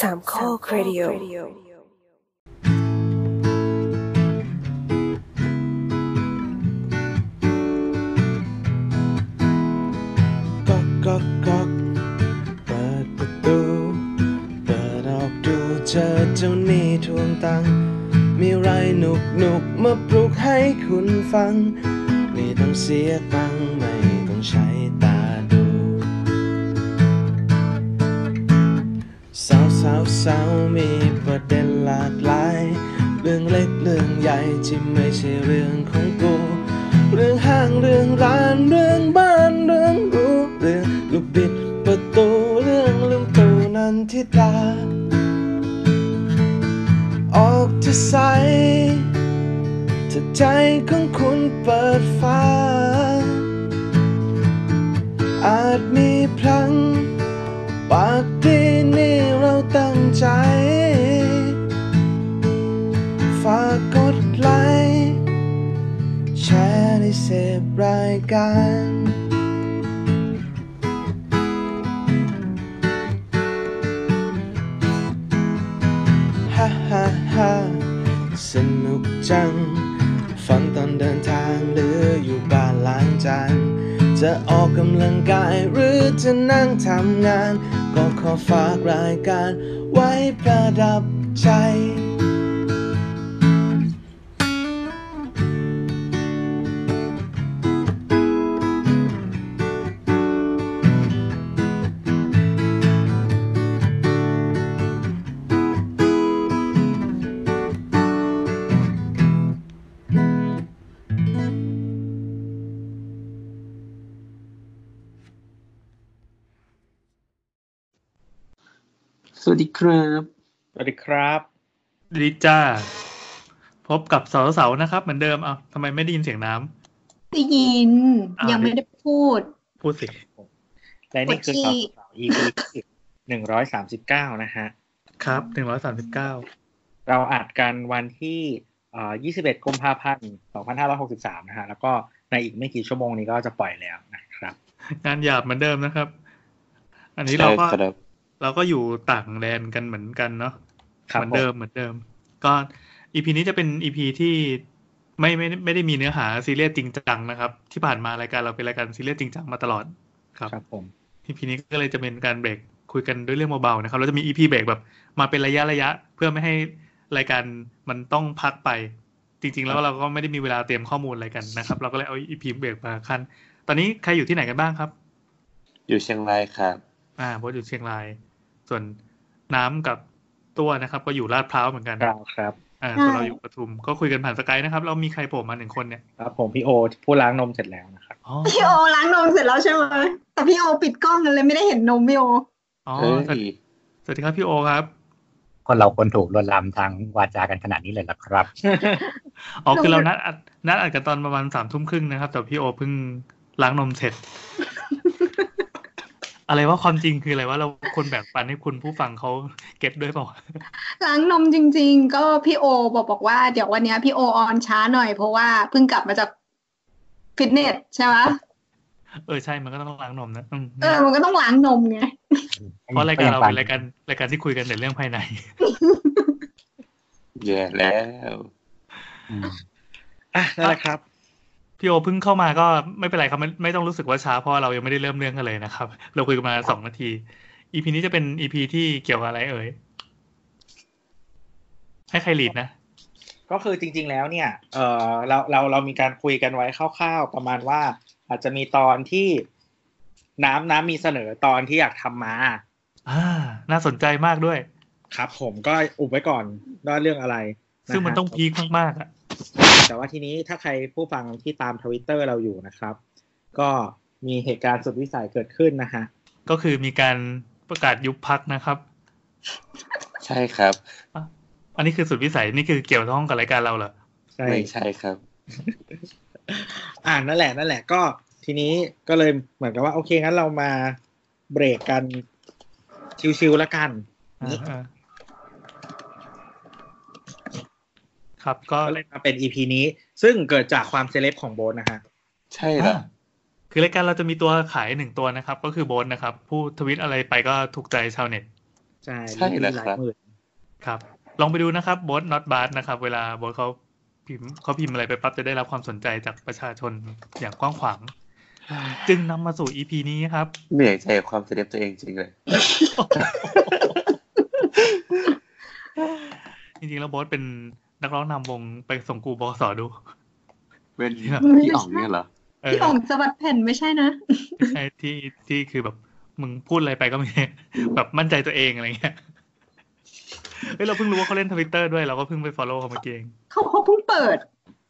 สามข้อครดิโอก๊อกก๊อกก๊อกเปิดประตูเปิดออกดูเจอเจ้าหนี้ทวงตังค์มีไรหนุกหนุกมาปลุกให้คุณฟัง ไม่ต้องเสียตังค์ไม่ สาวมีประเด็นหลากหลาย เรื่องเล็กเรื่องใหญ่ที่ไม่ใช่เรื่องของกู เรื่องห้างเรื่องร้านเรื่องบ้านเรื่องรู้เรื่องลูกบิดประตูเรื่องลืมตูนันทิดาออกจะใสถ้าใจของคุณเปิดฟ้า อาจมีพลัง ใจ ฝากกดไลค์แชร์ในเสพรายการฮ่าฮ่าฮ่าสนุกจังฟังตอนเดินทางหรืออยู่บ้านล้างจานจะออกกำลังกายหรือจะนั่งทำงาน ก็ขอฝากรายการ ไว้ประดับใจ ดีครับ สวัสดีครับดีจ้า พบกับเสาเสาๆนะครับ เหมือนเดิมเอ้าทำไมไม่ได้ยินเสียงน้ำได้ยินอ่ายัยังไม่ได้พูด พูดสิ และนี่คือปวดฉี่สาวสาว EP หนึ่งร้อยสามสิบเก้านะฮะ ครับหนึ่งร้อยสามสิบเก้า เราอัดกันวันที่เอ่อยี่สิบเอ็ดกุมภาพันธ์สองพันห้าร้อยหกสิบสามนะฮะ แล้วก็ในอีกไม่กี่ชั่วโมงนี้ก็จะปล่อยแล้วนะครับ งานหยาบเหมือนเดิมนะครับ อันนี้ใช่เราก็ครับ เราก็อยู่ต่างแดนกันเหมือนกันเนาะครับเหมือนเดิมเหมือนเดิม ก็ EP นี้จะเป็น EP ที่ไม่ไม่ไม่ได้มีเนื้อหาซีเรียสจริงจังนะครับ ที่ผ่านมารายการเราเป็นรายการซีเรียสจริงจังมาตลอดครับครับผม EP นี้ก็เลยจะเป็นการเบรกคุยกันด้วยเรื่องเบาๆนะครับแล้วจะมี EP เบรกแบบมาเป็นระยะระยะ เพื่อไม่ให้รายการมันต้องพักไป จริง ๆ แล้วเราก็ไม่ได้มีเวลาเตรียมข้อมูลอะไรกันนะครับ เราก็เลยเอา EP เบรกมาคั่นตอนนี้ใครอยู่ที่ไหนกันบ้างครับ อยู่เชียงรายครับ อ่าโบทอยู่เชียงราย ส่วนน้ำกับตัวนะครับ ก็อยู่ลาดพร้าวเหมือนกันเราครับอ่าส่วนเราอยู่ปทุมก็คุยกันผ่านสกายนะครับ เรามีใครโผล่มาหนึ่งคนเนี่ยครับผมพี่โอผู้ล้างนมเสร็จแล้วนะครับอ๋อพี่โอล้างนมเสร็จแล้วใช่ไหมแต่พี่โอปิดกล้องกันเลยไม่ได้เห็นนมพี่โออ๋อเอ้สวัสยสวัสดีครับพี่โอครับ คนเราคนถูกลวนลามทางวาจากันขนาดนี้เลยเหรอครับอ๋อคือเรานัดอัดนัดอัดกันตอนประมาณสามทุ่มครึ่งนะครับ แต่พี่โอเพิ่งล้างนมเสร็จ อะไรว่าความจริงคืออะไรว่าเราคนแบ่งปันให้คุณผู้ฟังเขาเก็ตด้วยเปล่าล้างนมจริง ๆ ก็พี่โอบอกบอกว่าเดี๋ยววันเนี้ยพี่โอออนช้าหน่อยเพราะว่าเพิ่งกลับมาจากฟิตเนสใช่ไหมเออใช่มันก็ต้องล้างนมนะอืมเออมันก็ต้องล้างนมไงเพราะรายการเราเป็นรายการรายการที่คุยกันแต่เรื่องภายในแย่แล้วอืมอะนั่นแหละครับ พี่โอเพิ่งเข้ามาก็ไม่เป็นไรครับไม่ไม่ต้องรู้สึกว่าช้าเพราะว่าเรายังไม่ได้เริ่มเรื่องกันเลยนะครับ เราคุยกันมาสองนาที EP นี้จะเป็น EP ที่เกี่ยวกับอะไรเอ่ยให้ใครลีดนะ ก็คือจริง ๆ แล้วเนี่ย เออเราเราเรามีการคุยกันไว้คร่าวๆประมาณว่า อาจจะมีตอนที่น้ำน้ำมีเสนอตอนที่อยากทำมา อ่า น่าสนใจมากด้วย ครับ ผมก็อุบไว้ก่อนว่าเรื่องอะไระซึ่งมันฮะต้องพีคมากๆอะ แต่ว่าทีนี้ถ้าใครผู้ฟังที่ตามทวิตเตอร์เราอยู่นะครับ ก็มีเหตุการณ์สุดวิสัยเกิดขึ้นนะฮะ ก็คือมีการประกาศยุบพักนะครับ ใช่ครับอะอันนี้คือสุดวิสัยนี่คือเกี่ยวข้องกับรายการเราเหรอใช่ไม่ใช่ครับ อ่านั่นแหละนั่นแหละก็ทีนี้ก็เลยเหมือนกับว่า โอเคงั้นเรามาเบรกกันชิวๆแล้วกัน อ่าอ่า ครับก็ก็เลยมาเป็นอีพีนี้ ซึ่งเกิดจากความเซเลบของโบนนะฮะ ใช่เหรออ่าคือรายการเราจะมีตัวขายหนึ่งตัวนะครับ ก็คือโบนนะครับ ผู้ทวิตอะไรไปก็ถูกใจชาวเน็ต ใช่ใช่เหรอมีหลายครับหมื่นครับ ลองไปดูนะครับบอส not bad นะครับ เวลาบอสเขาพิมพ์เขาพิมพ์อะไรไปปั๊บจะได้รับความสนใจจากประชาชนอย่างกว้างขวาง จึงนำมาสู่ EP นี้ครับ เหนื่อยใจกับความเสด็จตัวเองจริงเลยจริงๆแล้วบอสเป็น นักร้องนำวงไปส่งกูบอสอดูเป็นครับพี่อ๋องเนี่ยเหรอเออพี่อ่องสะบัดแผ่นไม่ใช่นะไม่ใช่ที่ที่คือแบบมึงพูดอะไรไปก็ไม่แบบมั่นใจตัวเองอะไรเงี้ยเฮ้ยเราเพิ่งรู้ว่าเขาเล่นทวิตเตอร์ด้วยเราก็เพิ่งไป follow เขาเมื่อกี้เองเขาเขาเพิ่งเปิด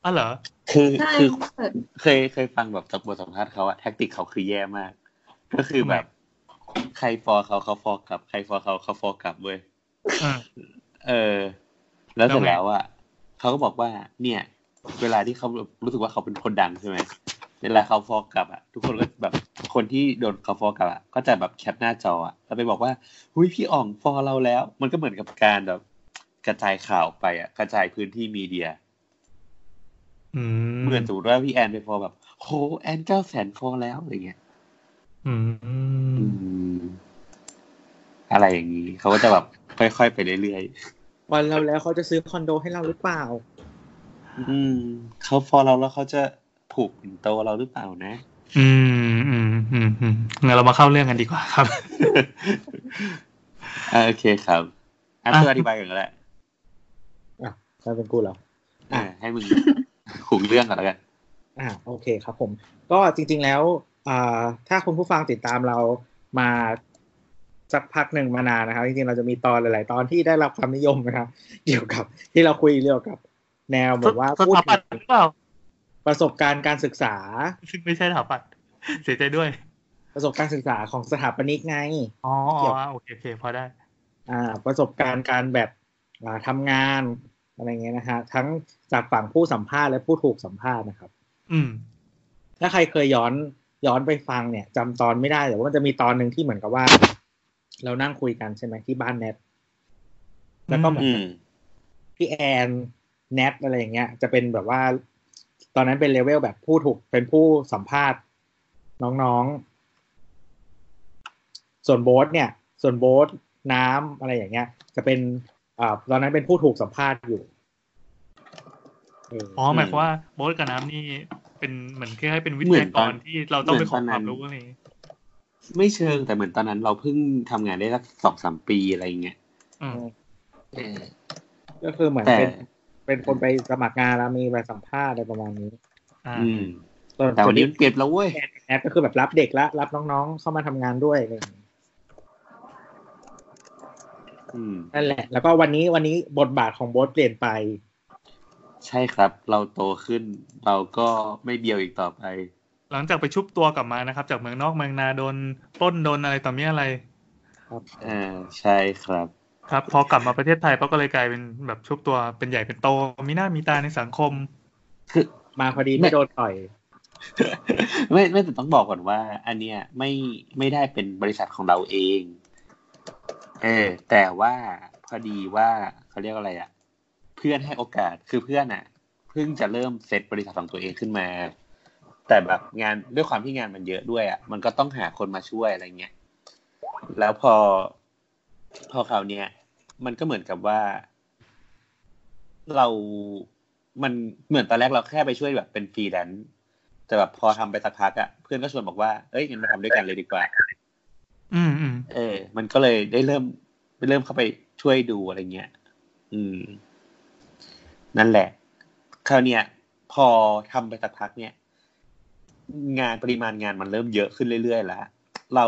อ๋อเหรอคือใช่คือเปิดเคยเคยฟังแบบจากบทสัมภาษณ์เขาอะ tac tic เขาคือแย่มาก ก็คือแบบ ใครฟอลเขาเขาฟอลกลับ ใครฟอลเขาเขาฟอลกลับเว้ยเออเออแล้วเสร็จแล้วไงแล้วอะ เขาก็บอกว่า เนี่ย เวลาที่เขารู้สึกว่าเขาเป็นคนดังใช่ไหมเวลาเขาฟอลกลับอะทุกคนก็แบบคนที่โดนเขาฟอลกลับอะก็จะแบบแคปหน้าจออะแล้วไปบอกว่าหุยพี่อ่องฟอเราแล้ว มันก็เหมือนกับการแบบกระจายข่าวไปอะ กระจายพื้นที่มีเดียอืมเหมือนสมมติว่าพี่แอนไปฟอแบบโหแอนเก้าแสนฟอแล้วอะไรเงี้ยอืมอืมอะไรอย่างนี้เขาก็จะแบบค่อยๆไปเรื่อย วันเราแล้วเขาจะซื้อคอนโดให้เราหรือเปล่าๆอืมเขาฟอเราแล้วเขาจะผูกปิ่นโตเราหรือเปล่านะ อืมอืมอืมอืมงั้นเรามาเข้าเรื่องกันดีกว่าครับอ่าโอเคครับอะอะเพื่ออธิบายก่อนก็ได้อะใครเป็นกูเหรออ่าให้มึงหุงเรื่องก่อนแล้วกัน อ่า โอเคครับผม ก็จริง ๆแล้วอ่าถ้าคุณผู้ฟังติดตามเรามา สักพักหนึ่งมานานนะครับจริงๆเราจะมีตอนหลาย ๆ ตอนที่ได้รับความนิยมนะครับ เกี่ยวกับที่เราคุยเกี่ยวกับ แนวแบบว่าสพูดถาปัตย์ถึงหรือเปล่าประสบการณ์การศึกษา ซึ่งไม่ใช่สถาปัตย์เสียใจด้วย ประสบการณ์ศึกษาของสถาปนิกไงอ๋อเกี่ยวโอเคโอเคพอได้ อ่า ประสบการณ์การแบบอ่าทำงานอะไรเงี้ยนะฮะทั้งจากฝั่งผู้สัมภาษณ์และผู้ถูกสัมภาษณ์นะครับ อืม ถ้าใครเคยย้อนย้อนไปฟังเนี่ยจำตอนไม่ได้แต่ว่ามันจะมีตอนหนึ่งที่เหมือนกับว่า เรานั่งคุยกันใช่ไหมที่บ้านแนทแล้วก็เหมือนอืมพี่แอนแนทอะไรอย่างเงี้ย จะเป็นแบบว่า ตอนนั้นเป็นเลเวลแบบผู้ถูกเป็นผู้สัมภาษณ์น้องๆ ส่วนโบ๊ทเนี่ย ส่วนโบ๊ทน้ำอะไรอย่างเงี้ย จะเป็นอ่าตอนนั้นเป็นผู้ถูกสัมภาษณ์อยู่เอ๋อหมายความว่าโบ๊ทกับน้ำนี่เป็นเหมือนคล้ายๆเป็นวิทยากรที่เราต้องไปขอความรู้อะไรอย่างงี้ ไม่เชิงแต่เหมือนตอนนั้นเราเพิ่งทำงานได้สักสองสามปีอะไรอย่างเงี้ยอืมเออก็คือเหมือนแต่เป็นเป็นคนไปสมัครงานแล้วมีใบสัมภาษณ์อะไรประมาณนี้อ่าอืมส่วนแต่วันนี้มันเปลี่ยนแล้วเว้ยแอปก็คือแบบรับเด็กละรับน้องๆเข้ามาทำงานด้วยอะไรอย่างงี้อืมนั่นแหละ แล้วก็วันนี้วันนี้บทบาทของโบ๊ทเปลี่ยนไป ใช่ครับ เราโตขึ้น เราก็ไม่เบียวอีกต่อไป หลังจากไปชุบตัวกลับมานะครับ จากเมืองนอกเมืองนาโดนปล้นโดนอะไรต่อมีอะไรอ่าใช่ครับ ครับ พอกลับมาประเทศไทยปั๊บก็เลยกลายเป็นแบบชุบตัวเป็นใหญ่เป็นโต มีหน้ามีตาในสังคม คือมาพอดีไม่ไม่โดนต่อยไม่ไม่แต่ต้องบอกก่อนว่า อันเนี้ยไม่ไม่ได้เป็นบริษัทของเราเอง เออ แต่ว่าพอดีว่าเขาเรียกว่าอะไรอะ เพื่อนให้โอกาสคือเพื่อนอะเพิ่งจะเริ่มเซตบริษัทของตัวเองขึ้นมา แต่แบบงานด้วยความที่งานมันเยอะด้วยอะมันก็ต้องหาคนมาช่วยอะไรเงี้ยแล้วพอพอคราวเนี้ยมันก็เหมือนกับว่า เรา มันเหมือนตอนแรกเราแค่ไปช่วยแบบเป็นฟรีแลนซ์แต่แบบพอทำไปสักพักอะเพื่อนก็ชวนบอกว่าเอ้ยงั้นมาทำด้วยกันเลยดีกว่า อืมอืมเออ มันก็เลยได้เริ่มได้เริ่มเข้าไปช่วยดูอะไรเงี้ยอืม นั่นแหละ คราวเนี้ยพอทำไปสักพักเนี่ย งานปริมาณงานมันเริ่มเยอะขึ้นเรื่อยๆแล้ว เรา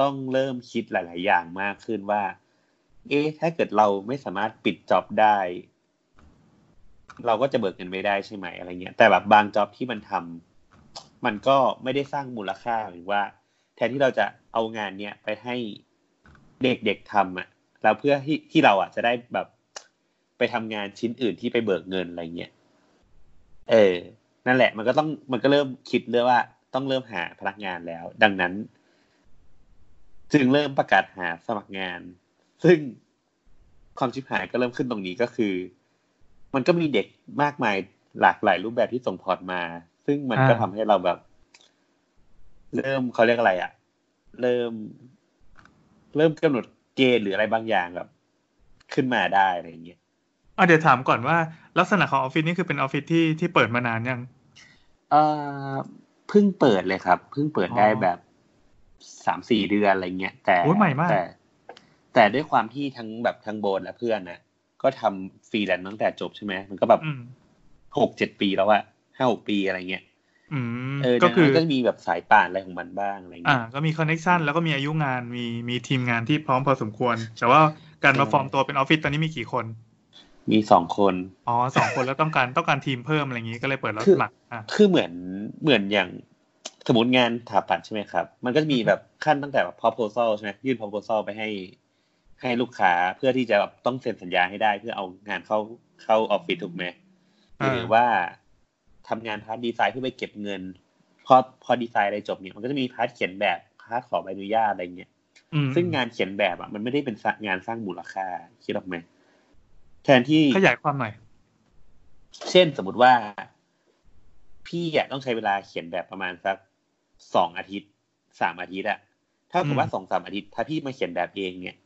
ต้องเริ่มคิดหลาย ๆ อย่างมากขึ้นว่า เอ๊ะ ถ้าเกิดเราไม่สามารถปิดจ็อบได้ เราก็จะเบิกเงินไม่ได้ใช่ไหมอะไรเงี้ย แต่แบบบางจ็อบที่มันทำมันก็ไม่ได้สร้างมูลค่าหรือว่า แทนที่เราจะเอางานเนี้ยไปให้เด็กๆทำอะแล้วเพื่อที่ที่เราอะจะได้แบบไปทำงานชิ้นอื่นที่ไปเบิกเงินอะไรเงี้ย เออ นั่นแหละ มันก็ต้องมันก็เริ่มคิดเรื่องว่า ต้องเริ่มหาพนักงานแล้ว ดังนั้น จึงเริ่มประกาศหาสมัครงาน ซึ่งความชิบหายก็เริ่มขึ้นตรงนี้ก็คือ มันก็มีเด็กมากมายหลากหลายรูปแบบที่ส่งพอร์ตมา ซึ่งมันก็ทำให้เราแบบ เริ่มเขาเรียกอะไรอะ่ะ เริ่ม เริ่มกำหนดเกณฑ์หรืออะไรบางอย่างแบบขึ้นมาได้อะไรอย่างเงี้ยอะเดี๋ยวถามก่อนว่า ลักษณะของออฟฟิศนี่คือเป็นออฟฟิศที่ที่เปิดมานานยัง เอ่อเพิ่งเปิดเลยครับ เพิ่งเปิดได้อ๋อแบบสามสี่เดือนอะไรเงี้ย แต่โอ้ยใหม่มากแต่ แต่ด้วยความที่ทั้งแบบทั้งโบสและเพื่อนนะก็ทำฟรีแลนซ์ตั้งแต่จบใช่ไหมมันก็แบบอืมหกเจ็ดปีแล้วอะห้าหกปีอะไรเงี้ยอืมเออก็ก็คืคืออก็มีแบบสายป่านอะไรของมันบ้างอะไรอ่าเงี้ยก็มี connection แล้วก็มีอายุงานมีมีทีมงานที่พร้อมพอสมควร แต่ว่าการมาใช่ฟอร์มตัวเป็นออฟฟิศตอนนี้มีกี่คน มีสองคน อ๋อสองคนแล้วต้องการต้องการทีมเพิ่มอะไรอย่างนี้ก็เลยเปิดรับคืสอมัครอะคคือเหมือนเหมือนอย่างสมมติงานถาปัดใช่ไหมครับ มันก็จะมีแบบขั้นตั้งแต่แบบ proposal ใช่ไหมยื่น proposal ไปให้ให้ลูกค้าเพื่อที่จะแบบต้องเซ็นสัญญาให้ได้เพื่อเอางานเข้าเข้าออฟฟิศถูกไหมหรือว่าทำงาน part ดีไซน์เพื่อไปเก็บเงิน พอพอดีไซน์อะไรจบเนี่ยมันก็จะมี part เขียนแบบ part ขอใบอนุญาตอะไรเงี้ยอืมซึ่งงานเขียนแบบอะมันไม่ได้เป็นงานสร้างมูลค่าคิดออกไหม แทนที่ขยายความหน่อย เช่นสมมติว่า พี่อะต้องใช้เวลาเขียนแบบประมาณสักสองอาทิตย์สามอาทิตย์อะถ้าเกิดว่าอืมสองสามอาทิตย์ถ้าพี่มาเขียนแบบเองเนี่ย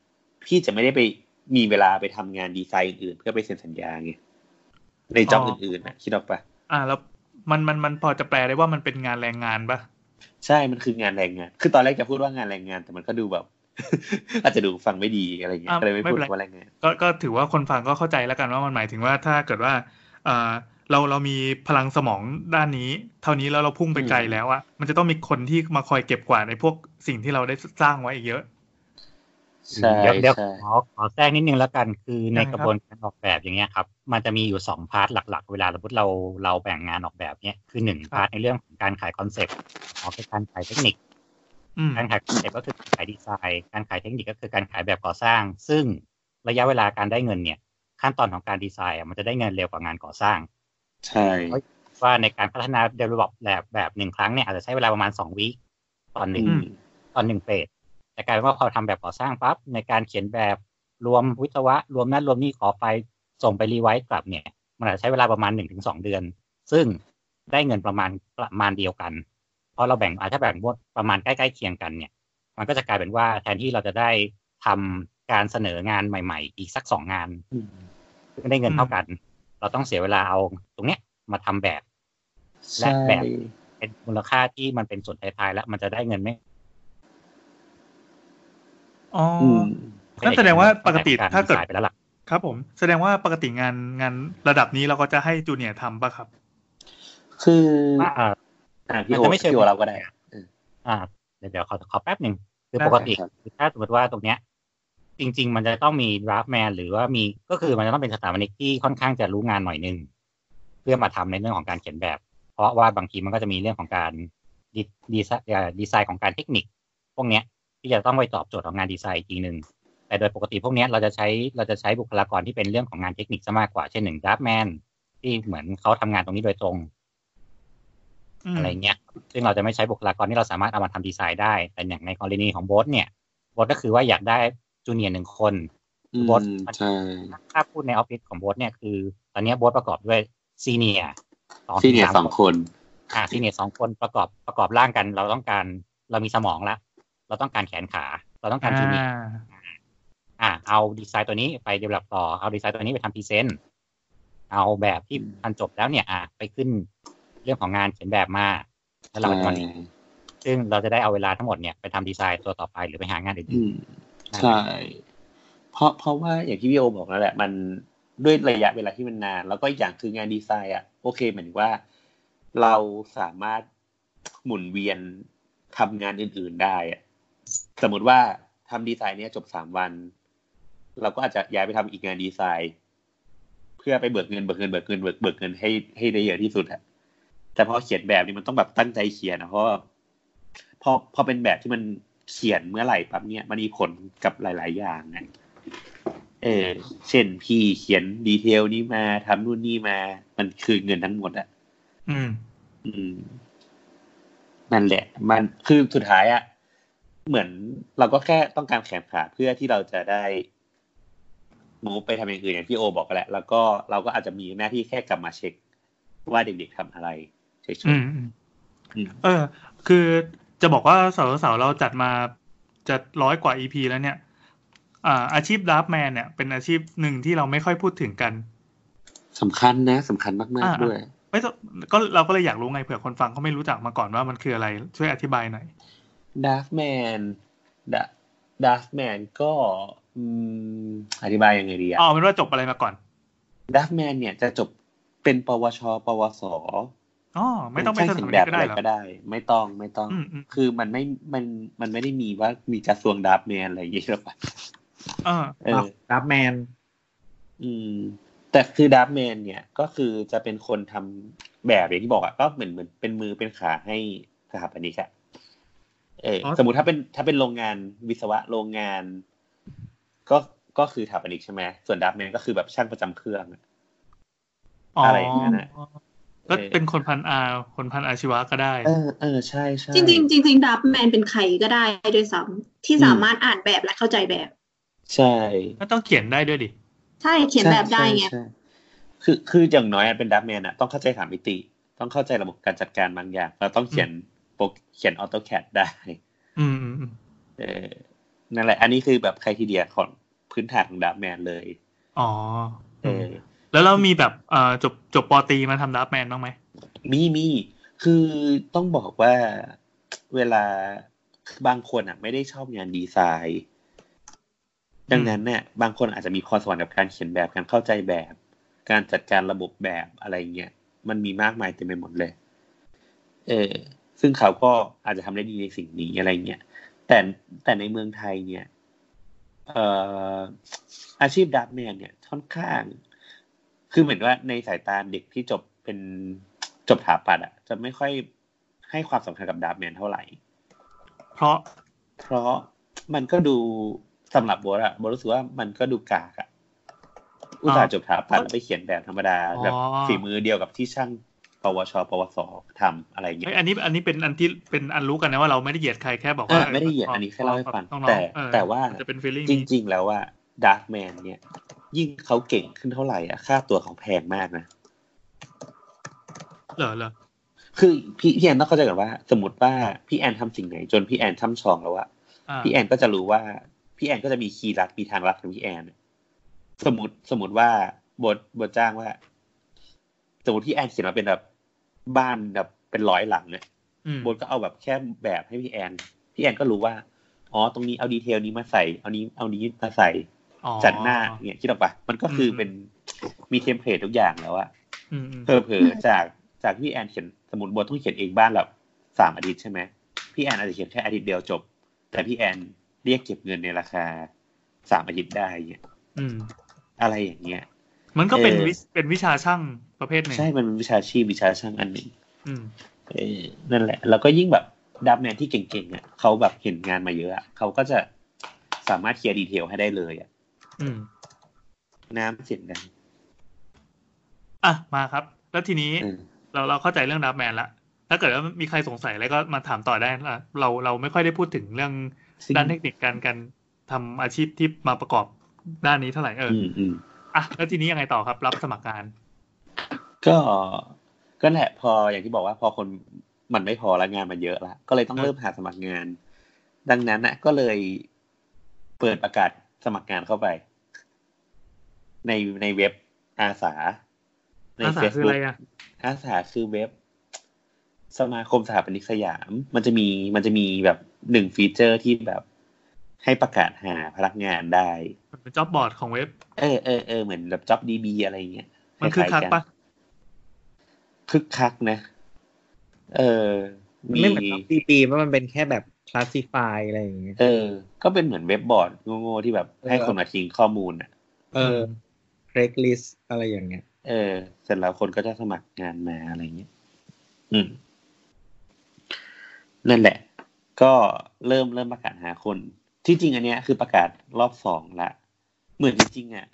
พี่จะไม่ได้ไปมีเวลาไปทำงานดีไซน์อื่นๆเพื่อไปเซ็นสัญญาไงในจ็อบอื่นๆนะคิดออกปะอ่า แล้วมันมันมันพอจะแปลได้ว่ามันเป็นงานแรงงานปะใช่มันคืองานแรงงาน คือตอนแรกจะพูดว่างานแรงงาน แต่มันก็ดูแบบ อาจจะดูฟังไม่ดีอะไรเงี้ยอะก็เลยไม่พูดเป็นรว่าแรงงานก็ก็ถือว่าคนฟังก็เข้าใจแล้วกันว่ามันหมายถึงว่าถ้าเกิดว่าอ่าเราเรามีพลังสมองด้านนี้ เท่านี้แล้วเราพุ่งไปไกลแล้วอะมันจะต้องมีคนที่มาคอยเก็บกวาดในพวกสิ่งที่เราได้สร้างไว้อีกเยอะใช่เดี๋ยวเดี๋ยวใช่ขอแทรกนิดนึงแล้วกันคือในได้ครับกระบวนการออกแบบอย่างเงี้ยครับ มันจะมีอยู่สอง part หลัก ๆ เวลาสมมติเราเราแบ่งงานออกแบบเนี้ยคือหนึ่ง part ในเรื่องของการขายคอนเซ็ปต์ออกคือการขายเทคนิคอืม การขายคอนเซ็ปต์ก็คือขายดีไซน์ การขายเทคนิคก็คือการขายแบบก่อสร้าง ซึ่งระยะเวลาการได้เงินเนี่ย ขั้นตอนของการดีไซน์อะมันจะได้เงินเร็วกว่างานก่อสร้าง ใช่ว่าในการพัฒนา develop แบบแบบหนึ่งครั้งเนี่ยอาจจะใช้เวลาประมาณสองวิตอนหนึ่งอืมตอนหนึ่งเฟสแต่กลายเป็นว่าพอทำแบบก่อสร้างปั๊บในการเขียนแบบรวมวิศวะ รวมนั่นรวมนี่ขอไฟส่งไปรีไวซ์กลับเนี่ย มันอาจจะใช้เวลาประมาณหนึ่งถึงสองเดือน ซึ่งได้เงินประมาณประมาณเดียวกัน พอเราแบ่งอาจจะแบ่งประมาณใกล้ๆเคียงกันเนี่ย มันก็จะกลายเป็นว่าแทนที่เราจะได้ทำการเสนองานใหม่ ๆ อีกสักสองงานอืมซึ่งได้เงินเท่ากัน เราต้องเสียเวลาเอาตรงเนี้ยมาทำแบบ และใช่แบบเป็นมูลค่าที่มันเป็นส่วนท้ายๆแล้วมันจะได้เงินไม่อ๋อออืมนั่นแสดงว่าปกติรถ้าเกิดดีไซน์ไปแล้วล่ะครับผมแสดงว่าปกติงานงานระดับนี้เราก็จะให้จูเนียร์ทำป่ะครับ คือว่าอ่าอ่า พี่โอมันจะไม่เชิงพี่โอเราก็ได้เอออ่าเดี๋ยวเดี๋ยวขอขอแป๊บหนึ่งคือได้ปกติครับคือถ้าสมมติว่าตรงเนี้ย จริง ๆ มันจะต้องมีดราฟแมนหรือว่ามีก็คือมันจะต้องเป็นสถาปนิกที่ค่อนข้างจะรู้งานหน่อยหนึง เพื่อมาทำในเรื่องของการเขียนแบบ เพราะว่าบางทีมันก็จะมีเรื่องของการดีดีไซน์เอ่อดีไซน์ของการเทคนิค พวกเนี้ยที่จะต้องไปตอบโจทย์ของงานดีไซน์อีกทีหนึ่งแต่โดยปกติพวกเนี้ยเราจะใช้เราจะใช้บุคลากรที่เป็นเรื่องของงานเทคนิคซะมากกว่าเช่นหนึ่ง draftman ที่เหมือนเขาทำงานตรงนี้โดยตรง อืมอะไรเงี้ย ซึ่งเราจะไม่ใช้บุคลากรที่เราสามารถเอามาทำดีไซน์ได้ แต่อย่างในกรณีของโบสเนี่ยโบสก็คือว่าอยากได้ junior หนึ่งคนอืมโบสใช่ถ้าพูดในออฟฟิศของโบสเนี่ยคือ ตอนเนี้ยโบสประกอบด้วย senior ที่เนี่ยสองคน อ่า senior สองคนประกอบประกอบร่างกัน เราต้องการเรามีสมองละ เราต้องการแขนขา เราต้องการ junior อ่าอ่าเอาดีไซน์ตัวนี้ไป develop ต่อ เอาดีไซน์ตัวนี้ไปทำ present เอาแบบที่ทำจบแล้วเนี่ย อ่าไปขึ้นเรื่องของงานเขียนแบบมาแล้วเรามาทำซึ่งเราจะได้เอาเวลาทั้งหมดเนี่ยไปทำดีไซน์ตัวต่อไปหรือไปหางานอื่อืนมใช่เพราะเพราะว่าอย่างที่พี่โอบอกแล้วแหละ มันด้วยระยะเวลาที่มันนาน แล้วก็อีกอย่างคืองานดีไซน์อะโอเคเหมือนว่า เราสามารถหมุนเวียนทำงานอื่น ๆได้อะสมมติว่าทำดีไซน์เนี้ยจบสามวัน เราก็อาจจะย้ายไปทำอีกงานดีไซน์ เพื่อไปเบิกเงินเบิกเงินเบิกเงินเบิกเบิกเงินให้ให้ได้เยอะที่สุดอะ แต่พอเขียนแบบนี้มันต้องแบบตั้งใจเขียนนะเพราะว่าพอพอเป็นแบบที่มันเขียนเมื่อไหร่ปั๊บเนี่ยมันมีผลกับหลาย ๆ อย่างนะเออเช่นพี่เขียนดีเทลนี้มาทำนู่นนี่มา มันคือเงินทั้งหมดอะอืม อืมนั่นแหละ มันคือสุดท้ายอะเหมือนเราก็แค่ต้องการแขนขาเพื่อที่เราจะได้มูฟไปทำอย่างอื่นอย่างที่โอบอกกันแหละ แล้วก็เราก็อาจจะมีหน้าที่แค่กลับมาเช็ค ว่าเด็กๆทำอะไร เฉยอืมอืมๆอืมเออ คือจะบอกว่าเสาร์เสาร์เราจัดมาจะร้อยกว่า EP แล้วเนี่ยอ่าอาชีพดับแมนเนี่ย เป็นอาชีพหนึ่งที่เราไม่ค่อยพูดถึงกันสำคัญนะสำคัญมากอ่าๆด้วยไม่ต้องก็เราก็เลยอยากรู้ไงเผื่อคนฟังเขาไม่รู้จักมาก่อนว่ามันคืออะไร ช่วยอธิบายหน่อยดาร์ฟแมนดาร์ฟแมนก็อืมอธิบายยังไงดีอะอ๋อเป็นว่าจบอะไรมาก่อนดาร์ฟแมนเนี่ยจะจบเป็นปวช ปวส อ๋อไม่ต้องไปใช่สเขีถายนบันแบบก็อะได้ไรเหรอก็ได้ ไม่ต้องไม่ต้องอืมอืมคือมันไม่มันมันไม่ได้มีว่ามีกระทรวงดาร์ฟแมนอะไรอย่างเงี้ยหรอกปะเออเออรับแมน อืม แต่คือดับแมนเนี่ยก็คือจะเป็นคนทำแบบอย่างที่บอกอะก็เหมือนเหมือนเป็นมือเป็นขาให้สถาปนิกอะเอออสมมุติถ้าเป็นถ้าเป็นโรงงานวิศวะโรงงาน ก็ก็คือสถาปนิกใช่ไหมส่วนดับแมนก็คือแบบช่างประจำเครื่องอะอ๋ออะไรอย่างนั้นน่ะ ก็เป็นคนพันอาคนพันอาชีวะก็ได้ เออเออใช่ใช่จริงๆจริงๆดับแมนเป็นใครก็ได้ด้วยซ้ำที่สามารถอ่านแบบและเข้าใจแบบ ใช่ก็ต้องเขียนได้ด้วยดิ ใช่เขียนแบบได้ไงใช่ใช่คือคืออย่างน้อยอะเป็นดับแมนอะต้องเข้าใจสามมิติ ต้องเข้าใจระบบการจัดการบางอย่างแล้วต้องเขียนโปรเขียนออโตแคดได้อืมอืมอืมเออนั่นแหละ อันนี้คือแบบใครทีเดียของพื้นฐานของดับแมนเลย อ๋อเออ แล้วเรามีแบบเอ่อจบจบปอตีมาทำดับแมนบ้างไหมมีมีคือต้องบอกว่าเวลาบางคนอะ ไม่ได้ชอบงานดีไซน์ ดังนั้นเนี่ยบางคนอาจจะมีพรสวรรค์กับการเขียนแบบการเข้าใจแบบ การจัดการระบบแบบอะไรเงี้ยมันมีมากมายเต็มไปหมดเลย เออซึ่งเขาก็อาจจะทำได้ดีในสิ่งนี้อะไรเงี้ยแต่แต่ในเมืองไทยเนี่ย เอ่ออาชีพดับแมนเนี่ยค่อนข้าง คือเหมือนว่าในสายตาเด็กที่จบเป็นจบถาปัดอะจะไม่ค่อยให้ความสำคัญกับดับแมนเท่าไหร่ เพราะเพราะมันก็ดูสำหรับโบสอะโบสรู้สึกว่ามันก็ดูกากอะอุตส่าห์จบถาปัดแล้วไปเขียนแบบธรรมดาอ๋อแบบฝีมือเดียวกับที่ช่างปวช ปวสทำอะไรเงี้เฮ้ยยอเฮ้ยอันนี้อันนี้เป็นอันที่เป็นอันรู้กันนะว่าเราไม่ได้เหยียดใครแค่บอกเอว่าอไม่ไม่ได้เหยียดอันนี้แค่เล่าให้ฟังน้อๆแต่เออแต่ว่าจะเป็น feeling จริง ๆ แล้วว่า ดาร์ m แมนเนี่ย ยิ่งเขาเก่งขึ้นเท่าไหร่อะ ค่าตัวเขาแพงมากนะ เหรอเหรอคือพี่พี่แอนต้องเข้าใจก่อนว่า สมมติว่าพี่แอนทำสิ่งไหน จนพี่แอนช่ำชองแล้วอะอ่าพี่แอนก็จะรู้ว่าพี่แอนก็จะมีคีย์ลัดมีทางลัดของพี่แอนสมมติสมมติว่าโบส โบสจ้างว่า สมมติพี่แอนเขียนมาเป็นแบบบ้านแบบเป็นร้อยหลังเนี่ยอืมโบสก็เอาแบบแค่แบบให้พี่แอน พี่แอนก็รู้ว่า อ๋อ ตรงนี้เอา detail นี้มาใส่ เอานี้เอานี้มาใส่อ๋อ จัดหน้าเนี่ยคิดออกปะมันก็คืออมเป็นมี template ทุกอย่างแล้วอะอืมอืมเผลอๆจากจากพี่แอนเขียนสมมติบทต้องเขียนเองบ้านแบบสามอาทิตย์ใช่ไหมพี่แอนอาจจะเขียนแค่อาทิตย์เดียวจบ แต่พี่แอนเรียกเก็บเงินในราคาสามอาทิตย์ได้เนี่ยอืมอะไรอย่างเงี้ย มันก็เป็นเออวิเป็นวิชาช่างประเภทหนึ่งใช่ มันเป็นวิชาชีพวิชาช่างอันหนึ่งอืมเออนั่นแหละ แล้วก็ยิ่งแบบดับแมนที่เก่งๆอะเขาแบบเห็นงานมาเยอะอะเขาก็จะสามารถเคลียร์ดีเทลให้ได้เลยอะ อืม น้ำเสียงดังอะมาครับ แล้วทีนี้เออเราเราเข้าใจเรื่องดับแมนละถ้าเกิดว่ามีใครสงสัยอะไรก็มาถามต่อได้นะเราเราไม่ค่อยได้พูดถึงเรื่องซึ่งด้านเทคนิคการการทำอาชีพที่มาประกอบด้านนี้เท่าไหร่เอออือมอืมอะแล้วทีนี้ยังไงต่อครับ รับสมัครงาน ก็ก็แหละพออย่างที่บอกว่าพอคนมันไม่พอแล้วงานมันเยอะละก็เลยต้องครับเริ่มหาสมัครงาน ดังนั้นนะก็เลยเปิดประกาศสมัครงานเข้าไป ในในเว็บอาษา ในอาษาคือ Facebook อะไรอะอาษาคือเว็บ สมาคมสถาปนิกสยาม มันจะมีมันจะมีแบบหนึ่ง feature ที่แบบให้ประกาศหาพนักงานได้มันเป็น job board ของเว็บ เออเออเออเหมือนแบบ JobsDB อะไรเงี้ยมันคือคล้ายๆคึกคักปะคึกคักนะ เออมันมีไม่เหมือนปีปีว่ามันเป็นแค่แบบคลาสสิฟายอะไรอย่างเงี้ยเออ ก็เป็นเหมือนเว็บบอร์ดโง่ๆที่แบบเออให้คนมาทิ้งข้อมูลอะ เออ เรกลิสอะไรอย่างเงี้ย เออ เสร็จแล้วคนก็จะสมัครงานมาอะไรเงี้ย อืม นั่นแหละ ก็เริ่มเริ่มประกาศหาคน ที่จริงอันเนี้ยคือประกาศรอบสองละ เหมือนจริงๆอะ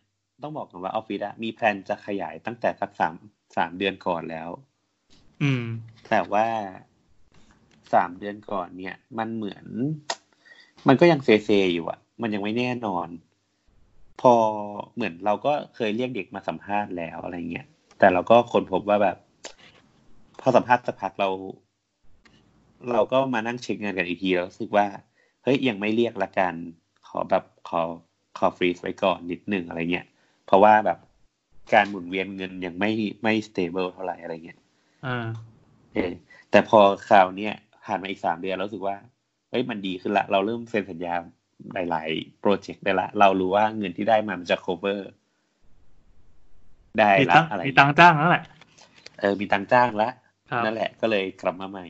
ต้องบอกกันว่าออฟฟิศอะมีแพลนจะขยายตั้งแต่สักสามสามเดือนก่อนแล้ว อืม แต่ว่าสามเดือนก่อนเนี่ย มันเหมือน มันก็ยังเซเซอยู่อะมันยังไม่แน่นอน พอเหมือนเราก็เคยเรียกเด็กมาสัมภาษณ์แล้วอะไรเงี้ยแต่เราก็ค้นพบว่าแบบ พอสัมภาษณ์สักพักเรา เราก็มานั่งเช็คงานกันอีกทีแล้วรู้สึกว่าเฮ้ยยังไม่เรียกละกันขอแบบขอขอฟรีซไว้ก่อนนิดนึงอะไรเงี้ยเพราะว่าแบบการหมุนเวียนเงินยังไม่ไม่ stable เท่าไหร่อะไรเงี้ยอ่าเออแต่พอคราวเนี้ยผ่านมาอีกสามเดือนแล้วรู้สึกว่าเฮ้ยมันดีขึ้นละ เราเริ่มเซ็นสัญญา หลาย ๆ โปรเจกต์ได้ละ เรารู้ว่าเงินที่ได้มามันจะ cover ได้มีละตังอะไรมีตังค์จ้างแล้วแหละ เออ มีตังค์จ้างละครับนั่นแหละก็เลยกลับมาใหม่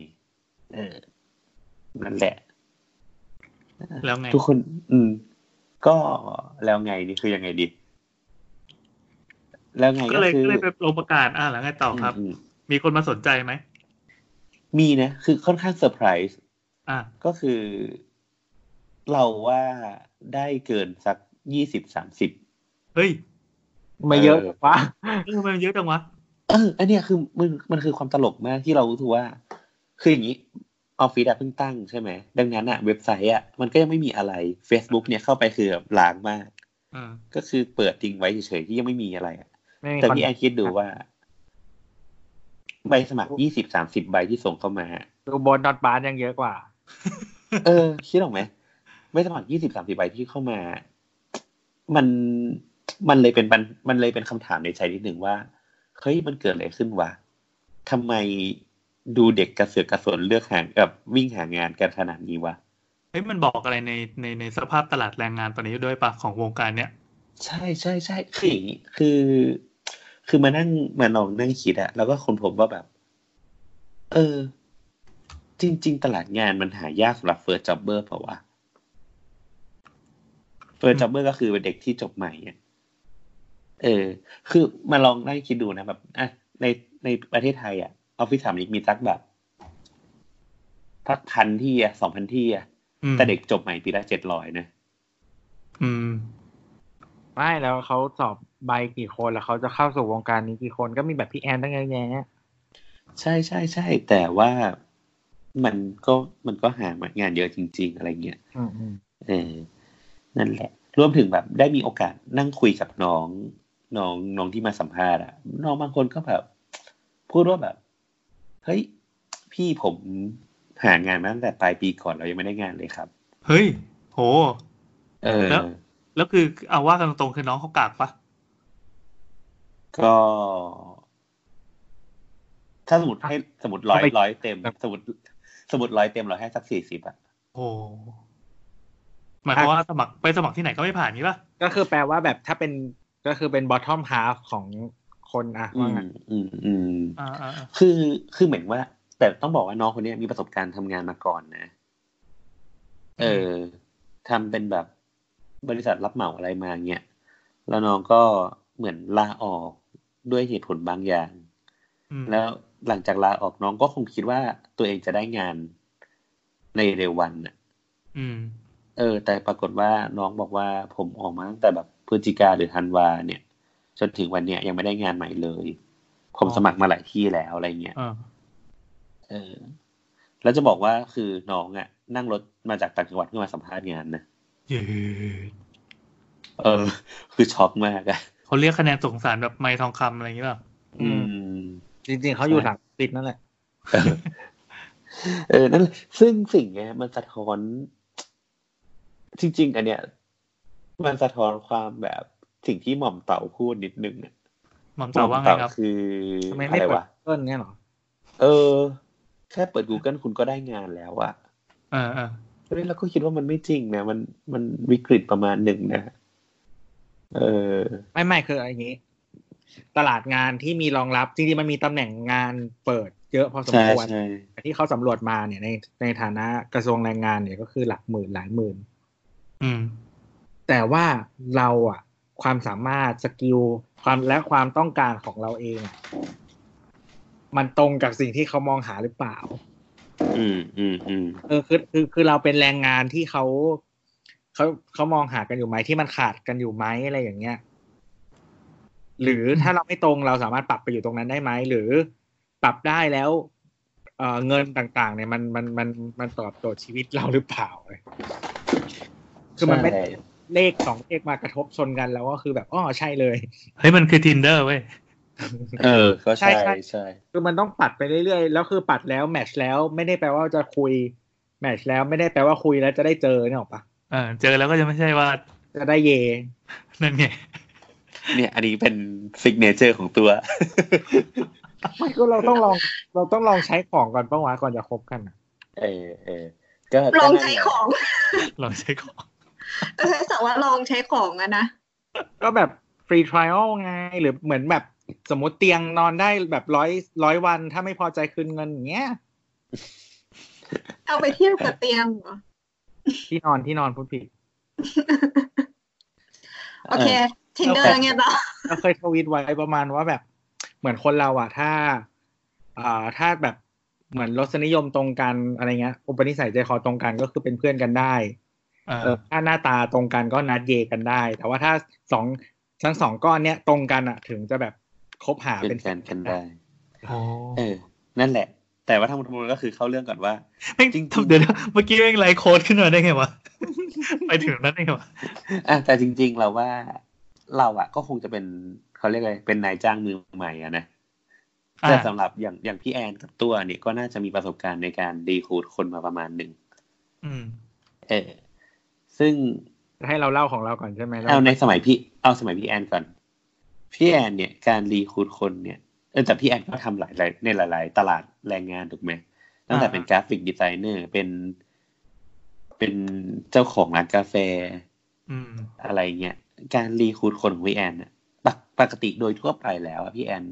เออ นั่นแหละ แล้วไง ทุกคน อืม ก็แล้วไงนี่คือยังไงดี แล้วไงก็ก็เลยคือก็เลยไปลงประกาศอ่าแล้วไงต่อครับอืมมีคนมาสนใจไหม มีนะ คือค่อนข้างเซอร์ไพรส์อ่าก็คือ เราว่าได้เกินสักยี่สิบสามสิบเฮ้ยไม่เยอะเออวะเออมันเยอะจังวะเอออันเนี้ยคือมันมันคือความตลกมากที่เรารู้สึกว่า คืออย่างนี้ออฟฟิศอะเพิ่งตั้งใช่ไหม ดังนั้นอะเว็บไซต์อะมันก็ยังไม่มีอะไร Facebook เนี่ยเข้าไปคือแบบล้างมากอ่าก็คือเปิดทิ้งไว้เฉยๆที่ยังไม่มีอะไรอะไม่มีแต่คอนพี่แอนคิดดูว่า ใบสมัครยี่สิบสามสิบใบที่ส่งเข้ามาดูบนดอทบาร์ยังเยอะกว่า เออ คิดออกไหม ใบสมัครยี่สิบสามสิบใบที่เข้ามา มันมันเลยเป็นปัญมันเลยเป็นคำถามในใจนิดหนึ่งว่าเฮ้ยมันเกิดอะไรขึ้นวะทำไมดูเด็กกระเสือกกระสนเลือกหากับวิ่งหางานกันขนาดนี้วะเฮ้ยมันบอกอะไรในในในสภาพตลาดแรงงานตอนนี้ด้วยปะของวงการเนี้ยใช่ใช่ใช่คืออย่างนี้คือ คือมานั่งมาลองนั่งคิดอะแล้วก็ค้นพบว่าแบบ เออ จริง ๆ ตลาดงานมันหายากสำหรับ first jobber เปล่าวะ first jobber ก็คือเป็นเด็กที่จบใหม่อะเออ คือมาลองนั่งคิดดูนะแบบอะในในประเทศไทยอะออฟฟิศสามนี้มีสักแบบสักพันที่อะสองพันที่อะอืมแต่เด็กจบใหม่ปีละเจ็ดร้อยนะอืมไม่แล้วเขาสอบใบกี่คนแล้วเขาจะเข้าสู่วงการนี้กี่คนก็มีแบบพี่แอนตั้งเยอะแยะใช่ใช่ใช่แต่ว่ามันก็มันก็หางานเยอะจริง ๆ อะไรเงี้ยอืมอืมเออ นั่นแหละ รวมถึงแบบได้มีโอกาสนั่งคุยกับน้องน้องน้องที่มาสัมภาษณ์อะน้องบางคนก็แบบ พูดว่าแบบ เฮ้ย พี่ผมหางานมาตั้งแต่ปลายปีก่อนเรายังไม่ได้งานเลยครับ เฮ้ย โห เออ แล้ว แล้วคือเอาว่ากันตรงๆคือน้องเขากากปะก็ ถ้าสมมติให้สมมติร้อยร้อยเต็ม สมมติสมมติร้อยเต็มเราให้สักสี่สิบอะโอ้ หมายความว่าสมัครไปสมัครที่ไหนก็ไม่ผ่านนี้ปะก็คือแปลว่าแบบถ้าเป็นก็คือเป็น bottom half ของคนอะอืว่ามงั้นอืมอืมอ่าอ่าอ่าคือคือเหมือนว่า แต่ต้องบอกว่าน้องคนเนี้ยมีประสบการณ์ทำงานมาก่อนนะ เออทำเป็นแบบบริษัทรับเหมาอะไรมาเงี้ยแล้วน้องก็เหมือนลาออกด้วยเหตุผลบางอย่างอืมแล้วหลังจากลาออกน้องก็คงคิดว่าตัวเองจะได้งานในเร็ววันน่ะอืม เออ แต่ปรากฏว่าน้องบอกว่าผมออกมาตั้งแต่แบบพฤศจิกาหรือธันวาเนี่ย จนถึงวันเนี้ยยังไม่ได้งานใหม่เลย ผมสมัครมาหลายที่แล้วอะไรเงี้ยอ่าเออ แล้วจะบอกว่าคือน้องอะ นั่งรถมาจากต่างจังหวัดเพื่อมาสัมภาษณ์งานนะเย้เออ คือช็อกมากอะเขาเรียกคะแนนสงสารแบบไม้ทองคำอะไรอย่างเงี้ยป่ะอืม จริง ๆเขาอยู่หลังติดนั่นแหละเออเออนั่นแหละซึ่งสิ่งเนี้ยมันสะท้อน จริง ๆ อันเนี้ย มันสะท้อนความแบบสิ่งที่หม่อมเต่าพูดนิดนึงอะหม่อมหม่เต่าอมว่าไงเต่าครับคือทำไมอะไม่ไรเปิดวะเกิลเนี่ยหรอ เออ แค่เปิด Google คุณก็ได้งานแล้วอะอ่าอ่าเฮ้ยเราก็คิดว่ามันไม่จริงนะ มันมันวิกฤตประมาณหนึ่งนะ เออ ไม่ไม่คืออย่างนี้ ตลาดงานที่มีรองรับจริงๆมันมีตำแหน่งงานเปิดเยอะพอสมใช่ควรใช่แต่ที่เขาสำรวจมาเนี่ยในในฐานะกระทรวงแรงงานเนี่ยก็คือหลักหมื่นหลายหมื่น อืม แต่ว่าเราอะความสามารถสกิลความและความต้องการของเราเองอะมันตรงกับสิ่งที่เขามองหาหรือเปล่า อืมอืมอืมเออคือคือคือเราเป็นแรงงานที่เขาเขาเขามองหากันอยู่ไหมที่มันขาดกันอยู่ไหมอะไรอย่างเงี้ย หรือถ้าเราไม่ตรงเราสามารถปรับไปอยู่ตรงนั้นได้ไหมหรือปรับได้แล้วเอ่อเงินต่างๆ เนี่ยมันมันมันมันตอบโจทย์ชีวิตเราหรือเปล่า คือมันไม่ใช่เลขสองเลขมากระทบชนกันแล้วก็คือแบบอ๋อใช่เลย เฮ้ยมันคือ tinder เว้ยเออ ก็ใช่ใช่ใช่ใช่คือมันต้องปัดไปเรื่อยๆ แล้วคือปัดแล้วแมทช์แล้วไม่ได้แปลว่าจะคุย แมทช์แล้วไม่ได้แปลว่าคุยแล้วจะได้เจอเนี่ยหรอกปะเออเจอแล้วก็จะไม่ใช่ว่า จะได้เย นั่นไงเนี่ย อันนี้เป็นซิกเนเจอร์ของตัวไม่ก็เราต้องลองเราต้องลองใช้ของก่อนป้าวะก่อนจะคบกันอะเออเออก็ลองใช้ของ ลองใช้ของ ใช้สักว่าลองใช้ของอะนะ ก็แบบฟรีทริอัลไง หรือเหมือนแบบสมมติเตียงนอนได้แบบร้อยร้อยวัน ถ้าไม่พอใจคืนเงินอย่างเงี้ย เอาไปเทียบกับเตียงเหรอ ที่นอนที่นอนพูดผิด โอเคทินเดอร์ไงต่อเราเคยทวีตไว้ประมาณว่าแบบ เหมือนคนเราอะถ้า อ่าถ้าแบบเหมือนรสนิยมตรงกันอะไรเงี้ย อุปนิสัยใจคอตรงกันก็คือเป็นเพื่อนกันได้อ่า เออถ้าหน้าตาตรงกันก็นัดเยกันได้ แต่ว่าถ้าสองทั้งสองก้อนเนี้ยตรงกันอะถึงจะแบบคบหาเป็เป็นนแฟนกันได้โอ้เออ นั่นแหละ แต่ว่าทั้งหมดทั้งมวลก็คือเข้าเรื่องก่อนว่าแม่งจริงๆเดี๋ยวนะเมื่อกี้แม่งไลฟ์โค้ดขึ้นมาได้ไงวะไปถึงนั้นได้ไงวะอะแต่จริง ๆ เราว่าเราอะก็คงจะเป็นเขาเรียกอะไรเป็นนายจ้างมือใหม่อะนะอ่าแต่สำหรับอย่างอย่างพี่แอนกับตัวเนี่ยก็น่าจะมีประสบการณ์ในการดีคูดคนมาประมาณหนึ่งอืมเออ ซึ่งให้เราเล่าของเราก่อนใช่ไหมแล้วเอาในสมัยพี่เอาสมัยพี่แอนก่อน พี่แอนเนี่ยการรีคูดคนเนี่ยเออแต่พี่แอนก็ทำหลายหลายในหลาย ๆ ตลาดแรงงานถูกไหมตั้งแต่อ่าเป็นกราฟิกดีไซเนอร์เป็นเป็นเจ้าของร้านกาแฟอืมอะไรเงี้ยการรีคูดคนของพี่แอนน่ะปกปกติโดยทั่วไปแล้วอะพี่แอน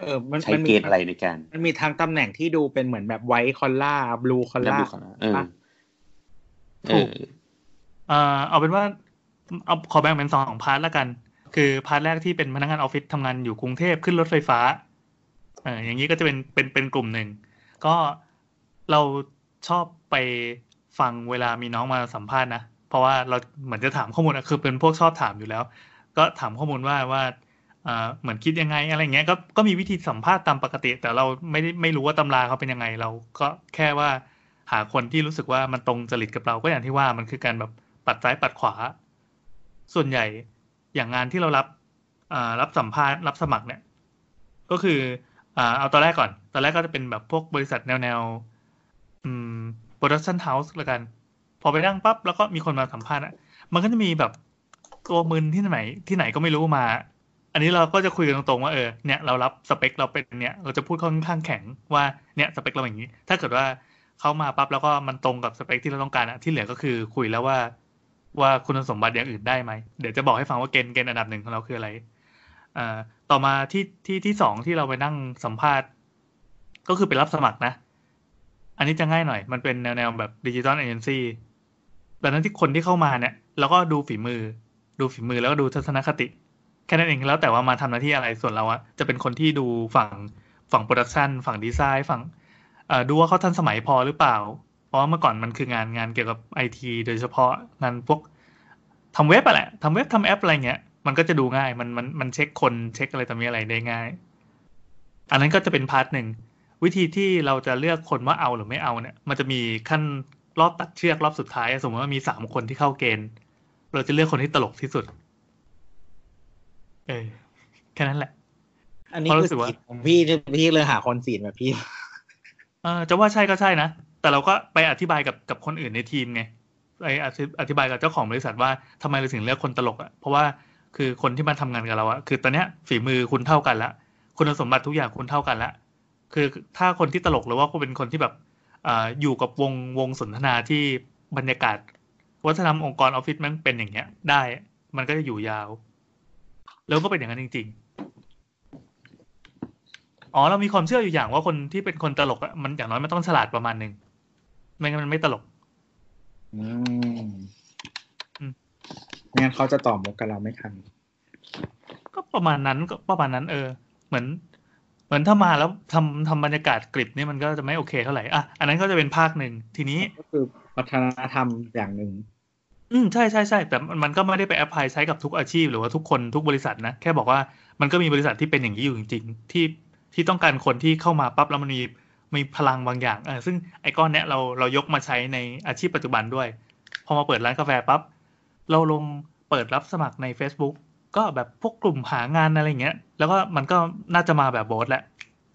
เออมันใช้มันเกมีณฑ์อะไรในการ มันมีทั้งตำแหน่งที่ดูเป็นเหมือนแบบ white collar blue collar ของเราเออเอถูกอ อ่าเอาเป็นว่าเอาขอแบ่งเป็นสอง part ละกัน คือ part แรกที่เป็นพนักงานออฟฟิศทำงานอยู่กรุงเทพขึ้นรถไฟฟ้าเอออย่างนี้ก็จะเป็นเป็นเป็นกลุ่มหนึ่ง ก็เราชอบไปฟังเวลามีน้องมาสัมภาษณ์นะ เพราะว่าเราเหมือนจะถามข้อมูลอะคือเป็นพวกชอบถามอยู่แล้ว ก็ถามข้อมูลว่าว่าอ่าเหมือนคิดยังไงอะไรเงี้ยก็ก็มีวิธีสัมภาษณ์ตามปกติ แต่เราไม่ได้ไม่รู้ว่าตำราเขาเป็นยังไงเราก็แค่ว่าหาคนที่รู้สึกว่ามันตรงจริตกับเราก็อย่างที่ว่ามันคือการแบบ ปัดซ้ายปัดขวา ส่วนใหญ่อย่างงานที่เรารับรับสัมภาษณ์รับสมัครเนี่ย ก็คืออ่าเอาตอนแรกก่อน ตอนแรกก็จะเป็นแบบพวกบริษัทแนวแนวอืม production house ละกัน พอไปนั่งปั๊บแล้วก็มีคนมาสัมภาษณ์อะ มันก็จะมีแบบตัวมึนที่ไหน ที่ไหนก็ไม่รู้มา อันนี้เราก็จะคุยกันตรงๆว่าเออเนี่ยเรารับสเปคเราเป็นเนี่ย เราจะพูดค่อนข้างแข็งว่าเนี่ยสเปคเราอย่างนี้ ถ้าเกิดว่าเขามาปั๊บแล้วก็มันตรงกับสเปคที่เราต้องการอะที่เหลือก็คือคุยแล้วว่า ว่าคุณสมบัติอย่างอื่นได้ไหม เดี๋ยวจะบอกให้ฟังว่าเกณฑ์เกณฑ์อันดับหนึ่งของเราคืออะไรอ่าต่อมาที่ที่ที่สองที่เราไปนั่งสัมภาษณ์ ก็คือไปรับสมัครนะ อันนี้จะง่ายหน่อย มันเป็นแนวแนวแบบ digital agency ดังนั้นที่คนที่เข้ามาเนี่ยเราก็ดูฝีมือ ดูฝีมือแล้วก็ดูทัศนคติ แค่นั้นเองแล้วแต่ว่ามาทำหน้าที่อะไรส่วนเราอะจะเป็นคนที่ดูฝั่งฝั่ง production ฝั่งดีไซน์ฝั่งดูว่าเขาทันสมัยพอหรือเปล่า เพราะว่าเมื่อก่อนมันคืองานงานเกี่ยวกับไอทีโดยเฉพาะงานพวกทำเว็บอะแหละทำเว็บทำแอปอะไรเงี้ย มันก็จะดูง่าย มันมันมันเช็คคนเช็คอะไรต่อมีอะไรได้ง่าย อันนั้นก็จะเป็น part หนึ่งวิธีที่เราจะเลือกคนว่าเอาหรือไม่เอาเนี่ย มันจะมีขั้นรอบตัดเชือกรอบสุดท้าย สมมติว่ามีสามคนที่เข้าเกณฑ์ เราจะเลือกคนที่ตลกที่สุด เออแค่นั้นแหละ อันนี้เพราะคือรู้สึกว่าซีนของพี่ที่พี่เลยหาคนซีนแบบพี่ เออจะว่าใช่ก็ใช่นะ แต่เราก็ไปอธิบายกับกับคนอื่นในทีมไงไปอธิอธิบายกับเจ้าของบริษัทว่าทำไมเราถึงเลือกคนตลกอะเพราะว่าคือคนที่มาทำงานกับเราอะคือตอนเนี้ยฝีมือคุณเท่ากันละคุณสมบัติทุกอย่างคุณเท่ากันละคือถ้าคนที่ตลกหรือว่าก็เป็นคนที่แบบอ่าอยู่กับวงวงสนทนาที่บรรยากาศ วัฒนธรรมองค์กรออฟฟิศมันเป็นอย่างเงี้ย ได้ มันก็จะอยู่ยาว แล้วก็เป็นอย่างนั้นจริง ๆ อ๋อเรามีความเชื่ออยู่อย่างว่าคนที่เป็นคนตลกอะมันอย่างน้อยมันต้องฉลาดประมาณหนึ่ง ไม่งั้นมันไม่ตลกอืมอืมงั้นเขาจะต่อมุกกับเราไม่ทัน ก็ประมาณนั้นก็ประมาณนั้น เออ เหมือนเหมือนถ้ามาแล้วทำทำบรรยากาศกริบนี่มันก็จะไม่โอเคเท่าไหร่อะอันนั้นก็จะเป็นภาคหนึ่งทีนี้ก็คือวัฒนธรรมอย่างหนึ่งอืมใช่ใช่ใช่แต่มันมันก็ไม่ได้ไปแอพพลายใช้กับทุกอาชีพ หรือว่าทุกคนทุกบริษัทนะแค่บอกว่ามันก็มีบริษัทที่เป็นอย่างนี้อยู่จริง ๆ ที่ที่ต้องการคนที่เข้ามาปั๊บแล้วมันมี มีพลังบางอย่างเออซึ่งไอ้ก้อนเนี้ยเราเรายกมาใช้ในอาชีพปัจจุบันด้วย พอมาเปิดร้านกาแฟปั๊บเราลงเปิดรับสมัครใน Facebook ก็แบบพวกกลุ่มหางานอะไรอย่างเงี้ย แล้วก็มันก็น่าจะมาแบบโบสแหละ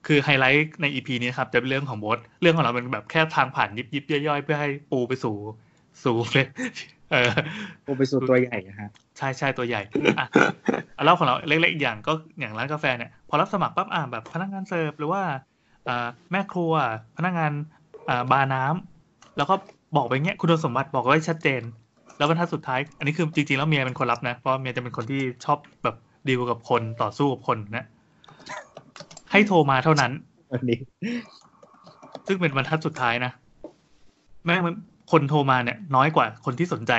คือไฮไลท์ใน EP นี้ครับ จะเป็นเรื่องของโบสเรื่องของเราเป็นแบบแค่ทางผ่านยิบยิบย่อยๆ เพื่อให้ปูไปสู่สู่เลยเออโอ้ไปสู่ตัวใหญ่นะฮะใช่ใช่ตัวใหญ่อะอะแล้วของเราเล็กๆอีกอย่างก็อย่างร้านกาแฟเนี่ย พอรับสมัครปั๊บอ่าแบบพนักงานเสิร์ฟหรือว่าอ่า แม่ครัวพนักงานอ่าบาร์น้ำแล้วก็บอกไปเงี้ยคุณสมบัติบอกไว้ชัดเจน แล้วบรรทัดสุดท้าย อันนี้คือจริงๆ แล้วเมียเป็นคนรับนะ เพราะว่าเมียจะเป็นคนที่ชอบแบบดีลกับคนต่อสู้กับคนนะ ให้โทรมาเท่านั้นวันนี้ ซึ่งเป็นบรรทัดสุดท้ายนะ แม่งมันคนโทรมาเนี่ย น้อยกว่าคนที่สนใจ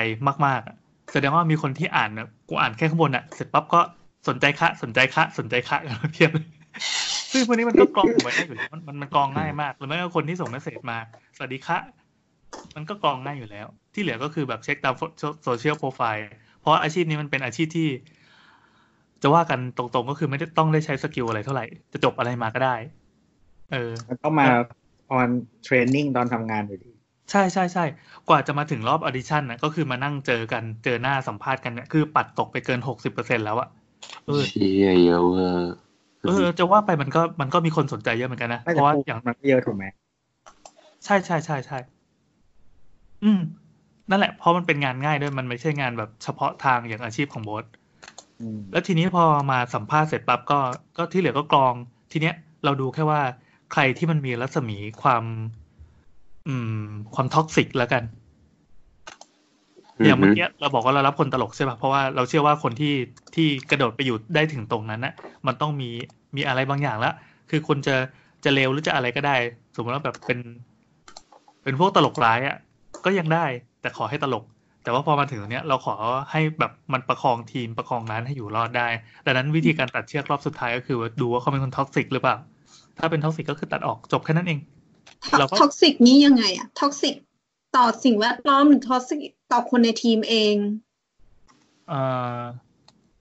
มากๆอะแสดงว่ามีคนที่อ่านนะกูอ่านแค่ข้างบนอะเสร็จปั๊บก็สนใจคะ สนใจคะ สนใจคะกันเพียบเลย ซึ่งวันนี้มันก็กรองไว้ได้อยู่แล้วมันมันมันกรองง่ายมาก หรือไม่ก็คนที่ส่ง message มา สวัสดีคะมันก็กรองง่ายอยู่แล้ว ที่เหลือก็คือแบบเช็คตาม social profile เพราะอาชีพนี้มันเป็นอาชีพที่ จะว่ากันตรงๆก็คือไม่ได้ต้องได้ใช้ skill อะไรเท่าไหร่ จะจบอะไรมาก็ได้ เออมันต้องมา on training ตอนทำงานอยู่ดี ใช่ใช่ใช่กว่าจะมาถึงรอบ audition นะก็คือมานั่งเจอกันเจอหน้าสัมภาษณ์กันเนี่ยคือปัดตกไปเกินหกสิบเปอร์เซ็นแล้วอะเออเชี่ยเยอะเวอร์ เออจะว่าไปมันก็มันก็มีคนสนใจเยอะเหมือนกันนะไม่เพแต่ราะว่าพวกอย่างมันก็เยอะถูกไหมใช่ใช่ใช่ใช่อืม นั่นแหละเพราะมันเป็นงานง่ายด้วยมันไม่ใช่งานแบบเฉพาะทางอย่างอาชีพของโบสอืมแล้วทีนี้พอมาสัมภาษณ์เสร็จปั๊บก็ก็ที่เหลือก็กรอง ทีเนี้ยเราดูแค่ว่าใครที่มันมีรัศมีความ อืม ความ toxic แล้วกัน อย่างเมื่อกี้เราบอกว่าเรารับคนตลกใช่ป่ะเพราะว่าเราเชื่อว่าคนที่ที่กระโดดไปอยู่ได้ถึงตรงนั้นนะมันต้องมีมีอะไรบางอย่างละคือคนจะจะเลวหรือจะอะไรก็ได้ สมมติว่าแบบเป็น เป็นพวกตลกร้ายอะ ก็ยังได้ แต่ขอให้ตลก แต่ว่าพอมาถึงตรงเนี้ยเราขอให้แบบมันประคองทีมประคองร้านให้อยู่รอดได้ ดังนั้นวิธีการตัดเชือกรอบสุดท้ายก็คือว่าดูว่าเขาเป็นคน toxic หรือเปล่าถ้าเป็น toxic ก็คือตัดออกจบแค่นั้นเองเราก็ tox ic นี้ยังไงอะ toxic ต่อสิ่งแวดล้อมหรือ toxic ต่อคนในทีมเองเอ่อ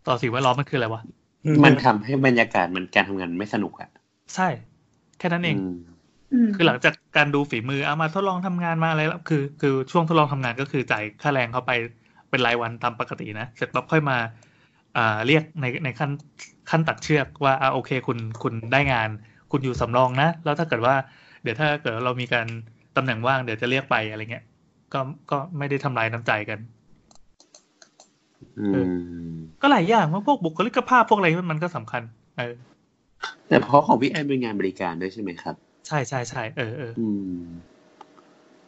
ต่อสิ่งแวดล้อมมันคืออะไรวะมันทำให้บรรยากาศมันการทำงานไม่สนุกอะใช่ แค่นั้นเองอืมอืมคือหลังจากการดูฝีมือเอามาทดลองทำงานมาอะไรแล้วคือ คือช่วงทดลองทำงานก็คือจ่ายค่าแรงเขาไปเป็นรายวันตามปกตินะเสร็จปั๊บค่อยมาอ่าเรียกในในขั้นขั้นตัดเชือกว่าอ่าโอเคคุณคุณได้งาน คุณอยู่สำรองนะ แล้วถ้าเกิดว่า เดี๋ยวถ้าเกิดเรามีการตำแหน่งว่างเดี๋ยวจะเรียกไปอะไรเงี้ย ก็ก็ไม่ได้ทำลายน้ำใจกันอืมก็หลายอย่างว่าพวกบุคลิกภาพพวกอะไรมันก็สำคัญ เออ แต่เพราะของพี่แอนเป็นงานบริการด้วยใช่ไหมครับ ใช่ใช่ใช่เออเอออืม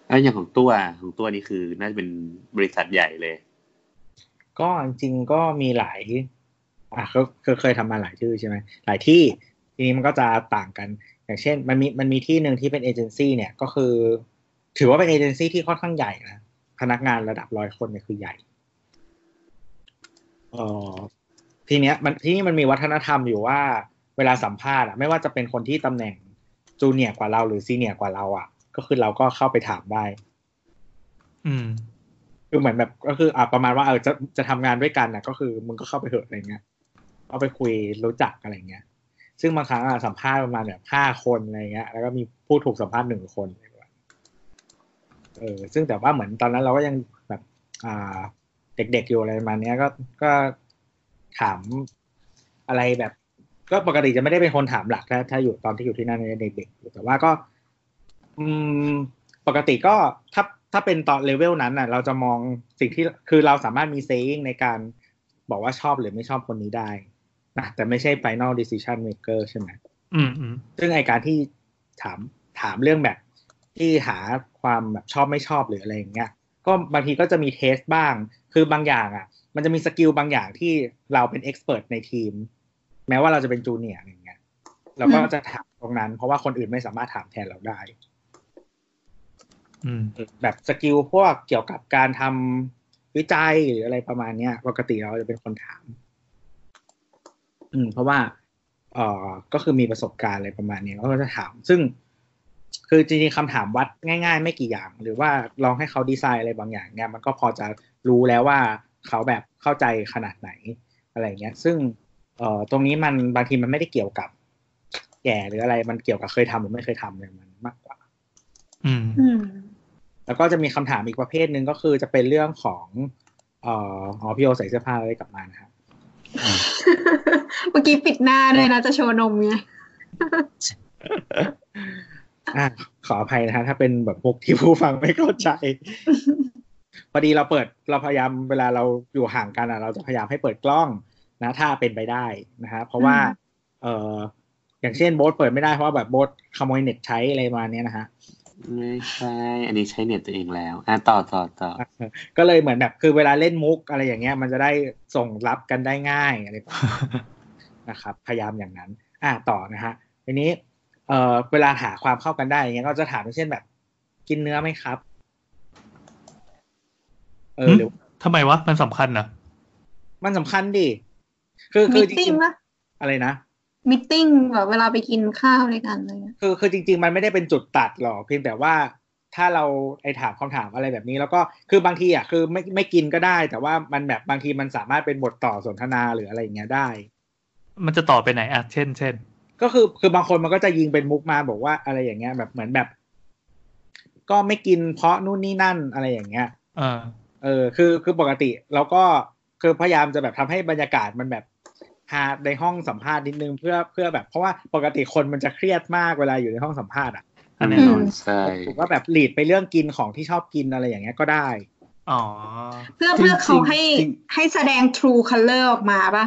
แล้วอย่างของตัวของตัวนี้คือน่าจะเป็นบริษัทใหญ่เลย ก็จริงๆก็มีหลาย อะก็เคยเคยทำมาหลายชื่อใช่ไหมหลายที่ทีนี้มันก็จะต่างกัน อย่างเช่น มันมีมันมีที่หนึ่งที่เป็นเอเจนซี่เนี่ยก็คือ ถือว่าเป็นเอเจนซี่ที่ค่อนข้างใหญ่นะพนักงานระดับร้อยคนเนี่ยคือใหญ่เออทีเนี้ย มันที่นี่มันมีวัฒนธรรมอยู่ว่า เวลาสัมภาษณ์อะไม่ว่าจะเป็นคนที่ตำแหน่งจูเนียร์กว่าเราหรือซีเนียร์กว่าเราอะก็คือเราก็เข้าไปถามได้ อืมคือเหมือนแบบก็คือ อะประมาณว่าเออจะจะทำงานด้วยกันนะก็คือมึงก็เข้าไปเถอะอะไรเงี้ยเอาไปคุยรู้จักอะไรเงี้ย ซึ่งบางครั้งอะสัมภาษณ์ประมาณแบบห้าคนอะไรเงี้ย แล้วก็มีผู้ถูกสัมภาษณ์หนึ่งคนเออซึ่งแต่ว่าเหมือนตอนนั้นเราก็ยังแบบอ่า เด็กๆอยู่อะไรประมาณเนี้ยก็ก็ถามอะไรแบบ ก็ปกติจะไม่ได้เป็นคนถามหลักถ้าถ้าอยู่ตอนที่อยู่ที่นั่นเนี่ยเด็กๆอยู่แต่ว่าก็ อืม ปกติก็ถ้าถ้าเป็นตอนเลเวลนั้นน่ะ เราจะมองสิ่งที่คือเราสามารถมีเซ y ิงในการบอกว่าชอบหรือไม่ชอบคนนี้ได้ นะแต่ไม่ใช่ final decision maker ใช่ไหมอืมอืมซึ่งไอการที่ถามถามเรื่องแบบที่หาความแบบชอบไม่ชอบหรืออะไรอย่างเงี้ย ก็บางทีก็จะมี test บ้าง คือบางอย่างอะ มันจะมี skill บางอย่างที่เราเป็น expert ในทีม แม้ว่าเราจะเป็น junior อย่างเงี้ยเราก็จะถามตรงนั้น เพราะว่าคนอื่นไม่สามารถถามแทนเราได้อืมแบบ skill พวกเกี่ยวกับการทำวิจัยหรืออะไรประมาณเนี้ย ปกติเราจะเป็นคนถาม อืม เพราะว่าเอ่อก็คือมีประสบการณ์อะไรประมาณนี้เขาก็จะถาม ซึ่ง คือจริงๆคำถามวัดง่าย ๆ ไม่กี่อย่าง หรือว่าลองให้เขาดีไซน์อะไรบางอย่างเนี่ยมันก็พอจะรู้แล้วว่าเขาแบบเข้าใจขนาดไหนอะไรเงี้ย ซึ่งเอ่อตรงนี้มันบางทีมันไม่ได้เกี่ยวกับ แก่หรืออะไรมันเกี่ยวกับเคยทำหรือไม่เคยทำเลยมันมากกว่าอืมอืมแล้วก็จะมีคำถามอีกประเภทหนึ่งก็คือจะเป็นเรื่องของเอ่ออ๋อพี่โอใส่เสื้อผ้าอะไรกลับมานะครับ เมื่อกี้ปิดหน้าด้วยนะจะโชว์นมไงอะขออภัยนะฮะถ้าเป็นแบบพวกที่ผู้ฟังไม่เข้าใจ พอดีเราเปิดเราพยายามเวลาเราอยู่ห่างกันอะ เราจะพยายามให้เปิดกล้องนะ ถ้าเป็นไปได้นะฮะเพราะว่า เอออย่างเช่นโบ๊ทเปิดไม่ได้เพราะว่าแบบโบ๊ทขโมยเน็ตใช้อะไรประมาณเนี้ยนะฮะ ไม่ใช่ อันนี้ใช้เน็ตตัวเองแล้ว อะต่อต่อต่อ ก็เลยเหมือนแบบ คือเวลาเล่นมุกอะไรอย่างเงี้ย มันจะได้ส่งรับกันได้ง่ายอะไรประมาณนี้นะครับ พยายามอย่างนั้น อ่าต่อนะฮะทีนี้ เอ่อ เวลาหาความเข้ากันได้อย่างเงี้ย ก็จะถามเช่นแบบ กินเนื้อไหมครับ เออหรือทำไมวะ มันสำคัญนะ มันสำคัญดิ คือคืมิอทจติ้ริงงปะๆอะไรนะ มิทติ้งแบบเวลาไปกินข้าวด้วยกันอะไรเงี้ยคือคือจริง ๆ มันไม่ได้เป็นจุดตัดหรอกเพียงแต่ว่าถ้าเราไอถามคำถามอะไรแบบนี้ แล้วก็คือบางทีอะคือไม่ไม่กินก็ได้ แต่ว่ามันแบบบางทีมันสามารถเป็นบทต่อสนทนาหรืออะไรอย่างเงี้ยได้ มันจะต่อไปไหนอะเช่นเช่นก็คือคือบางคนมันก็จะยิงเป็นมุกมาบอกว่าอะไรอย่างเงี้ยแบบเหมือนแบบ ก็ไม่กินเพราะนู่นนี่นั่นอะไรอย่างเงี้ยเออ เออ คือคือปกติเราก็คือพยายามจะแบบทำให้บรรยากาศมันแบบ ฮาในห้องสัมภาษณ์นิดนึงเพื่อเพื่อแบบเพราะว่าปกติคนมันจะเครียดมากเวลาอยู่ในห้องสัมภาษณ์อะอันแน่นอนใช่ผมว่าแบบหลีดไปเรื่องกินของที่ชอบกินอะไรอย่างเงี้ยก็ได้อ๋อเพื่อเพื่อเขาให้จริงให้แสดง true color ออกมาปะ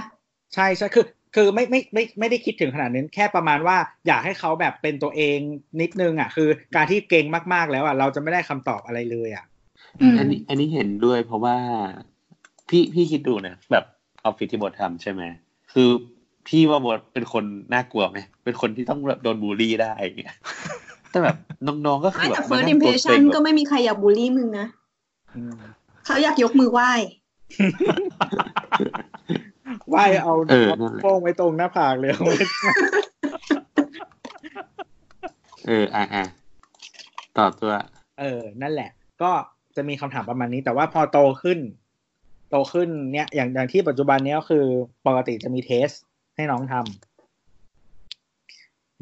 ใช่ใช่คือคือไม่ไม่ไม่ไม่ได้คิดถึงขนาดนั้นแค่ประมาณว่าอยากให้เขาแบบเป็นตัวเองนิดนึงอะ คือการที่เก่งมากๆแล้วอะเราจะไม่ได้คำตอบอะไรเลยอะอืมอันนี้อันนี้เห็นด้วยเพราะว่าพี่พี่คิดดูนะแบบออฟฟิศที่บททำใช่ไหม คือพี่ว่าบทเป็นคนน่ากลัวไหมเป็นคนที่ต้องแบบโดนบูลลี่ได้อย่างเงี้ยแต่แบบน้องๆก็คืไม่อแบแต่บ first มานั่งตัวเกร impression งก็แบบไม่มีใครอยากบูลลี่มึงนะอืมเขาอยากยกมือไหว้ไหว่ายเอาเออนั่นแหละโป้งไว้ตรงหน้าผากเลยเอาไว้เอออะอะต่อตัว เออ นั่นแหละ ก็จะมีคำถามประมาณนี้ แต่ว่าพอโตขึ้นโตขึ้นเนี่ยอย่างอย่างที่ปัจจุบันเนี้ยก็คือปกติจะมีเทสให้น้องทำ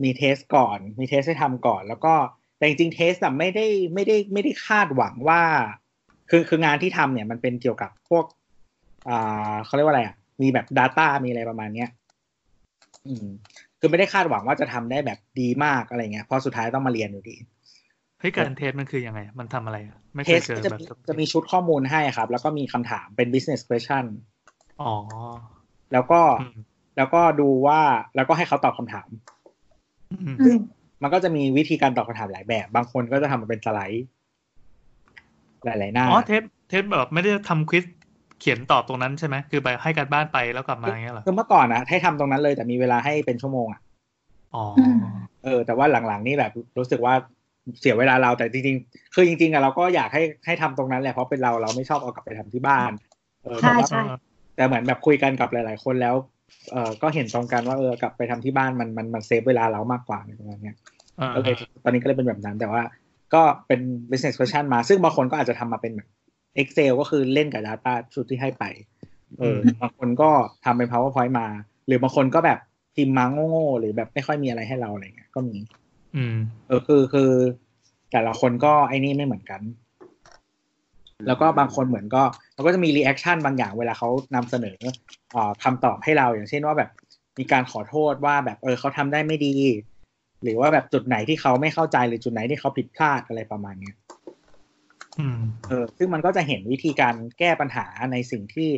มี test ก่อน มี test ให้ทำก่อน แล้วก็แต่จริงๆ test อะไม่ได้ไม่ได้ไม่ได้คาดหวังว่า คือคืองานที่ทำเนี่ย มันเป็นเกี่ยวกับพวกอ่าเขาเรียกว่าอะไรอะ มีแบบ Data มีอะไรประมาณเนี้ยอืมคือไม่ได้คาดหวังว่าจะทำได้แบบดีมากอะไรเงี้ยเพราะสุดท้ายต้องมาเรียนอยู่ดี ฮ้ยการ test มันคือยังไง มันทำอะไรอะไม่เคย test เจอจะแบบมีจะมีชุดข้อมูลให้ครับ แล้วก็มีคำถามเป็น business question อ๋อ แล้วก็อืมแล้วก็ดูว่าแล้วก็ให้เขาตอบคำถามอืมอืมมันก็จะมีวิธีการตอบคำถามหลายแบบ บางคนก็จะทำมาเป็นสไลด์ หลาย ๆ หน้า อ๋อ test test แบบไม่ได้ทำ quiz เขียนตอบตรงนั้นใช่ไหม คือไปให้การบ้านไปแล้วกลับมาอย่างเงี้ยเหรอ คือเมื่อก่อนนะให้ทำตรงนั้นเลยแต่มีเวลาให้เป็นชั่วโมงอะ อ๋อ เออ แต่ว่าหลังๆนี่แบบรู้สึกว่า เสียเวลาเราแต่จริงๆ คือจริงๆอะเราก็อยากให้ให้ทำตรงนั้นแหละเพราะเป็นเราเราไม่ชอบเอากลับไปทำที่บ้านเออใช่แต่ว่าใช่แต่เหมือนแบบคุยกันกับหลาย ๆ คนแล้วเออก็เห็นตรงกันว่าเออกลับไปทำที่บ้านมันมันมันเซฟเวลาเรามากกว่าในตรงนั้นเนี่ยอ่าก็เลยตอนนี้ก็เลยเป็นแบบนั้นแต่ว่าก็เป็น business question มา ซึ่งบางคนก็อาจจะทำมาเป็นแบบ Excel ก็คือเล่นกับ Data ชุดที่ให้ไปเออบางคนก็ทำเป็น PowerPoint มา หรือบางคนก็แบบพิมพ์มาโง่ๆหรือแบบไม่ค่อยมีอะไรให้เราอะไรเงี้ยก็มี อืม เออคือคือ แต่ละคนก็ไอ้นี่ไม่เหมือนกัน แล้วก็บางคนเหมือนก็เราก็จะมี reaction บางอย่างเวลาเขานำเสนอเอ่อคำตอบให้เราอย่างเช่นว่าแบบมีการขอโทษว่าแบบเออเขาทำได้ไม่ดี หรือว่าแบบจุดไหนที่เขาไม่เข้าใจหรือจุดไหนที่เขาผิดพลาดอะไรประมาณเนี้ยอืมเออ ซึ่งมันก็จะเห็นวิธีการแก้ปัญหาในสิ่งที่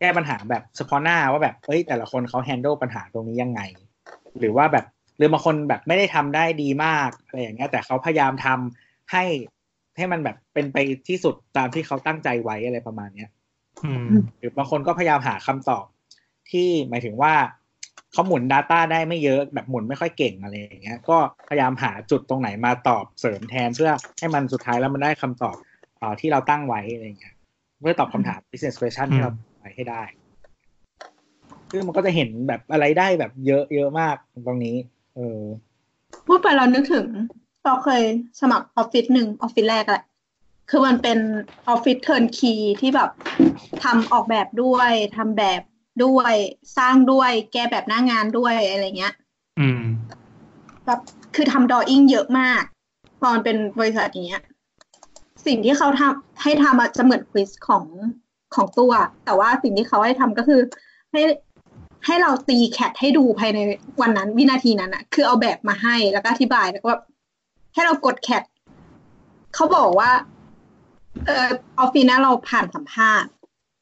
แก้ปัญหาแบบเฉพาะหน้าว่าแบบเอ้ยแต่ละคนเขา handle ปัญหาตรงนี้ยังไง หรือว่าแบบ หรือบางคนแบบไม่ได้ทำได้ดีมากอะไรอย่างเงี้ยแต่เขาพยายามทำให้ให้มันแบบเป็นไปที่สุดตามที่เขาตั้งใจไว้อะไรประมาณเนี้ยอืมหรือบางคนก็พยายามหาคำตอบ ที่หมายถึงว่าเขาหมุน Data ได้ไม่เยอะแบบหมุนไม่ค่อยเก่งอะไรอย่างเงี้ย ก็พยายามหาจุดตรงไหนมาตอบเสริมแทนเพื่อให้มันสุดท้ายแล้วมันได้คำตอบเอ่อที่เราตั้งไว้อะไรอย่างเงี้ยเพื่อตอบคำถาม business question ที่เราตั้งไว้ให้ได้ซึ่งมันก็จะเห็นแบบอะไรได้แบบเยอะเยอะมากตรงนี้ เออ พูดไปเรานึกถึง เราเคยสมัครออฟฟิศหนึ่งออฟฟิศแรกแหละ คือมันเป็นออฟฟิศ turnkey ที่แบบทำออกแบบด้วยทำแบบด้วยสร้างด้วยแก้แบบหน้างานด้วยอะไรเงี้ย อืมแบบคือทำ drawing เยอะมากพอมันเป็นบริษัทอย่างเงี้ย สิ่งที่เขาทำให้ทำอะจะเหมือน quiz ของของตัว แต่ว่าสิ่งที่เขาให้ทำก็คือ ให้ ให้เราตีแคทให้ดูภายในวันนั้นวินาทีนั้นอะคือเอาแบบมาให้แล้วก็อธิบายแล้วก็แบบให้เรากดแคทเขาบอกว่า เออออฟฟิศนะเราผ่านสัมภาษณ์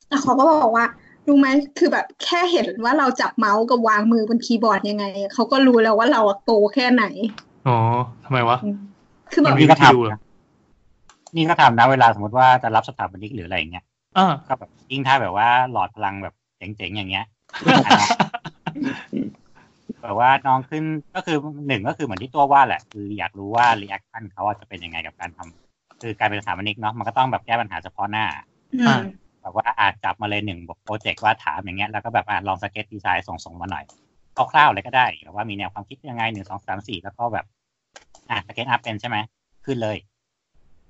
แล้วเขาก็บอกว่ารู้ไหมคือแบบแค่เห็นว่าเราจับเมาส์กับวางมือบนคีย์บอร์ดยังไงเขาก็รู้แล้วว่าเราอะโตแค่ไหน อ๋อทำไมวะอืมคือแบมับนมีนี่ก็วิธีดูเหรอทำนะนี่ก็ทำนะเวลาสมมติว่าจะรับสถาปนิกหรืออะไรอย่างเงี้ยอ่าก็แบบยิ่งถ้าแบบว่าหลอดพลังแบบเจ๋งๆอย่างเงี้ย แบบว่าน้องขึ้นก็คือหนึ่งก็คือเหมือนที่ตัวว่าแหละ คืออยากรู้ว่า reaction เขาอะจะเป็นยังไงกับการทำคือการเป็นสถาปนิกเนาะมันก็ต้องแบบแก้ปัญหาเฉพาะหน้าอืมแบบว่าอาจจับมาเลยหนึ่งบอกโปรเจกต์ว่าถามอย่างเงี้ยแล้วก็แบบอะลอง sketch design ส่งส่งมาหน่อยคร่าวๆเลยก็ได้แบบว่ามีแนวความคิดยังไงหนึ่งสองสามสี่แล้วก็แบบอะ SketchUp เป็นใช่ไหมขึ้นเลย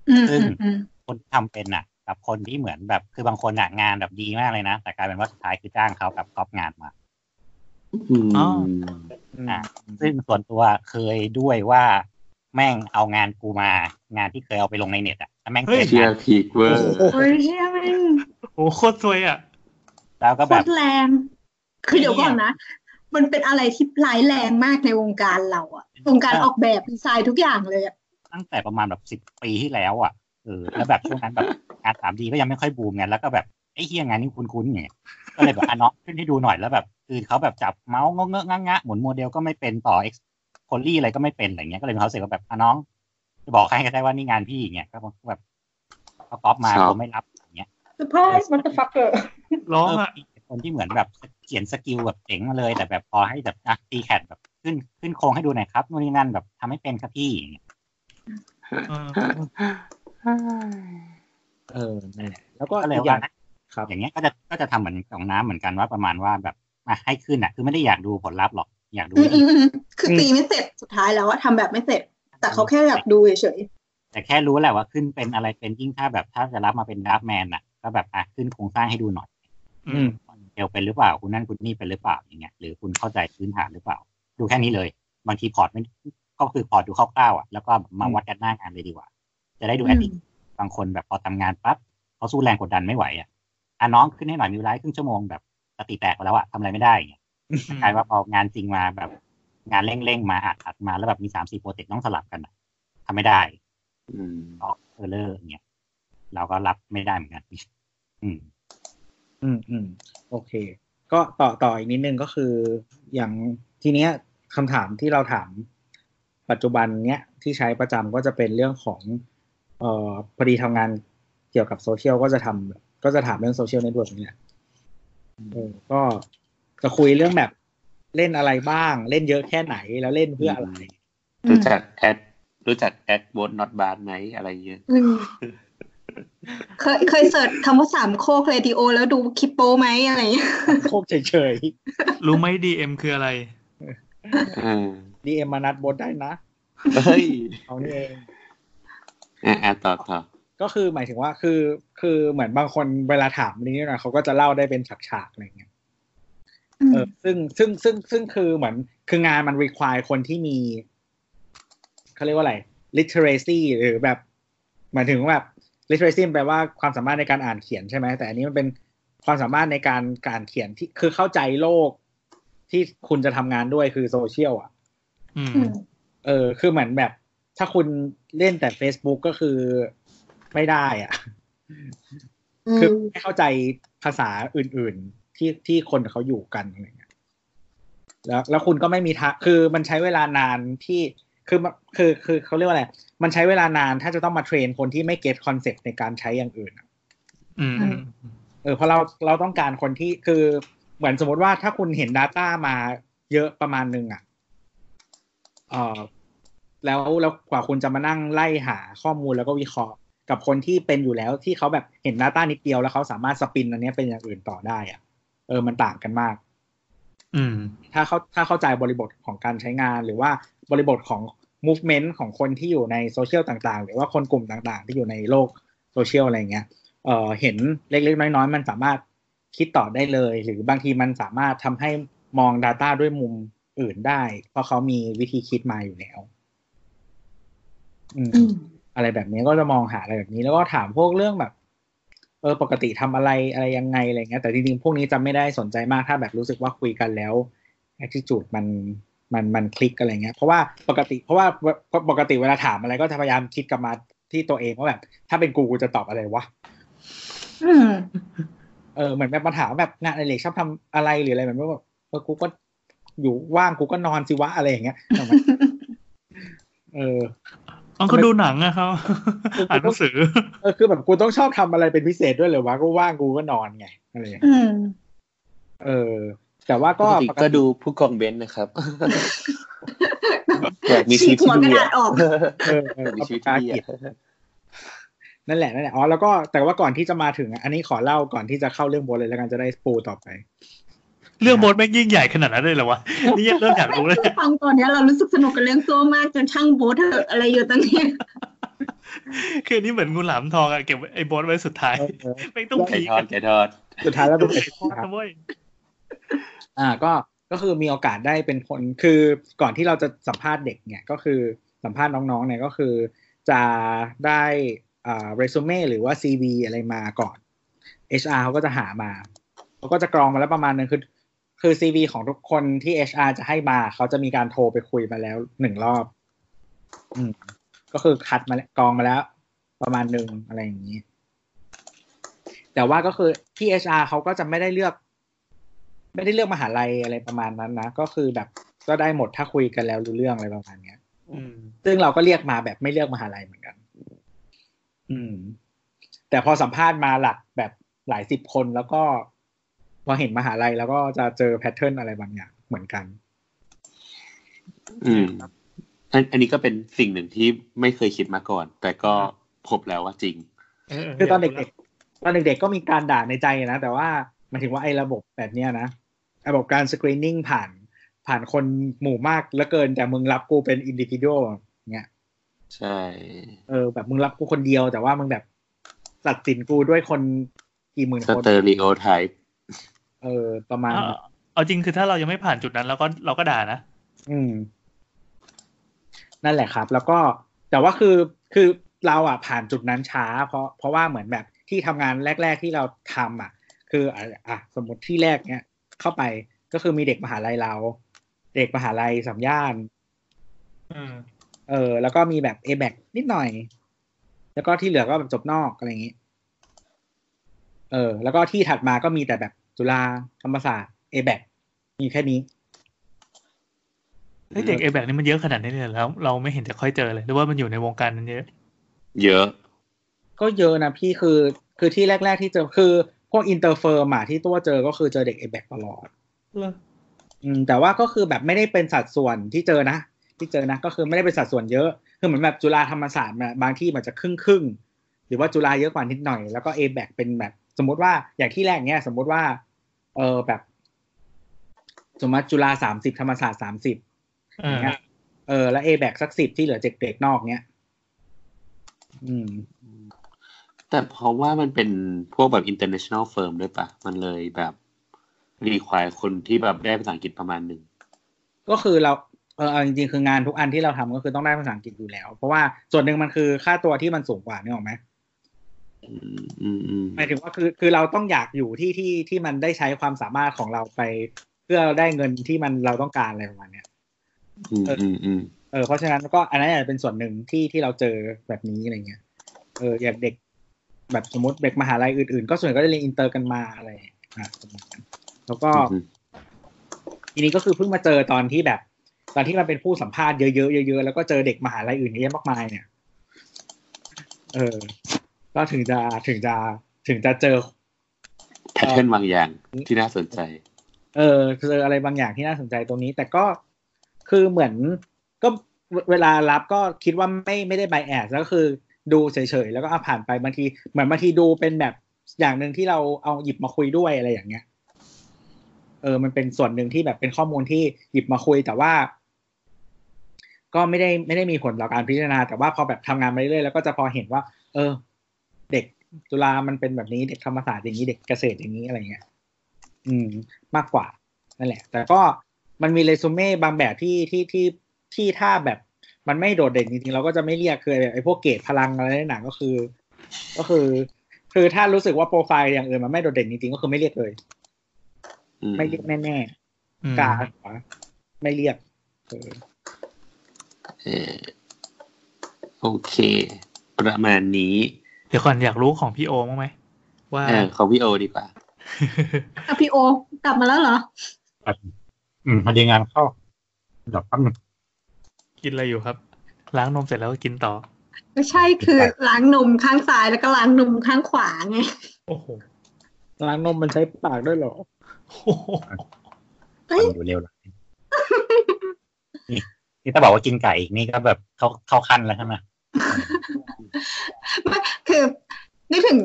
อืมซึ่งอืมอืมคนที่ทำเป็นอะ กับคนที่เหมือนแบบคือบางคนอะงานแบบดีมากเลยนะ แต่กลายเป็นว่าสุดท้ายคือจ้างเขากับก๊อปงานมาอืมอ๋ออะซึ่งส่วนตัวเคยด้วยว่าแม่งเอางานกูมา งานที่เคยเอาไปลงในเน็ตอะแล้วแม่งเฮ้ยเป็นเชียงานร์พีกเวอร์โอ้ยเชี่ยแม่งโอ้โคตรซวยอะแล้วก็โคแบบตรแรงคือเดี๋ยวก่อนนะ มันเป็นอะไรที่ร้ายแรงมากในวงการเราอะวงการออกแบบดีไซน์ทุกอย่างเลยอะตั้งแต่ประมาณแบบสิบปีที่แล้วอะ เออแล้วแบบช่วงนั้นแบบงานสามดีก็ยังไม่ค่อยบูมไงแล้วก็แบบไอ้เฮียงานนี้คุ้นๆไงก็เลยแบบอะเนาะขึ้นให้ดูหน่อยแล้วแบบคือเขาแบบจับเมาส์งงเงอะงะงะหมุนโมเดลก็ไม่เป็นต่อเอ็กซ์โพลี่อะไรก็ไม่เป็นอะไรเงี้ยก็เลยมีความรู้สึกว่าแบบอะน้องจะบอกใครก็ได้ว่านี่งานพี่อย่างเงี้ยก็แบบเขาก๊อปมาผมไม่รับอย่างเงี้ยสุภาพมันจะฟักเกอร์ร้องอะเออคนที่เหมือนแบบเขียนสกิลแบบเจ๋งมาเลย แต่แบบพอให้แบบอะตีแคดแบบขึ้นขึ้นโครงให้ดูหน่อยครับนู่นนี่นั่นแบบทำให้เป็นครับพี่อย่าง เงี้ยเออเออนั่นแหละแล้วก็ก็เลยอีกอย่างว่าครับอย่างเงี้ยก็จะก็จะทำเหมือนของน้ำเหมือนกันว่าประมาณว่าแบบอะให้ขึ้นอะ คือไม่ได้อยากดูผลลัพธ์หรอก อยากดูอืมวิอืธีมอืมคือตีไม่เสร็จสุดท้ายแล้วอะทำแบบไม่เสร็จ แต่เขาแค่อยากดูเฉยแต่แค่รู้แหละว่าขึ้นเป็นอะไรเป็นยิ่งถ้าแบบถ้าจะรับมาเป็นดราฟแมนอะ ก็แบบอะขึ้นโครงสร้างให้ดูหน่อย อืมเดลเป็นหรือเปล่า คุณนั่นคุณนี่เป็นหรือเปล่าอย่างเงี้ยหรือคุณเข้าใจพื้นฐานหรือเปล่า ดูแค่นี้เลย บางที port ไม่ก็คือ port ดูคร่าวๆอะแล้วก็มาวัดกันหน้างานเลยดีกว่า จะได้ดูอืแอมดดิบางคนแบบพอทำงานปั๊บเขาสู้แรงกดดันไม่ไหวอะอะน้องขึ้นให้หน่อยมีเวลาให้ครึ่งชั่วโมงแบบสติแตกไปแล้วอะทำอะไรไม่ได้อย่างเงี้ยกลายว่าพองานจริงมาแบบงานเร่งๆมาอัดอัดมาแล้วแบบมีสามสี่โปรเจกต์ต้องสลับกันอะทำไม่ได้ อืมออก error อย่างเงี้ยเราก็รับไม่ได้เหมือนกัน อืม อืมอืมโอเค ก็ต่อต่ออีกนิดนึงก็คือ อย่างทีเนี้ยคำถามที่เราถามปัจจุบันเนี้ยที่ใช้ประจำก็จะเป็นเรื่องของ เอ่อพอดีทำงานเกี่ยวกับโซเชียลก็จะทำก็จะถามเรื่อง social network นี่แหละเออก็จะคุยเรื่องแบบเล่นอะไรบ้าง เล่นเยอะแค่ไหนแล้วเล่นเพื่ออะไรๆรู้จักแอดรู้จักแอดบนนอตบาร์ไหมอะไรเงี้ยอืมเคยเคยเสิร์ชคำว่าสามโคกเรดิโอ แล้วดูคลิปโป้ไหมอะไรอย่างเงี้ยโคกเฉยรู้ไหมดีเอ็มคืออะไรอ่าๆดีเอ็มมานัดบดได้นะ เฮ้ย เอานี่เอง อ่าอ่าต่อต่อก็คือหมายถึงว่าคือคือเหมือนบางคนเวลาถามนี้นะเขาก็จะเล่าได้เป็นฉากๆอะไรเงี้ยเออซึ่งซึ่งซึ่งซึ่งคือเหมือนคืองานมัน require คนที่มีเขาเรียกว่าอะไร literacy หรือแบบหมายถึงว่าแบบ literacy แปลว่าความสามารถในการอ่านเขียนใช่ไหมแต่อันนี้มันเป็นความสามารถในการการเขียนที่คือเข้าใจโลกที่คุณจะทำงานด้วยคือโซเชียลอะอืมอืมเออ คือเหมือนแบบ ถ้าคุณเล่นแต่ Facebook ก็คือไม่ได้อะคือไม่เข้าใจภาษาอื่น ๆ ที่ที่คนเขาอยู่กันอะไรเงี้ยแล้วแล้วคุณก็ไม่มีทางคือมันใช้เวลานานที่คือมันคือคือเขาเรียกว่าอะไร มันใช้เวลานานถ้าจะต้องมา train คนที่ไม่ get concept ในการใช้อย่างอื่นอะอืมอืมเออเพราะเราเราต้องการคนที่คือเหมือนสมมติว่าถ้าคุณเห็น Data มาเยอะประมาณหนึ่งอะเออ แล้วแล้วกว่าคุณจะมานั่งไล่หาข้อมูลแล้วก็วิเคราะห์กับคนที่เป็นอยู่แล้วที่เขาแบบเห็น Data นิดเดียวแล้วเขาสามารถ spin อันเนี้ยเป็นอย่างอื่นต่อได้อะเออมันต่างกันมาก อืม ถ้าเขาถ้าเข้าใจบริบทของการใช้งาน หรือว่าบริบทของ movement ของคนที่อยู่ในโซเชียลต่างๆ หรือว่าคนกลุ่มต่างๆ ที่อยู่ในโลกโซเชียลอะไรเงี้ยเอ่อเห็นเล็กๆ น้อยๆ มันสามารถคิดต่อได้เลย หรือบางทีมันสามารถทำให้มอง Data ด้วยมุมอื่นได้ เพราะเขามีวิธีคิดมาอยู่แล้ว อืมอืมอะไรแบบนี้ก็จะมองหาอะไรแบบนี้ แล้วก็ถามพวกเรื่องแบบ เออปกติทำอะไรอะไรยังไงอะไรเงี้ยแต่จริงๆพวกนี้จะไม่ได้สนใจมากถ้าแบบรู้สึกว่าคุยกันแล้ว attitude มันมันมันคลิกอะไรเงี้ยเพราะว่าปกติเพราะว่าปกติเวลาถามอะไรก็จะพยายามคิดกลับมาที่ตัวเองว่าแบบ ถ้าเป็นกูกูจะตอบอะไรวะอืมเออเหมือนแบบมาถามว่าแบบงานอะไรชอบทำอะไรหรืออะไรเหมือนว่าแบบเออกูก็อยู่ว่างกูก็นอนสิวะอะไรอย่างเงี้ยทำไม เออเอาก็ดูหนังอะครับอ่านหนังสือเออคือแบบกูต้องชอบทำอะไรเป็นพิเศษด้วยเลยวะก็ว่างกูก็นอนไงอะไรอย่างเงี้ยอืมเออ แต่ว่าปก็กติก็ดูผู้กองเบนซ์นะครับอยากมีฉีชีวิกตหัวที่กระดีดาษออกเออเออมีเอาชีวิตปากที่กาดีเขียนนั่นแหละนั่นแหละอ๋อแล้วก็แต่ว่าก่อนที่จะมาถึงอะอันนี้ขอเล่าก่อนที่จะเข้าเรื่องโบทเลยแล้วกันจะได้ปูต่อไป เรื่องโบสแม่งยิ่งใหญ่ขนาดนั้นเลยเหรอวะนี่ยังเริ่มอยากรู้เลยฟังตอนเนี้ยเรารู้สึกสนุกกับเรื่องตัวมากจนช่างโบทเถอะอะไรอยู่ตรงนี้คือนี่เหมือนงูหลามทองอะเก็บไอ้โบสไว้สุดท้ายเออเออไม่ต้องไก่พีทอดไก่ทอดสุดท้ายแล้วเป็นเอกทอดนะครับนะเว้ยอ่าก็ก็คือมีโอกาสได้เป็นคนคือก่อนที่เราจะสัมภาษณ์เด็กเนี่ยก็คือสัมภาษณ์น้องๆเนี่ยก็คือ จะได้อ่าเรซูเม่หรือว่า CV อะไรมาก่อน HR เขาก็จะหามาเขาก็จะกรองมาแล้วประมาณนึงคือ คือ CV ของทุกคนที่ HR จะให้มาเขาจะมีการโทรไปคุยมาแล้วหนึ่งรอบ อืม ก็คือคัดมาแล้วกรองมาแล้ว ประมาณหนึ่งอะไรอย่างนี้ แต่ว่าก็คือที่ HR เขาก็จะไม่ได้เลือก ไม่ได้เลือกมหาลัยอะไรประมาณนั้นนะก็คือแบบก็ได้หมดถ้าคุยกันแล้วรู้เรื่องอะไรประมาณเนี้ยอืมซึ่งเราก็เรียกมาแบบไม่เลือกมหาลัยเหมือนกัน อืม แต่พอสัมภาษณ์มาหลักแบบหลายสิบคนแล้วก็ พอเห็นมหาลัยแล้วก็จะเจอ pattern อะไรบางอย่างเหมือนกัน อืมอันอันนี้ก็เป็นสิ่งหนึ่งที่ไม่เคยคิดมาก่อน แต่ก็พบแล้วว่าจริงคือตอนเด็กๆตอนเด็กๆก็มีการด่าในใจนะ แต่ว่าหมายถึงว่าไอ้ระบบแบบเนี้ยนะระบบการ screening ผ่านผ่านคนหมู่มากเหลือเกิน แต่มึงรับกูเป็นอินดิวิ u a l เงี้ยใช่ เออ แบบมึงรับกูคนเดียว แต่ว่ามึงแบบตัดสินกูด้วยคนกี่หมื่นสคนเตอริโอไทป์ เออ ประมาณเอานั้นเอาจริงคือถ้าเรายังไม่ผ่านจุดนั้นเราก็เราก็ด่านะ อืม นั่นแหละครับ แล้วก็แต่ว่าคือคือเราอะผ่านจุดนั้นช้า เพราะเพราะว่าเหมือนแบบที่ทำงานแรก ๆที่เราทำอะ คืออะอะสมมติที่แรกเนี้ยเข้าไปก็คือมีเด็กมหาลัยเรา เด็กมหาลัยสามย่านอืมเออ แล้วก็มีแบบ a b a c นิดหน่อย แล้วก็ที่เหลือก็แบบจบนอกอะไรอย่างนี้ เออ แล้วก็ที่ถัดมาก็มีแต่แบบ จุฬาธรรมศาสตร์ a b a c มีแค่นี้เฮ้ยเด็กเอแบกนี่มันเยอะขนาดนี้เลยเหรอแล้ว เราไม่เห็นจะค่อยเจอเลยหรือว่ามันอยู่ในวงการนั้นเยอะ เยอะ ก็เยอะนะพี่คือคือที่แรก ๆที่เจอคือพวก inter firm อะที่ตัวเจอก็คือเจอเด็กเอแบกตลอดอืมแต่ว่าก็คือแบบไม่ได้เป็นสัดส่วนที่เจอนะที่เจอนะก็คือไม่ได้เป็นสัดส่วนเยอะคือเหมือนแบบจุฬาธรรมศาสตร์บางที่มันจะครึ่งครึ่งๆหรือว่าจุฬาเยอะกว่านิดหน่อยแล้วก็เอแบกเป็นแบบสมมติว่าอย่างที่แรกเนี้ยสมมติว่า เออแบบ สมมติจุฬาสามสิบธรรมศาสตร์สามสิบอืมเงี้ยเออแล้วเอแบกสักสิบที่เหลือเด็กๆนอกเนี้ยอืม แต่เพราะว่ามันเป็นพวกแบบ international firm ด้วยปะมันเลยแบบรีควายคนที่แบบได้ภาษาอังกฤษประมาณหนึ่ง ก็คือเราเออเอาจริงๆคืองานทุกอันที่เราทำก็คือต้องได้ภาษาอังกฤษอยู่แล้ว เพราะว่าส่วนหนึ่งมันคือค่าตัวที่มันสูงกว่านี่หรอกไหมอืมอืมอืม หมายถึงว่าคือคือเราต้องอยากอยู่ที่ที่ที่มันได้ใช้ความสามารถของเราไป เพื่อได้เงินที่มันเราต้องการอะไรประมาณเนี้ยอืมอืมอืมเออเพราะฉะนั้นก็อันนั้นอาจจะเป็นส่วนหนึ่งที่ที่เราเจอแบบนี้อะไรเงี้ยเอออย่างเด็กแบบสมมติเด็กมหาลัยอื่นๆ ก็ส่วนใหญ่ก็ได้เรียนอินเตอร์กันมาอะไรอะประมาณนั้นแล้วก็อืมทีนี้ก็คือเพิ่งมาเจอตอนที่แบบ ตอนที่มันเป็นผู้สัมภาษณ์เยอะๆเยอะๆแล้วก็เจอเด็กมหาลัยอื่นเยอะแยะมากมายเนี่ย เออ ก็ถึงจะถึงจะถึงจะเจอ pattern บางอย่างที่น่าสนใจ เออเจออะไรบางอย่างที่น่าสนใจตรงนี้ แต่ก็คือเหมือนก็เวเวลารับก็คิดว่าไม่ไม่ได้ bias ก็คือดูเฉยๆ แล้วก็เอาผ่านไปบางที เหมือนบางทีดูเป็นแบบอย่างหนึ่งที่เราเอาหยิบมาคุยด้วยอะไรอย่างเงี้ย เออ มันเป็นส่วนหนึ่งที่แบบเป็นข้อมูลที่หยิบมาคุยแต่ว่า ก็ไม่ได้ไม่ได้มีผลต่อการพิจารณา แต่ว่าพอแบบทำงานมาเรื่อยๆแล้วก็จะพอเห็นว่า เออเด็ก จุฬามันเป็นแบบนี้เด็กธรรมศาสตร์อย่างนี้เด็กเกษตรอย่างนี้อะไรเงี้ย อืม มากกว่านั่นแหละ แต่ก็มันมีเรซูเม่บางแบบที่ที่ที่ที่ถ้าแบบมันไม่โดดเด่นจริงๆเราก็จะไม่เรียกคือไอ้พวกเกรดพลังอะไรในหนังก็คือ ก็คือ คือถ้ารู้สึกว่าโปรไฟล์อย่างอื่นมันไม่โดดเด่นจริงๆก็คือไม่เรียกเลยอืมไม่เรียกแน่อืมๆกาหัวไม่เรียกเออเออโอเค ประมาณนี้เดี๋ยวก่อนอยากรู้ของพี่โอมั้างไหมว่าเออของพี่โอดีกว่าอะพี่โอกลับมาแล้วเหรอ อืมพอดีงานเข้าเดี๋ยวแป๊บนึงกินอะไรอยู่ครับ ล้างนมเสร็จแล้วก็กินต่อ ไม่ใช่คือล้างนมข้างซ้ายแล้วก็ล้างนมข้างขวาไงโอ้โหล้างนมมันใช้ปากด้วยเหรอโอ้โหเฮ้ยฟังดูเร็วเลยนี่นี่ถ้าบอกว่ากินไก่อีกนี่ก็แบบเข้าเข้าขั้นแล้วใช่ไหมไม่คือ นึกถึง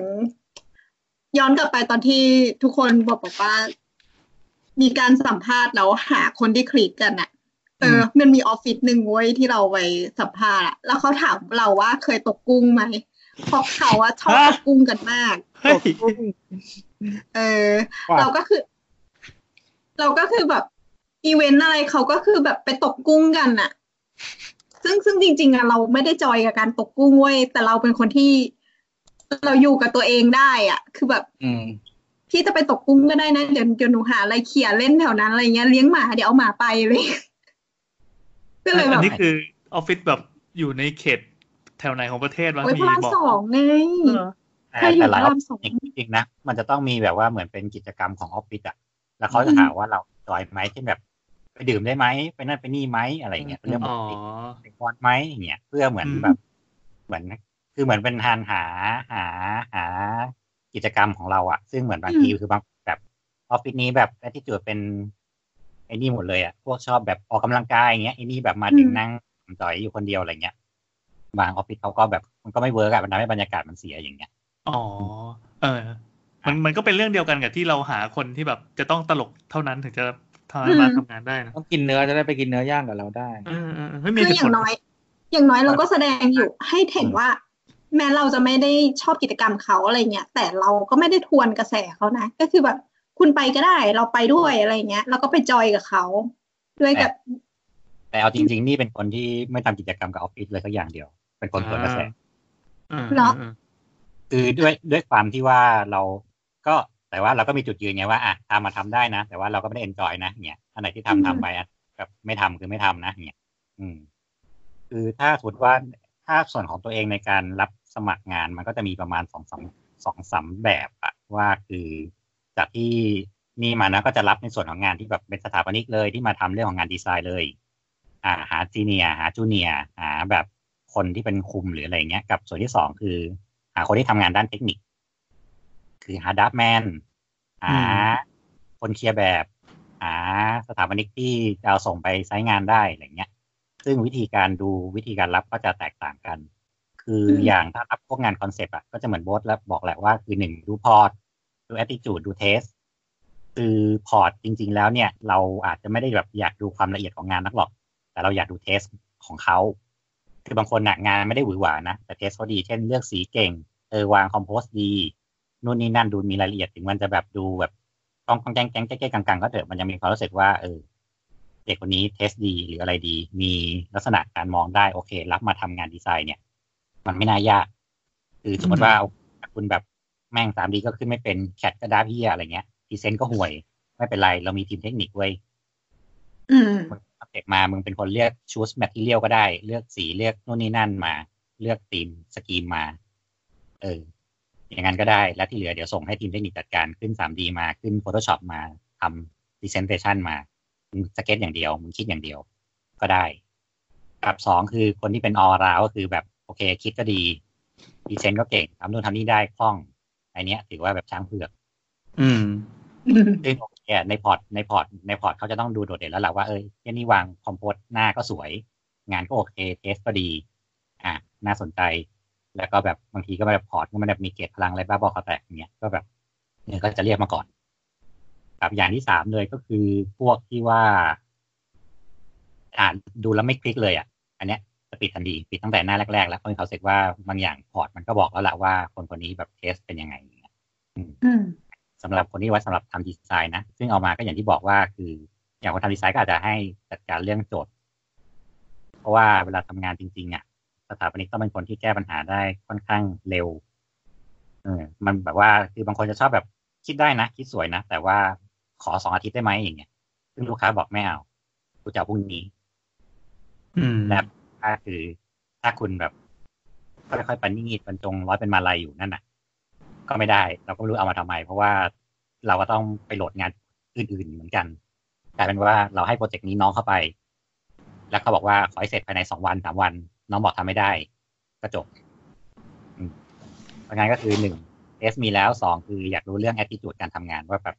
ย้อนกลับไปตอนที่ทุกคนบอกบอกว่า มีการสัมภาษณ์แล้วหาคนที่คลิกกันอะเออ มันมีออฟฟิศหนึ่งเว้ยที่เราไปสัมภาษณ์อะแล้วเขาถามเราว่าเคยตกกุ้งไหมเพราะเขาว่าชอบตกกุ้งกันมากเฮ้ยเออว่าเราก็คือ เราก็คือแบบอีเวนต์อะไรเขาก็คือแบบไปตกกุ้งกันน่ะซึ่งซึ่งจริง ๆอะเราไม่ได้จอยกับการตกกุ้งเว้ยแต่เราเป็นคนที่ เราอยู่กับตัวเองได้อะ คือแบบอืมพี่จะไปตกกุ้งก็ได้นะ เดี๋ยวเดี๋ยวหนูหาอะไรเขี่ยเล่นแถวนั้นอะไรเงี้ยเลี้ยงหมาเดี๋ยวเอาหมาไปเลยก็เลยแบอันบนี้คือออฟฟิศแบบอยู่ในเขตแถวไหนของประเทศวะโอ้ยมีพระรามบอกสองไงเออแต่ใครอยู่แต่หลายพอระอราฟมฟิศสองจริงๆนะมันจะต้องมีแบบว่าเหมือนเป็นกิจกรรมของออฟฟิศอะ แล้วเขาจะถามว่าเราจอยไหมเช่นแบบไปดื่มได้ไหมไปนั่นไปนี่ไหมอะไรเงี้ยเป็นเรื่องปอ๋กอติไปคอร์สไหมอย่างเงี้ยเพื่อเหมือนอืมแบบ เหมือน คือเหมือนเป็นทานหาหาหากิจกรรมของเราอะซึ่งเหมือนบางทีคือบางแบบออฟฟิศนี้แบบแอที่จุดเป็นไอ้นี่หมดเลยอะพวกชอบแบบออกกำลังกายอย่างเงี้ยไอ้นี่แบบมาถึงนั่งจอยอยู่คนเดียวอะไรเงี้ยบางออฟฟิศเขาก็แบบมันก็ไม่เวิร์กอะมันทำให้บรรยากาศมันเสียอย่างเงี้ยอ๋อเออ มันมันก็เป็นเรื่องเดียวกันกับที่เราหาคนที่แบบจะต้องตลกเท่านั้นถึงจะทำให้มาทำงานได้นะต้องกินเนื้อจะได้ไปกินเนื้อย่างกับเราได้เออเออเออไม่มีคือเหอตุย่าผลงน้อย อย่างน้อยเราก็แสดงอยู่ให้เห็นว่า แม้เราจะไม่ได้ชอบกิจกรรมเขาอะไรเงี้ย แต่เราก็ไม่ได้ทวนกระแสเขานะ ก็คือแบบคุณไปก็ได้เราไปด้วยอะไรเงี้ย แล้วก็ไปจอยกับเขาด้วยกับ แต่เอาจริง ๆ นี่เป็นคนที่ไม่ทำกิจกรรมกับออฟฟิศเลยสักอย่างเดียว เป็นคนสวนกระแสเออเหรอเออคือด้วยด้วยความที่ว่าเราก็แต่ว่าเราก็มีจุดยืนไงว่าอะทำมาทำได้นะ แต่ว่าเราก็ไม่ได้เอนจอยนะเนี่ยอันไหนที่ทำอืมทำไปอะแบบไม่ทำคือไม่ทำนะเนี่ยอืม คือถ้าสมมติว่าถ้าส่วนของตัวเองในการรับ สมัครงานมันก็จะมีประมาณสองสามสองสามแบบอะว่าคือจากที่นี่มานะก็จะรับในส่วนของงานที่แบบเป็นสถาปนิกเลยที่มาทำเรื่องของงานดีไซน์เลย อ่าหา senior หาจูเนียหาแบบคนที่เป็นคุมหรืออะไรเงี้ย กับส่วนที่สองคือ หาคนที่ทำงานด้านเทคนิค คือหา draftman หาคน clear แบบหาสถาปนิกที่จะเอาส่งไป site งานได้อะไรเงี้ย ซึ่งวิธีการดูวิธีการรับก็จะแตกต่างกัน คืออย่างถ้ารับพวกงาน concept อะก็จะเหมือนโบสแล้วบอกแหละว่าคือหนึ่งดู port ดูแอ t ติจูดดู tasteคือ port จริง ๆ แล้วเนี่ย เราอาจจะไม่ได้แบบอยากดูความละเอียดของงานนักหรอก แต่เราอยากดู taste ของเขาคือบางคนน่ะงานไม่ได้หวือหวานะ แต่ taste เขาดีเช่นเลือกสีเก่งเออวาง compose ดีนู่นนี่นั่นดูมีรายละเอียดถึงมันจะแบบดูแบบกองกองแกงแกงแก๊กกังๆก็เถอะมันยังมีความรู้สึกว่าเออเด็กคนนี้ taste ดีหรืออะไรดี มีลักษณะการมองได้โอเค รับมาทำงานดีไซน์เนี่ย มันไม่น่ายาก คือสมมติว่าคุณแบบแม่ง3D ก็ขึ้นไม่เป็น CAD ก็ดาพี่อะไรเงี้ยดีเซนก็ห่วย ไม่เป็นไรเรามีทีมเทคนิคไว้ยอืมมึงเอาเด็กมามึงเป็นคนเลือก choose material ก็ได้ เลือกสีเลือกนู่นนี่นั่นมา เลือก theme scheme มา เออ อย่างนั้นก็ได้ แล้วที่เหลือเดี๋ยวส่งให้ทีมเทคนิคจัดการขึ้น 3D มาขึ้น Photoshop มาทำ Presentation มามึงสเก็ตอย่างเดียวมึงคิดอย่างเดียว ก็ได้กับสองคือคนที่เป็นออราก็คือแบบ โอเค คิดก็ดีดีเซนก็เก่งทำนู่นทำนี่ได้คล่องไอ้เนี้ย ถือว่าแบบช้างเผือก อืมอืมซึ่งโอเคใน port ใน port ใน port เขาจะต้องดูโดดเด่นแล้วแหละว่าเออที่นี่วาง compose หน้าก็สวย งานก็โอเค taste ก็ดี อะน่าสนใจ แล้วก็แบบบางทีก็แบบ port ก็มันแบบมีเกรดพลังอะไรบ้าบอคอแตกอย่างเงี้ยก็แบบเนี่ยก็จะเรียกมาก่อนกับอย่างที่สามเลยก็คือพวกที่ว่า อ่านดูแล้วไม่คลิกเลยอะ อันเนี้ยจะ ปิดทันทีปิดตั้งแต่หน้าแรกๆ แล้วเพราะเขาเสร็จว่าบางอย่าง port มันก็บอกแล้วแหละว่าคนคนนี้แบบ taste เป็นยังไงอย่างเงี้ยอืมสำหรับคนที่ไว้สำหรับทำดีไซน์นะ ซึ่งเอามาก็อย่างที่บอกว่าคือ อย่างคนทำดีไซน์ก็อาจจะให้จัดการเรื่องโจทย์ เพราะว่าเวลาทำงานจริงๆอะสถาปนิกต้องเป็นคนที่แก้ปัญหาได้ค่อนข้างเร็วเออมันแบบว่าคือบางคนจะชอบแบบคิดได้นะ คิดสวยนะ แต่ว่าขอสองอาทิตย์ได้ไหมอย่างเงี้ย ซึ่งลูกค้าบอกไม่เอากูจะเอาพรุ่งนี้อืมและ ถ้าคือ ถ้าคุณแบบค่อยๆปันนีดบรรจงร้อยเป็นมาลายอยู่นั่นน่ะ ก็ไม่ได้ เราก็ไม่รู้เอามาทำไม เพราะว่าเราก็ต้องไปโหลดงานอื่นๆเหมือนกันกลายเป็นว่าเราให้โปรเจกต์นี้น้องเข้าไป แล้วเขาบอกว่าขอให้เสร็จภายในสองวันสามวัน น้องบอกทำไม่ได้ก็จบอืมเพราะงั้นก็คือหนึ่งเอสมีแล้วสองคืออยากรู้เรื่อง attitude การทำงานว่าแบบ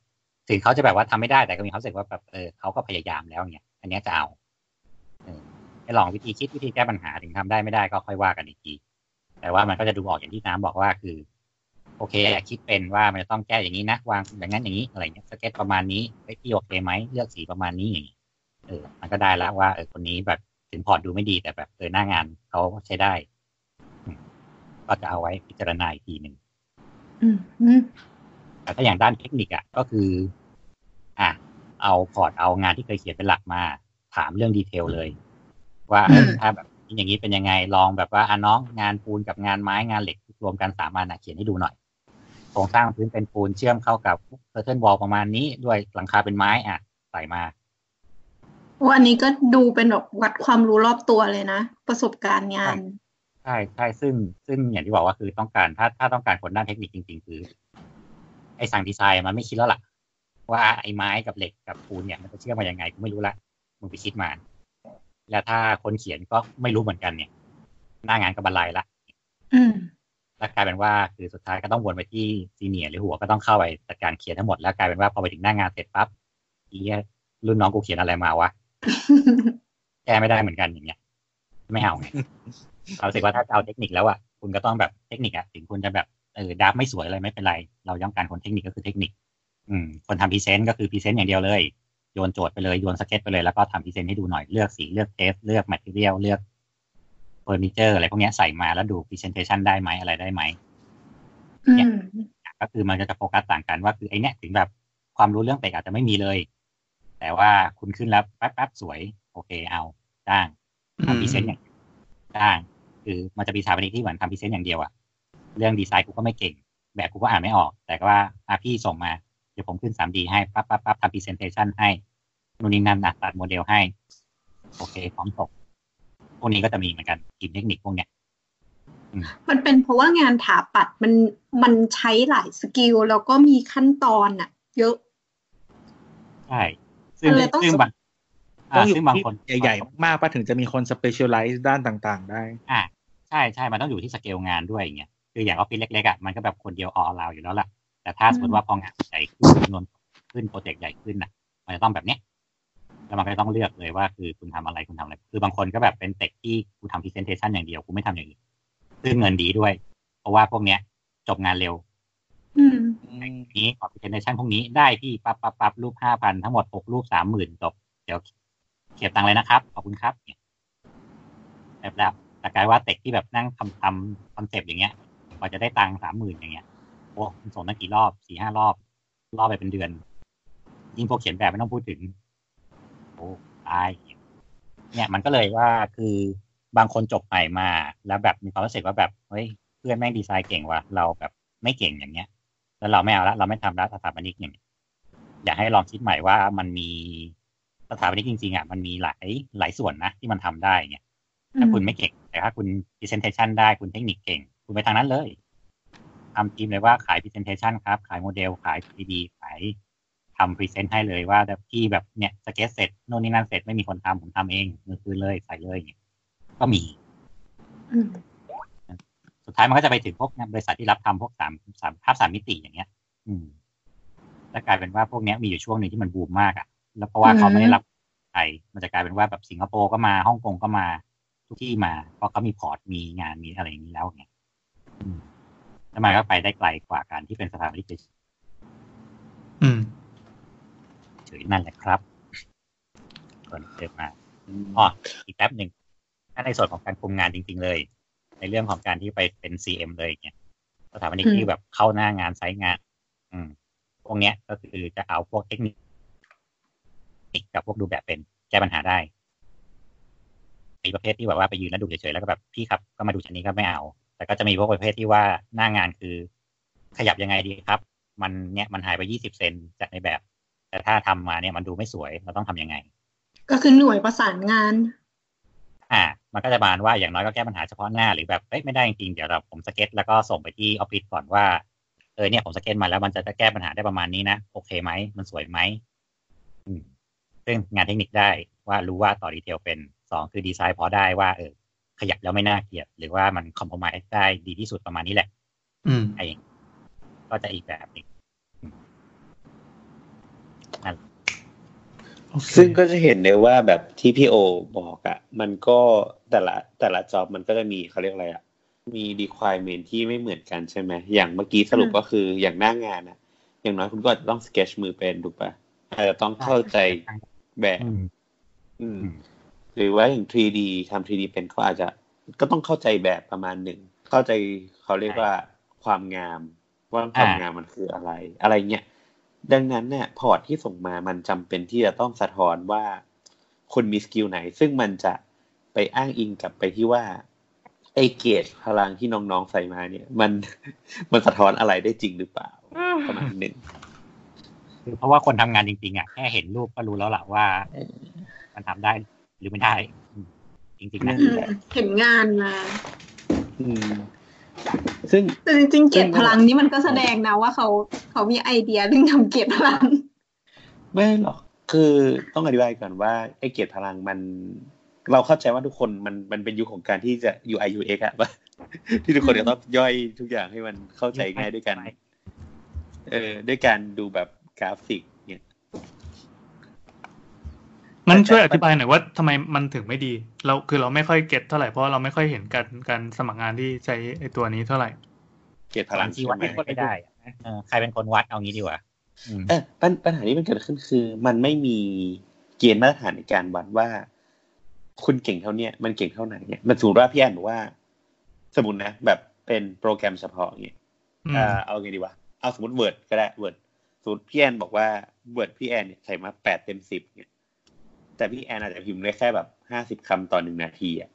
ถึงเขาจะแบบว่าทำไม่ได้แต่ก็มีความรู้สึกว่าแบบเออเขาก็พยายามแล้วเนี่ยอันนี้จะเอาอ ลองวิธีคิดวิธีแก้ปัญหาถึงทำได้ไม่ได้ก็ค่อยว่ากันอีกทีแต่ว่ามันก็จะดูออกอย่างที่น้ำบอกว่าคือ โอเคคิดเป็นว่ามันจะต้องแก้อย่างนี้นะวางอย่างนั้นอย่างนี้อะไรเงี้ยสเก็ตประมาณนี้ไอ้ที่โอเคไหมเลือกสีประมาณนี้อย่างนี้เออ มันก็ได้แล้วว่าเออคนนี้แบบถึงพอร์ตดูไม่ดีแต่แบบเออหน้างานเขาใช้ได้อืมก็จะเอาไว้พิจารณาอีกทีหนึ่งอืมอืมแต่ถ้าอย่างด้านเทคนิคอะก็คือ อะเอา port เอางานที่เคยเขียนเป็นหลักมา ถามเรื่อง detail เลย ว่าเออถ้าแบบอย่างนี้เป็นยังไงลองแบบว่าอะน้องงานปูนกับงานไม้งานเหล็กรวมกันสามอันนะเขียนให้ดูหน่อยโครงสร้างพื้นเป็นปูนเชื่อมเข้ากับเ c อร์เทนวอลประมาณนี้ด้วยหลังคาเป็นไม้อะใส่มาวันนี้ก็ดูเป็นแบบวัดความรู้รอบตัวเลยนะ ประสบการณ์งานใช่ใช่ซึ่งซึ่งอย่างที่บอกว่าคือต้องการถ้าถ้าต้องการคนด้านเทคนิคจริง ๆ คือ ไอ้สั่งดีไซน์มันไม่คิดแล้วล่ะ ว่าไอ้ไม้กับเหล็กกับปูนเนี่ยมันจะเชื่อมมายังไงกูไม่รู้ละมึงไปคิดมา แล้วถ้าคนเขียนก็ไม่รู้เหมือนกันเนี่ย หน้างานก็บันไลละอืมแล้วกลายเป็นว่าคือสุดท้ายก็ต้องวนไปที่ซีเนียร์หรือหัวก็ต้องเข้าไปจัดการเขียนทั้งหมดแล้วกลายเป็นว่าพอไปถึงหน้างานเสร็จปั๊บอีเหี้ยรุ่นน้องกูเขียนอะไรมาวะแก้ไม่ได้เหมือนกันอย่างเงี้ย ไม่เอาไงเรารู้สึกว่าถ้าจะเอาเทคนิคแล้วอะคุณก็ต้องแบบเทคนิคอะถึงคุณจะแบบเออดับไม่สวยอะไรไม่เป็นไร เราต้องการคนเทคนิคก็คือเทคนิค อืม คนทำ present ก็คือ present อย่างเดียวเลย โยนโจทย์ไปเลยโยนสเก็ตไปเลยแล้วก็ทำ present ให้ดูหน่อยเลือกสีเลือก taste เลือก material เลือกเฟอร์นิเจอร์อะไรพวกเนี้ยใส่มาแล้วดู presentation ได้ไหมอะไรได้ไหมอืมก็คือมันก็จะโฟกัสต่างกันว่าคือไอเนี้ยถึงแบบความรู้เรื่อง tech อาจจะไม่มีเลย แต่ว่าคุณขึ้นแล้วแป๊บๆสวย โอเคเอาจ้างทำ present อย่างจ้าง คือมันจะมีสถาปนิกที่เหมือนทำ present อย่างเดียวอะเรื่องดีไซน์กูก็ไม่เก่ง แบบกูก็อ่านไม่ออก แต่ก็ว่าอาพี่ส่งมาเดี๋ยวผมขึ้น 3D ให้ปั๊บปั๊บปั๊บทำ presentation ให้นู่นนี่นั่นนะตัดโมเดลให้ โอเคพร้อมส่งพวกนี้ก็จะมีเหมือนกันทีมเทคนิคพวกเนี้ยมันเป็นเพราะว่างานถาปัดมันมันใช้หลาย skill แล้วก็มีขั้นตอนอะเยอะใช่ซึ่งมันเลยต้องซึ่งบางต้ออ่างอยู่ซึ่งบางที่คนใหญ่ๆมากๆป่ะถึงจะมีคน specialize ด้านต่างๆ ได้ อ่าใช่ใช่มันต้องอยู่ที่สเกลงานด้วยอย่างเงี้ยคืออย่างออฟฟิศเล็กๆอะมันก็แบบคนเดียวออลาวอยู่แล้วล่ะ แต่ถ้าสมมติว่าพองานใหญ่ขึ้นจำนวนขึ้น project ใหญ่ขึ้นน่ะมันจะต้องแบบเนี้ยแล้วมันก็ต้องเลือกเลยว่าคือคุณทำอะไรคุณทำอะไร คือบางคนก็แบบเป็นเต็กที่กูทำ presentation อย่างเดียวกูไม่ทำอย่างอื่นซึ่งเงินดีด้วย เพราะว่าพวกเนี้ย จบงานเร็วอืมนี้ขอ presentation พวกนี้ได้ที่ปั๊บปั๊บปั๊บรูปห้าพันทั้งหมดหกรูปสามหมื่นจบ เดี๋ยวเขียบตังค์เลยนะครับขอบคุณครับเนี่ยแบบแล้วแต่กลายเป็นว่าเต็กที่แบบนั่งทำทำ concept อย่างเงี้ยกว่าจะได้ตังค์สามหมื่นอย่างเงี้ยโอ้มันส่งตั้งกี่รอบสี่ห้ารอบ รอบไปเป็นเดือน ยิ่งพวกเขียนแบบไม่ต้องพูดถึง โอ้ตายเนี่ยมันก็เลยว่าคือบางคนจบใหม่มา แล้วแบบมีความรู้สึกว่าแบบเฮ้ยเพื่อนแม่งดีไซน์เก่งว่ะเราแบบไม่เก่งอย่างเงี้ย แล้วเราไม่เอาละเราไม่ทำล้วสถาปนิกอย่างเงี้ยอยากให้ลองคิดใหม่ว่ามันมีสถาปนิกจริงๆอะมันมีหลายหลายส่วนนะที่มันทำได้เงี้ยถ้าคุณไม่เก่ง แต่ถ้าคุณ presentation ได้คุณเทคนิคเก่ง คุณไปทางนั้นเลย ทำทีมเลยว่าขาย presentation ครับ ขายโมเดล ขาย 3D ขายทำ present ให้เลยว่าแบบที่แบบเนี่ยสเก็ตเสร็จโน่นนี่นั่นเสร็จไม่มีคนทำผมทำเองเมื่อคืนเลยใส่เลยอย่างเงี้ยก็มีอืมสุดท้ายมันก็จะไปถึงพวกบริษัทที่รับทำพวกสามสามภาพสามมิติอย่างเงี้ย อืมแล้วกลายเป็นว่าพวกเนี้ยมีอยู่ช่วงหนึ่งที่มันบูมมากอะ่ะ แล้วเพราะว่าเขาไม่ได้รับไทยมันจะกลายเป็นว่าแบบสิงคโปร์ก็มาฮ่องกงก็มา ทุกที่มา เพราะเขามี port มีงานมีอะไรอย่างนี้แล้วเงี้ยอืม แล้วมันก็ไปได้ไกลกว่าการที่เป็นสถาบันที่อืมเฉยๆนั่นแหละครับส่วนเดิมมาอ๋ออีกแป๊บหนึ่งถ้าในส่วนของการคุมงานจริง ๆ เลย ในเรื่องของการที่ไปเป็น CM เลยเนี่ยสถาปนิกที่แบบเข้าหน้างานไซต์งาน อืมพวกเนี้ยก็คือจะเอาพวกเทคนิคกับพวกดูแบบเป็นแก้ปัญหาได้มีประเภทที่แบบว่าไปยืนแล้วดูเฉยๆแล้วก็แบบพี่ครับก็มาดูชั้นนี้ก็ไม่เอา แต่ก็จะมีพวกประเภทที่ว่าหน้างานคือ ขยับยังไงดีครับ มันเนี่ยมันหายไปยี่สิบเซนจากในแบบ แต่ถ้าทำมาเนี่ยมันดูไม่สวยเราต้องทำยังไง ก็คือหน่วยประสานงาน อ่า มันก็จะประมาณว่าอย่างน้อยก็แก้ปัญหาเฉพาะหน้าหรือแบบเอ้ยไม่ได้จริงๆเดี๋ยวเราผมสเก็ตแล้วก็ส่งไปที่ออฟฟิศก่อนว่าเออเนี่ยผมสเก็ตมาแล้วมันจะแก้ปัญหาได้ประมาณนี้นะโอเคไหมมันสวยไหมอืมซึ่งงานเทคนิคได้ว่ารู้ว่าต่อ detail เป็นสองคือดีไซน์พอได้ว่าเออ ขยับแล้วไม่น่าเกลียด หรือว่ามันคอมโพมายได้ดีที่สุดประมาณนี้แหละ อืมไอ้ก็จะอีกแบบหนึงโอเคซึ่งก็จะเห็นเลยว่าแบบที่พี่โอบอกอะมันก็แต่ละแต่ละจ็อบมันก็จะมีเขาเรียกอะไรอะมี requirement ที่ไม่เหมือนกันใช่ไหมอย่างเมื่อกี้สรุปก็คืออย่างหน้างานอะอย่างน้อยคุณก็อาจจะต้อง sketch มือเป็นถูกปะอาจจะต้องเข้าใจแบบ อืมอืมอืม หรือว่าอย่าง 3D ทำ 3D เป็นเขาอาจจะก็ต้องเข้าใจแบบประมาณหนึ่ง เข้าใจเขาเรียกว่าความงาม ว่าความงามมันคืออะไร อะไรเงี้ยดังนั้นเนี่ย port ที่ส่งมามันจำเป็นที่จะต้องสะท้อนว่าคนมี skill ไหน ซึ่งมันจะไปอ้างอิงกลับไปที่ว่าไอ gauge พลังที่น้องๆใส่มาเนี่ย มันมันสะท้อนอะไรได้จริงหรือเปล่าประมาณหนึ่งคือเพราะว่าคนทำงานจริงๆอะแค่เห็นรูปก็รู้แล้วล่ะว่า มันทำได้ หรือไม่ได้อืมจริงๆนะอืมเห็นงานมาอืมซึ่งแต่จริงๆเกียรติซึ่งพลังนี้มันก็แสดงนะว่าเขาเขามีไอเดียเรื่องทำเกียรติพลัง ไม่หรอกคือต้องอธิบายก่อนว่าไอ้เกียรติพลังมัน เราเข้าใจว่าทุกคนมันมันเป็นยุคของการที่จะ UI UX อะว่าที่ทุกคนจะต้องย่อยทุกอย่างให้มันเข้าใจง่ายด้วยกัน เออด้วยการดูแบบกราฟิก เนี่ยงั้นช่วยอธิบายหน่อยว่าทำไมมันถึงไม่ดี เราคือเราไม่ค่อยเก็ตเท่าไหร่เพราะว่าเราไม่ค่อยเห็นการการสมัครงานที่ใช้ไอตัวนี้เท่าไหร่ เกียรติพลังที่ใช่วัดไหมไม่ได้อะเออใครเป็นคนวัดเอางี้ดีกว่าอืมเออปัญปัญหาที่มันเกิดขึ้นคือ มันไม่มีเกณฑ์มาตรฐานในการวัดว่า คุณเก่งเท่าเนี้ยมันเก่งเท่าไหนเนี่ยมันสมมติว่าพี่แอนบอกว่า สมมตินะ แบบเป็นโปรแกรมเฉพาะอย่างเงี้ยอืมอ่าเอาไงดีวะเอาสมมติ Word ก็ได้ Word สมมติพี่แอนบอกว่า Word พี่แอนเนี่ยใส่มาแปดเต็มสิบเนี่ย แต่พี่แอนอาจจะพิมพ์ได้แค่แบบห้าสิบคำต่อหนึ่งนาทีอะ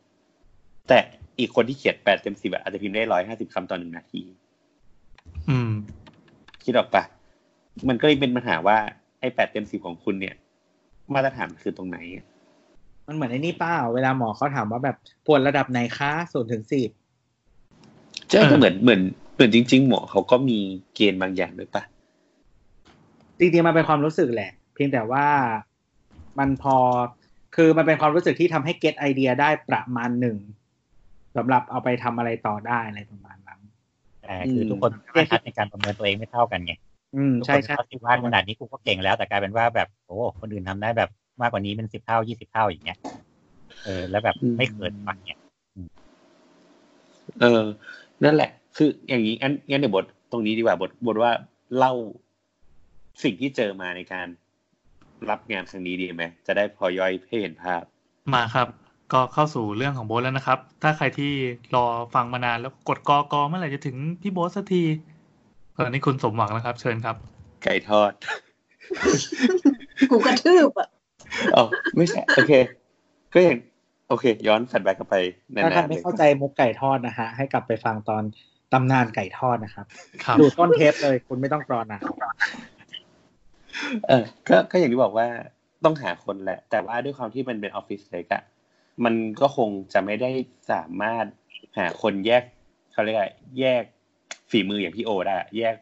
แต่อีกคนที่เขียนแปดเต็มสิบอาจจะพิมพ์ได้ร้อยห้าสิบคำต่อหนึ่งนาที อืม คิดออกปะมันก็เลยเป็นปัญหาว่าไอ้แปดเต็มสิบของคุณเนี่ย มาตรฐานคือตรงไหนอะมันเหมือนไอ้นี่เป้าเวลาหมอเขาถามว่าแบบปวดระดับไหนคะศูนย์ถึงสิบใช่เออก็เหมือนเหมือนเหมือนจริง ๆ หมอเขาก็มีเกณฑ์บางอย่างด้วยปะจริงๆมันเป็นความรู้สึกแหละ เพียงแต่ว่า มันพอ คือมันเป็นความรู้สึกที่ทำให้เก็ตไอเดียได้ประมาณหนึ่งสำหรับเอาไปทำอะไรต่อได้อะไรประมาณนั้นแต่คือทุกคนมาตรฐานในการประเมินตัวเองไม่เท่ากันไงอืมทุกใช่คนใช่เขาคิดว่าขนาดนี้กูก็เก่งแล้วแต่กลายเป็นว่าแบบโอ้คนอื่นทำได้แบบมากกว่านี้เป็นสิบเท่ายี่สิบเท่าอย่างเงี้ยเออ แล้วแบบไม่เกินปังเนี่ยเออ นั่นแหละ คืออย่างนี้งั้นงั้นเดี๋ยวบทตรงนี้ดีกว่าบทบทว่าเล่าสิ่งที่เจอมาในการ รับงานครั้งนี้ดีไหมจะได้พอย่อยให้เห็นภาพ มาครับ ก็เข้าสู่เรื่องของโบทแล้วนะครับ ถ้าใครที่รอฟังมานานแล้วกดกอกอเมื่อไหร่จะถึงพี่โบทสักทีตอนนี้คุณสมหวังแล้วครับ เชิญครับ ไก่ทอด กูกระทืบอะอ๋อไม่ใช่โอเค ก็อย่างโอเค ย้อนแฟลชแบ็กกลับไปนาถ้าท่านนๆไม่เลยเข้าใจมุกไก่ทอดนะฮะ ให้กลับไปฟังตอนตำนานไก่ทอดนะครับครับดูต้นเทปเลย คุณไม่ต้องรอนาน เออก็ก็อย่างที่บอกว่าต้องหาคนแหละ แต่ว่าด้วยความที่มันเป็นออฟฟิศเล็กอะมันก็คงจะไม่ได้สามารถหาคนแยกเขาเรียกอะไรแยกฝีมืออย่างพี่โอได้อะแยก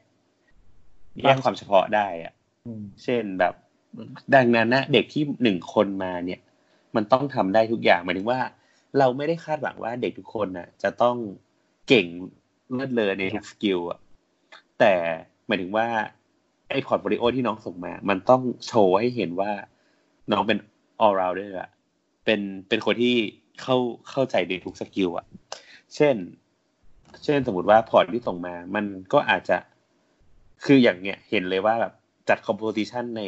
แยกความเฉพาะได้อะเช่นแบบ ดังนั้นนะเด็กที่หนึ่งคนมาเนี่ย มันต้องทำได้ทุกอย่างหมายถึงว่า เราไม่ได้คาดหวังว่าเด็กทุกคนน่ะจะต้องเก่งเลิศเลอในทุก skill อะแต่หมายถึงว่า ไอ portfolio ที่น้องส่งมา มันต้องโชว์ให้เห็นว่าน้องเป็น all rounder อะเป็นเป็นคนที่เข้าเข้าใจในทุก skill อะเช่น เช่นสมมติว่า port ที่ส่งมา มันก็อาจจะคืออย่างเนี้ยเห็นเลยว่าแบบจัด composition ใน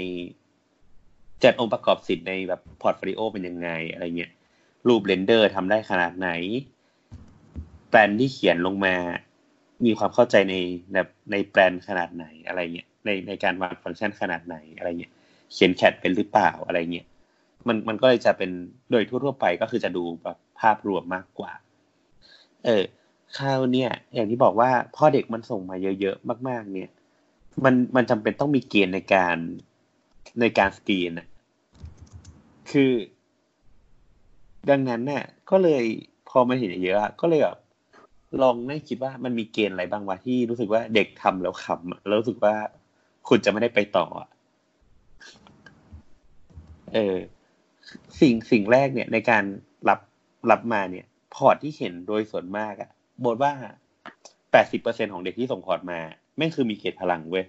จัดองค์ประกอบศิลป์ในแบบ portfolio เป็นยังไงอะไรเงี้ยรูป render ทำได้ขนาดไหนแปลนที่เขียนลงมา มีความเข้าใจในแบบในแปลนขนาดไหนอะไรเงี้ย ในในการวางฟังก์ชันขนาดไหนอะไรเงี้ยเขียนแคดเป็นหรือเปล่าอะไรเงี้ยมันมันก็เลยจะเป็นโดยทั่วๆไปก็คือจะดูแบบภาพรวมมากกว่า เออคราวเนี่ย อย่างที่บอกว่าพ่อเด็กมันส่งมาเยอะๆมาก ๆ เนี่ย มันมันจำเป็นต้องมีเกณฑ์ในการในการสกรีนอะคือ ดังนั้นเนี่ยก็เลยพอมันเห็นเยอะก็เลยแบบลองนั่งคิดว่ามันมีเกณฑ์อะไรบ้างวะที่รู้สึกว่าเด็กทำแล้วขำแล้วรู้สึกว่า คุณจะไม่ได้ไปต่ออะเออ สิ่งสิ่งแรกเนี่ยในการรับรับมาเนี่ย port ที่เห็นโดยส่วนมากอะบทว่าแปดสิบเปอร์เซ็นของเด็กที่ส่ง port มาแม่งคือมี gauge พลังเว้ย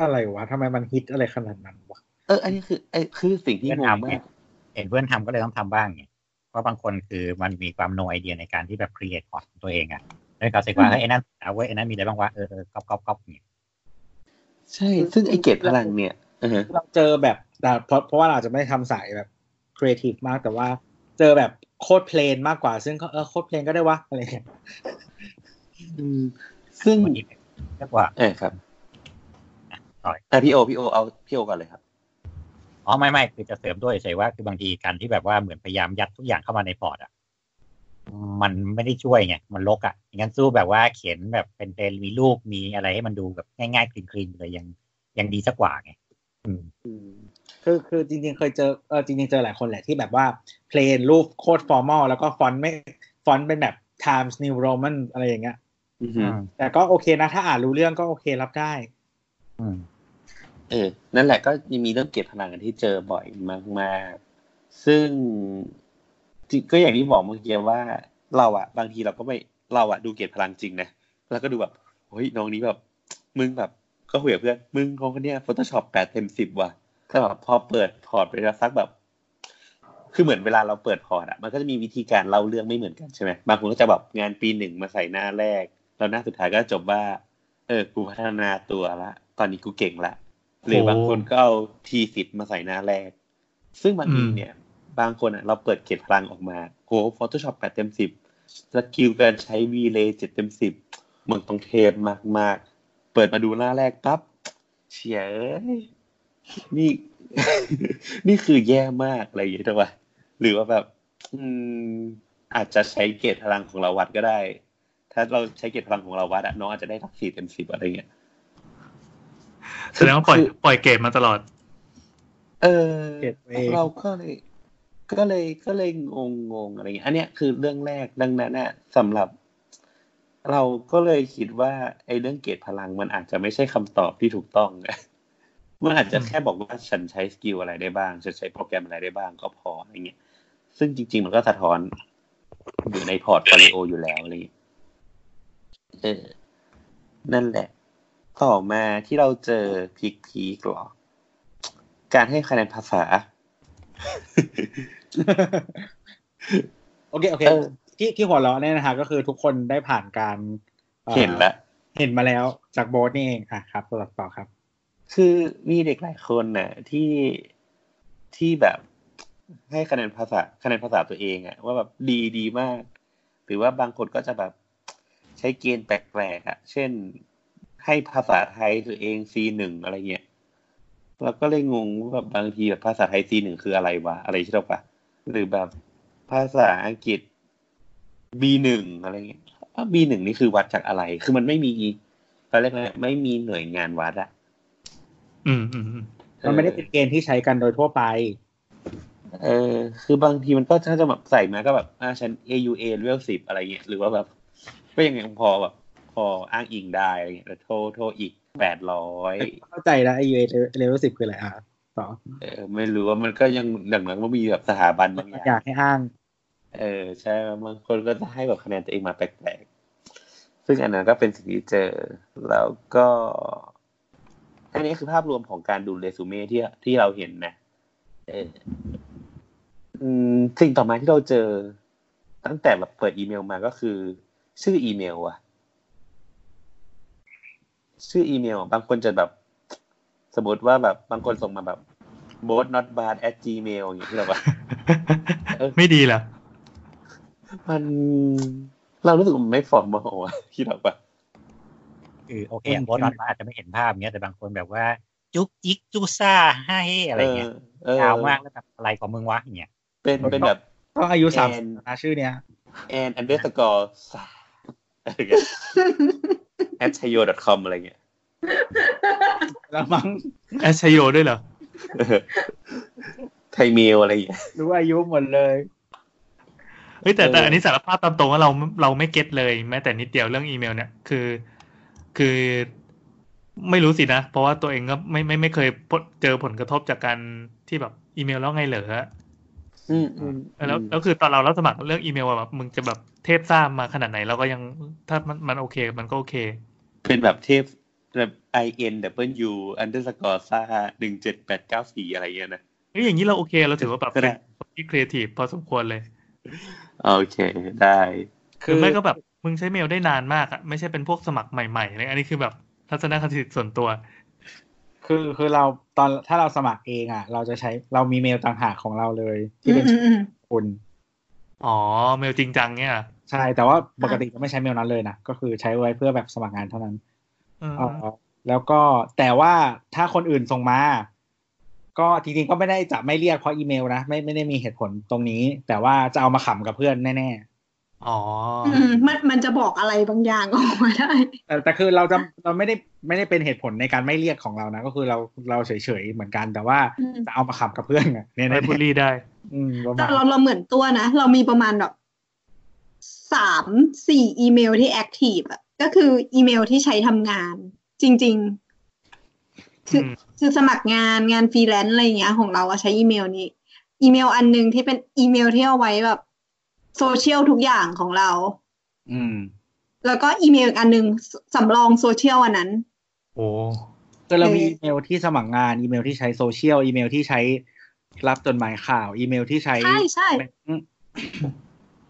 อะไรวะทำไมมันฮิตอะไรขนาดนั้นวะเอออันนี้คือไอ้คือสิ่งที่เพื่อนงงทำไงมากเห็นเพื่อนทำก็เลยต้องทำบ้างไงเพราะบางคนคือมันมีความ no idea ในการที่แบบ create port ของตัวเองอะเลยเขาสึกว่าเฮ้ยไอ้นั่นเอาเว้ยไอ้นั่นมีอะไรบ้างวะเออเออก๊อปก๊อปก๊อปเนี่ย ใช่ ซึ่งไอ้เกรดพลังเนี่ยเออเราเจอแบบแต่เพราะเพราะว่าเราอาจจะไม่ได้ทำสายแบบครีเอทีฟมากแต่ว่าเจอแบบโคตร plain มากกว่า ซึ่งก็เออโคตร plain ก็ได้วะอะไรอย่างเงี้ยอืมซึ่งบางทีเรียกว่า เออครับต่อยอะพี่โอพี่โอเอาพี่โอก่อนเลยครับอ๋อไม่ไม่คือจะเสริมด้วยเฉยๆว่าคือบางทีการที่แบบว่าเหมือนพยายามยัดทุกอย่างเข้ามาในพอร์ตอะ มันไม่ได้ช่วยไง มันรกอะอย่างนั้นสู้แบบว่าเขียนแบบเป็นเป็นมีรูปมีอะไรให้มันดูแบบง่ายๆ clean ๆเลยยังยังดีซะกว่าไงอืมอืมคือคือจริง ๆ เคยเจอเออจริง ๆ เจอหลายคนแหละที่แบบว่า plain รูปโคตร formal แล้วก็ฟอนต์ไม่ฟอนต์เป็นแบบ Times New Roman อะไรอย่างเงี้ยอือหือแต่ก็โอเคนะ ถ้าอ่านรู้เรื่องก็โอเครับได้อืมเออ นั่นแหละก็ยังมีเรื่องเกจพลังกันที่เจอบ่อยมากๆ ซึ่งจริง ก็อย่างที่บอกเมื่อกี้ว่า เราอะบางทีเราก็ไม่เราอะดูเกจพลังจริงนะแล้วก็ดูแบบเฮ้ยน้องนี้แบบมึงแบบก็คุยกับเพื่อนมึงน้องคนเนี้ย Photoshop แปดเต็มสิบว่ะแต่แบบพอเปิดพอร์ตไปแล้วสักแบบ คือเหมือนเวลาเราเปิดพอร์ตอะมันก็จะมีวิธีการเล่าเรื่องไม่เหมือนกันใช่ไหมบางคนก็จะแบบงานปีหนึ่งมาใส่หน้าแรก แล้วหน้าสุดท้ายก็จบว่า เออกูพัฒนาตัวละตอนนี้กูเก่งละหรือบางคนก็เอา thesis มาใส่หน้าแรก ซึ่งบางทีเนี่ย บางคนอะเราเปิดเกจพลังออกมาโห Photoshop แปดเต็มสิบ skill การใช้ v l a y เจ็ดเต็มสิบมึงต้องเทพมากๆ เปิดมาดูหน้าแรกปั๊บเชี่ยเอ้ยนี่ นี่คือแย่มากอะไรอย่างเงี้ยถูกป่ะหรือว่าแบบ อืม อาจจะใช้เกรดพลังของเราวัดก็ได้ ถ้าเราใช้เกรดพลังของเราวัดอะน้องอาจจะได้ทักสี่เต็มสิบอะไรเงี้ยแสดงว่าปล่อยปล่อยเกมมาตลอด เออเก็บไว้เราก็เลย ก็เลยก็เลยงงงงอะไรเงี้ยอันเนี้ยคือเรื่องแรกดังนั้นน่ะสำหรับ เราก็เลยคิดว่าไอ้เรื่องเกจพลังมันอาจจะไม่ใช่คำตอบที่ถูกต้องมันอาจจะแค่บอกว่าฉันใช้ skill อะไรได้บ้างฉันใช้โปรแกรมอะไรได้บ้างก็พออะไรเงี้ย ซึ่งจริง ๆ มันก็สะท้อนอยู่ใน portfolio อยู่แล้วอะไรเงี้ยเออนั่นแหละ ต่อมาที่เราเจอ peak peak หรอ การให้คะแนนภาษา โอเค โอเคเออที่ที่หัวเราะเนี่ยนะฮะก็คือทุกคนได้ผ่านการอ่อเห็นแล้วเห็นมาแล้วจากโบสนี่เองอะครับต่อต่อครับ คือมีเด็กหลายคนน่ะ ที่ที่แบบให้คะแนนภาษาคะแนนภาษาตัวเองอะว่าแบบดีดีมาก หรือว่าบางคนก็จะแบบใช้เกณฑ์แปลกๆอะเช่นให้ภาษาไทยตัวเอง C หนึ่งอะไรเงี้ย เราก็เลยงงว่าแบบบางทีแบบภาษาไทย C หนึ่งคืออะไรวะอะไรใช่หรอปะหรือแบบภาษาอังกฤษ B หนึ่งอะไรเงี้ย B หนึ่งนี่คือวัดจากอะไร คือมันไม่มีตอนแรกๆไม่มีหน่วยงานวัดอะอืมอืมอืมมันไม่ได้เป็นเกณฑ์ที่ใช้กันโดยทั่วไป เออ คือบางทีมันก็ถ้าจะแบบใส่มาก็แบบอ่าฉัน AUA level สิบอะไรเงี้ย หรือว่าแบบ ก็ยังไงพอแบบ พออ้างอิงได้อะไรเงี้ยแต่โทรโทรอีก แปดร้อยเข้าใจแล้วไอยูเอเลเวลสิบคืออะไรอะต่อเออไม่รู้ว่ามันก็ยังดังนั้นว่ามีแบบสถาบันบางออยาย่ากงให้อ้าง เออ ใช่บางคนก็จะให้แบบคะแนนตัวเองมาแปลกๆซึ่งอันนั้นก็เป็นสิ่งที่เจอ แล้วก็อันนี้คือภาพรวมของการดูเรซูเม่ที่ที่เราเห็นนะเอออืมสิ่งต่อมาที่เราเจอ ตั้งแต่แบบเปิดอีเมลมาก็คือ ชื่ออีเมลอะ ชื่ออีเมลอะบางคนจะแบบ สมมติว่าแบบบางคนส่งมาแบบ both not bad at gmail อย่างเงี้ยที่เราแบบเออไม่ดีเหรอมันเรารู้สึกว่ามันไม่ฟอร์มมอลอะที่เราแบบคือโอเคอืมโบสต์อาจจะไม่เห็นภาพเงี้ยแต่บางคนแบบว่า จุกจิกจูซ่าห้าเฮอะไรเงี้ยเออยาวมากแล้วแบบอะไรของมึงวะอย่างเงี้ยเป็นเป็นแบบต้องอายุสามแอนนะชื่อเนี้ย and underscore อะไรเงี้ย at chayo com อะไรเงี้ยแล้วมั้งแอชโยด้วยเหรอเออไทยเมลอะไรอย่างเงี้ยรู้อายุหมดเลยเฮ้ยแต่แต่เอออัอันนี้สารภาพตามตรงว่าเราเราไม่เก็ตเลย แม้แต่นิดเดียวเรื่องอีเมล เนี่ยคือ คือไม่รู้สินะ เพราะว่าตัวเองก็ไม่ไม่ไม่เคยพบเจอผลกระทบจากการที่แบบอีเมลแล้วไงเหรอ อืมอืมเออแล้วแล้วคือตอนเรารับสมัครเรื่องอีเมลอะแบบมึงจะแบบเทพซ่ามมาขนาดไหนเราก็ยังถ้ามันมันโอเค มันก็โอเค เป็นแบบเทพแบบ i n w underscore ซ่าหนึ่งเจ็ดแปดเก้าสี่อะไรเงี้ยนะเฮ้ยอย่างนี้เราโอเคเราถือว่าแบบก็ได้เป็นคนที่ครีเอทีฟพอสมควรเลย โอเคได้ คือไม่ก็แบบมึงใช้เมลได้นานมากอะไม่ใช่เป็นพวกสมัครใหม่ๆเลยอันนี้คือแบบทัศนคติส่วนตัว คือคือเราตอนถ้าเราสมัครเองอะ เราจะใช้เรามีเมลต่างหากของเราเลยอืที่มเป็นอืมอืมคุณอ๋อเมลจริงจังเนี่ยใช่แต่ว่าปกติจะไม่ใช้เมลนั้นเลยนะก็คือใช้ไว้เพื่อแบบสมัครงานเท่านั้นเออเอ่อแล้วก็แต่ว่าถ้าคนอื่นส่งมา ก็จริงๆก็ไม่ได้จะไม่เรียกเพราะอีเมลนะไม่ไม่ได้มีเหตุผลตรงนี้ แต่ว่าจะเอามาขำกับเพื่อนแน่อ๋ ออืมมันมันจะบอกอะไรบางอย่างออกมาได้ๆแต่แต่คือเราจะเราไม่ได้ไม่ได้เป็นเหตุผลในการไม่เรียกของเรานะ ก็คือเราเราเฉยๆเหมือนกันแต่ว่าอืมจะเอามาขำกับเพื่อนอะเนี่ยไม่บูลลี่ได้ อืมประแต่มาณเราเราเหมือนตัวนะ เรามีประมาณแบบสามสี่อีเมลที่ active อะก็คืออีเมลที่ใช้ทำงาน จริง ๆ คืออืมคือสมัครงานงานฟรีแลนซ์อะไรอย่างเงี้ย ของเราอะใช้อีเมลนี้ อีเมลอันหนึ่งที่เป็นอีเมลที่เอาไว้แบบ โซเชียลทุกอย่างของเรา อืม แล้วก็อีเมลอีกอันหนึ่งสสำรองโซเชียลอันนั้น โอ้คือเรามีเอออีเมลที่สมัครงานอีเมลที่ใช้โซเชียลอีเมลที่ใช้รับจดหมายข่าวอีเมลที่ใช้ใช่ใช่แบงก์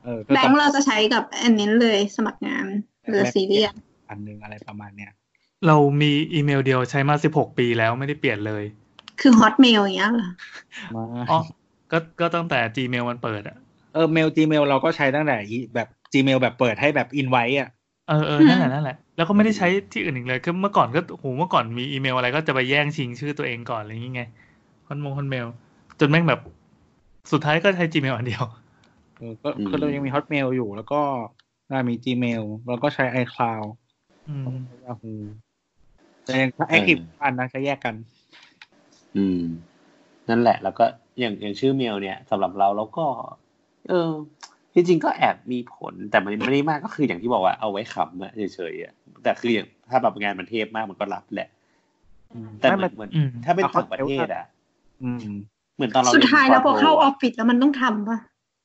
เออก็ต้องแบงก์เราจะใช้กับอันนี้เลยสมัครงานหรือซีเรียสอันหนึงอะไรประมาณเนี้ยเรามีอีเมลเดียวใช้มาสิบหกปีแล้วไม่ได้เปลี่ยนเลย คือ Hotmail อย่างเงี้ยเหรอมาอ๋อก็ก็ตั้งแต่ Gmail มันเปิดอะ เออเมล Gmail เราก็ใช้ตั้งแต่อีแบบ Gmail แบบเปิดให้แบบอินไว้อะเออเออนั่นแหละนั่นแหละแล้วก็ไม่ได้ใช้ที่อื่นอีกเลยคือเมื่อก่อนก็โหเมื่อก่อนมีอีเมลอะไรก็จะไปแย่งชิงชื่อตัวเองก่อนอะไรอย่างเงี้ยคอนมงคอนเมล จนแม่งแบบสุดท้ายก็ใช้ Gmail อันเดียวเออก็คือเรายังมี Hotmail อยู่ แล้วก็น่ามี Gmail แล้วก็ใช้ iCloud อืม Yahoo แต่ยังแอคทีฟกันนะใช้แยกกัน อืม นั่นแหละ แล้วก็อย่างอย่างชื่อเมลเนี่ยสำหรับเราแล้วก็ เออที่จริงก็แอบมีผลแต่มันไม่ได้มากก็คืออย่างที่บอกว่าเอาไว้ขำอะเฉยๆอะแต่คืออย่างถ้าแบบงานมันเทพมากมันก็รับแหละ แต่เหมือนเหมือนอืมถ้าเป็นเอาเข้าต่างประเทศอะอืมเหมือนตอนเราสุดท้ายแล้วพอรีนเข้าปอโทอฟฟิศแล้วมันต้องทำปะ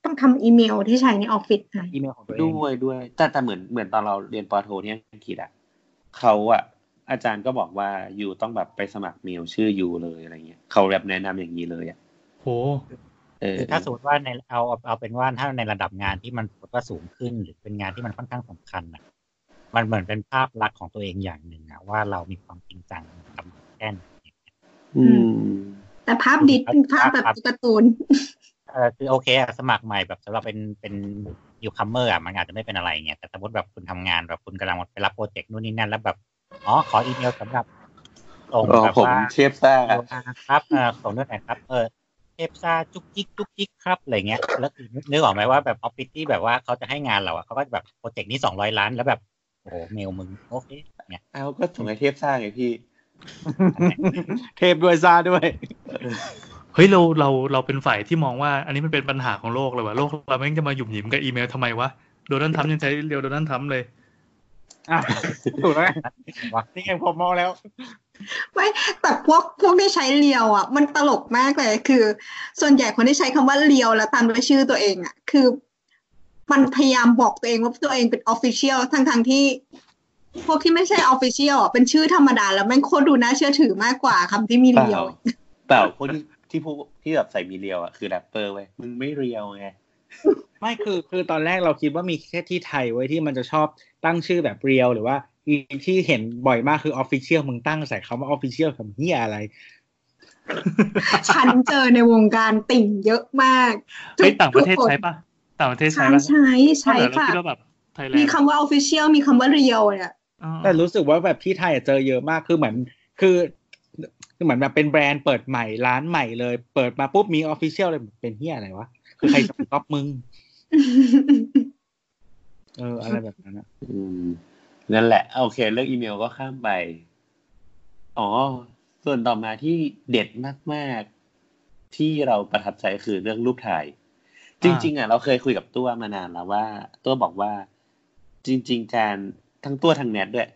ต้องทำอีเมลที่ใช้ในออฟฟิศนะอีเมลของตัวเองด้วยด้วย แต่แต่เหมือนเหมือนตอนเราเรียนปอโทที่อังกฤษอะเขาอะอาจารย์ก็บอกว่ายูต้องแบบไปสมัครเมลชื่อยูเลยอะไรเงี้ยเขาแบบแนะนำอย่างนี้เลยอะโหเออ คือถ้าสมมติว่าในเอาเอาเอาเป็นว่าถ้าในระดับงานที่มันสมมติว่าสูงขึ้นหรือเป็นงานที่มันค่อนข้างสำคัญอะ มันเหมือนเป็นภาพลักษณ์ของตัวเองอย่างหนึ่งอะว่าเรามีความจริงจังกับแค่นอืม แต่ภาพดิสเป็นภาพแบบการ์ตูนเออคือโอเคอะสมัครใหม่แบบสำหรับเป็นเป็น newcomer อะมันอาจจะไม่เป็นอะไรเงี้ยแต่สมมติแบบคุณทำงานแบบคุณกำลังไปรับโปรเจกต์นู่นนี่นั่นแล้วแบบอ๋อขออีเมลสำหรับส่งอ๋อแบบผมว่าเทพซ่าครับเออส่งด้วยหน่อยครับเออ เทพซ่าจุกจิกจุกจิกครับอะไรเงี้ยแล้วคือนึกออกไหมว่าแบบออฟฟิศที่แบบว่าเขาจะให้งานเราอะเขาก็จะแบบโปรเจกต์นี้สองร้อยล้านแล้วแบบโอ้โหเมลมึงโอเคเนี่ยเอาก็ส่งให้เทพซ่าไงพี่ เทปด้วยซาด้วยเฮ้ยเราเราเราเป็นฝ่ายที่มองว่า อันนี้มันเป็นปัญหาของโลกเลยว่ะโลกเราแม่งจะมาหยุ่มหยิมกับอีเมลทำไมวะโดนัลด์ทรัมป์ยังใช้เรียวโดนัลด์ทรัมป์เลยอะถูกแล้วไงว่านี่ไงผมมองแล้ว ไม่แต่พวกพวกที่ใช้เรียวอะ มันตลกมากเลย คือ ส่วนใหญ่คนที่ใช้คำว่าเรียวแล้วตามด้วยชื่อตัวเองอะ คือ มันพยายามบอกตัวเองว่าตัวเองเป็นออฟฟิเชียลทั้งทงๆที่ พวกที่ไม่ใช่ official อะเป็นชื่อธรรมดา แล้วแม่งโคตรดูน่าเชื่อถือมากกว่าคำที่มีเปล่า realเปล่าพวกที่ที่พวกที่แบบใส่มี real อะคือแรปเปอร์เว้ยมึงไม่ real ไงไม่คือคือตอนแรกเราคิดว่ามีแค่ที่ไทยเว้ยที่มันจะชอบตั้งชื่อแบบ real หรือว่า ไอ้ที่เห็นบ่อยมากคือ official มึงตั้งใส่คำว่า official ทำเหี้ียอะไร ฉันเจอในวงการติ่งเยอะมากเฮ้ยต่างประเทศทุกคนใช้ปะต่างประเทศใช้ใช้ปะใช้ใช้เราค่ะคิดว่าแบบไทยแลนมีด์คำว่า official มีคำว่า real เนี่ยอ๋อแต่รู้สึกว่าแบบที่ไทยอะเจอเยอะมากคือเหมือนคือคือเหมือนแบบเป็นแบรนด์เปิดใหม่ร้านใหม่เลย เปิดมาปุ๊บมี official เลยเป็นเหี้ยอะไรวะ คือใครจะไปก๊อปมึง เอออะไรแบบนั้นอะอืม นั่นแหละโอเค เรื่องอีเมลก็ข้ามไป อ๋อ ส่วนต่อมาที่เด็ดมากที่เราประทับใจคือเรื่องรูปถ่าย จริง ๆ อะ เราเคยคุยกับตัวมานานแล้วว่า ตัวบอกว่า จริง ๆ การทั้งตัวทั้งเน็ตด้วย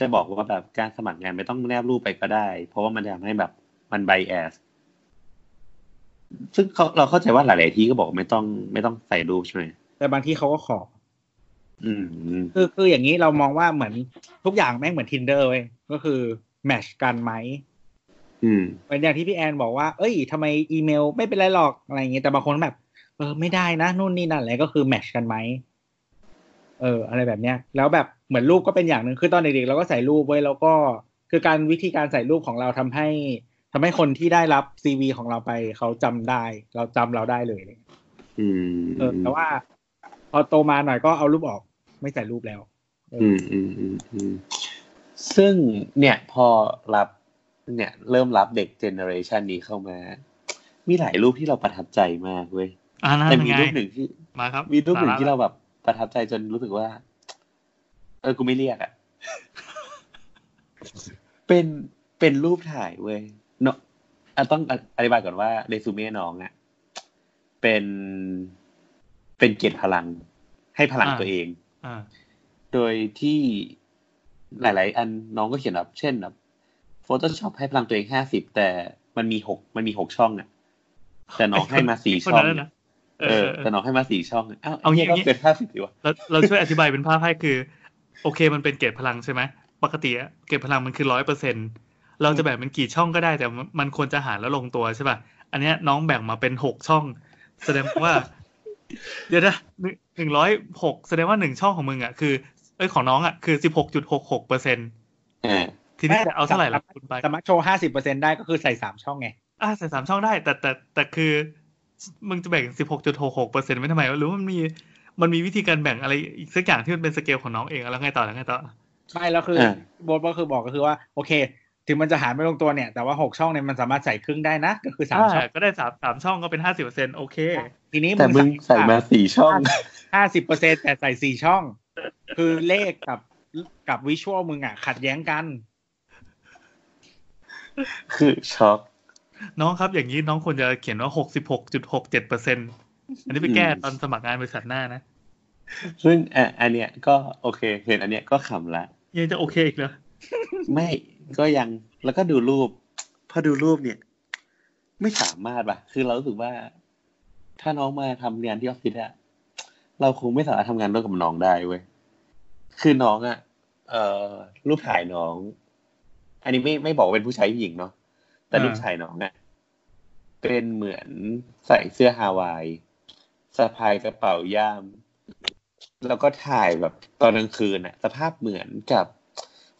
จะบอกว่าแบบการสมัครงานไม่ต้องแนบรูปไปก็ได้ เพราะว่ามันจะทำให้แบบมันไบแอสซึ่งเขาเราเข้าใจว่าหลาย ๆ ที่ก็บอกไม่ต้องไม่ต้องใส่รูปใช่ไหมแต่บางที่เขาก็ขออืม คือคืออย่างนี้เรามองว่าเหมือนทุกอย่างแม่งเหมือน tinder เว้ยก็คือแมชกันไหมอืมเหมือนอย่างที่พี่แอนบอกว่า เอ้ยทำไมอีเมลไม่เป็นไรหรอกอะไรอย่างเงี้ยแต่บางคนแบบ เออไม่ได้นะนู่นนี่นั่นอะไรก็คือแมชกันไหมเออ อะไรแบบเนี้ย แล้วแบบเหมือนรูปก็เป็นอย่างหนึ่งคือตอนเด็กๆเราก็ใส่รูปไว้แล้วก็คือการวิธีการใส่รูปของเราทำให้ทำให้คนที่ได้รับซีวีของเราไปเขาจำได้ เราจำเราได้เลยอืมเออแต่ว่าพอโตมาหน่อยก็เอารูปออก ไม่ใส่รูปแล้ว อืมอืมอืมอืมซึ่งเนี่ยพอรับเนี่ย เริ่มรับเด็ก generation นี้เข้ามา มีหลายรูปที่เราประทับใจมากเว้ยอ่านั่นแต่มีไงรูปหนึ่งที่มาครับ มีรูปหนึ่งสะที่เราแบบประทับใจจนรู้สึกว่า เออกูไม่เรียกอะ่ะ เป็นเป็นรูปถ่ายเว้ยเนาะอะต้องอธิบายก่อนว่าเรซูเม่น้องอะ่ะ เป็นเป็นเกียรติพลัง ให้พลังตัวเองอ่า โดยที่หลาย ๆ อันน้องก็เขียนแบบเช่นแบบ Photoshop ให้พลังตัวเองห้าสิบแต่มันมีหกมันมีหกช่องอะ่ะ แต่น้องให้มาสี่คนช่องนั้นนะเอเอออแต่น้องให้มาสี่ช่องอะอ้าวเอางี้เอางี้ก็เป็นห้าสิบดีวะเราเราช่วยอธิบายเป็นภาพให้คือ โอเคมันเป็นเกรดพลังใช่ไหมปกติอะเกรดพลังมันคือร้อยเปอร์เซ็นเราจะแบ่งเป็นกี่ช่องก็ได้แต่มันมันควรจะหารแล้วลงตัวใช่ป่ะอันเนี้ยน้องแบ่งมาเป็นหกช่อง แสดงว่า เดี๋ยวนะหนึ่งร้อยหกแสดงว่าหนึ่งช่องของมึงอะคือเอ้ยของน้องอะคือสิบหกจุดหกหกเปอร์เซ็นอ่าทีนี้จะเอาเท่าไหร่ละคุณไปสามารถโชว์ห้าสิบเปอร์เซ็นได้ก็คือใส่สามช่องไงอะใส่สามช่องได้ แต่แต่แต่คือมึงจะแบ่งสิบหกจุดหกหกเปอร์เซ็นต์ไว้ทำไมวะหรือว่ามันมีมันมีวิธีการแบ่งอะไรอีกสักอย่างที่มันเป็นสเกลของน้องเองแล้วไงต่อแล้วไงต่อไม่แล้วคืออ่าโบทก็คือบอกก็คือว่าโอเค ถึงมันจะหารไม่ลงตัวเนี่ย แต่ว่าหกช่องเนี่ยมันสามารถใส่ครึ่งได้นะ ก็คือสามช่องก็ได้สามสามช่องก็เป็นห้าสิบเปอร์เซ็นต์โอเค ทีนี้แต่มึงใส่มาสี่ช่องห้าสิบเปอร์เซ็นแต่ใส่สี่ช่อง คือเลขกับกับวิชวลมึงอะ ขัดแย้งกัน คือช็อกน้องครับอย่างนี้น้องควรจะเขียนว่าหกสิบหกจุดหกเจ็ดเปอร์เซ็นต์อันนี้ไปแก้ตอนสมัครงานบริษัทหน้านะ ซึ่งอะอันเนี้ยก็โอเค เห็นอันเนี้ยก็ขำละยังจะโอเคอีกเหรอไม่ก็ยังแล้วก็ดูรูป พอดูรูปเนี่ย ไม่สามารถป่ะ คือเรารู้สึกว่า ถ้าน้องมาทำงานที่ออฟฟิศอะเราคงไม่สามารถทำงานร่วมกับน้องได้เว้ยคือน้องอะเอ่อรูปถ่ายน้อง อันนี้ไม่ไม่บอกเป็นผู้ชายผู้หญิงเนาะแต่รูปถ่ายน้องอะเป็นเหมือนใส่เสื้อฮาวายสะพายกระเป๋าย่าม แล้วก็ถ่ายแบบตอนกลางคืนอะสภาพเหมือนกับ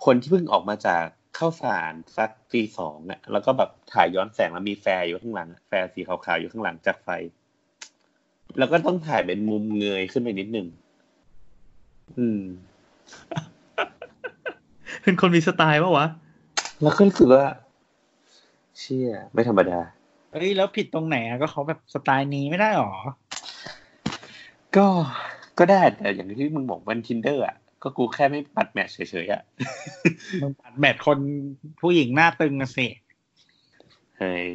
คนที่เพิ่งออกมาจากข้าวสารสักตีสองอะแล้วก็แบบถ่ายย้อนแสงแล้วมี flare อยู่ข้างหลัง flare สีขาวๆอยู่ข้างหลังจากไฟ แล้วก็ต้องถ่ายเป็นมุมเงยขึ้นไปนิดหนึ่งอืม เป็นคนมีสไตล์ปะวะ แล้วก็รู้สึกว่า เชี่ย ไม่ธรรมดา เอ้ย แล้วผิดตรงไหนอะก็เขาแบบสไตล์นี้ไม่ได้หรอ ก็ ก็ได้แต่อย่างที่มึงบอกมัน Tinder อะก็กูแค่ไม่ปัด match เฉยๆอะมึงปัด match คนผู้หญิงหน้าตึงนะสิ เฮ้ย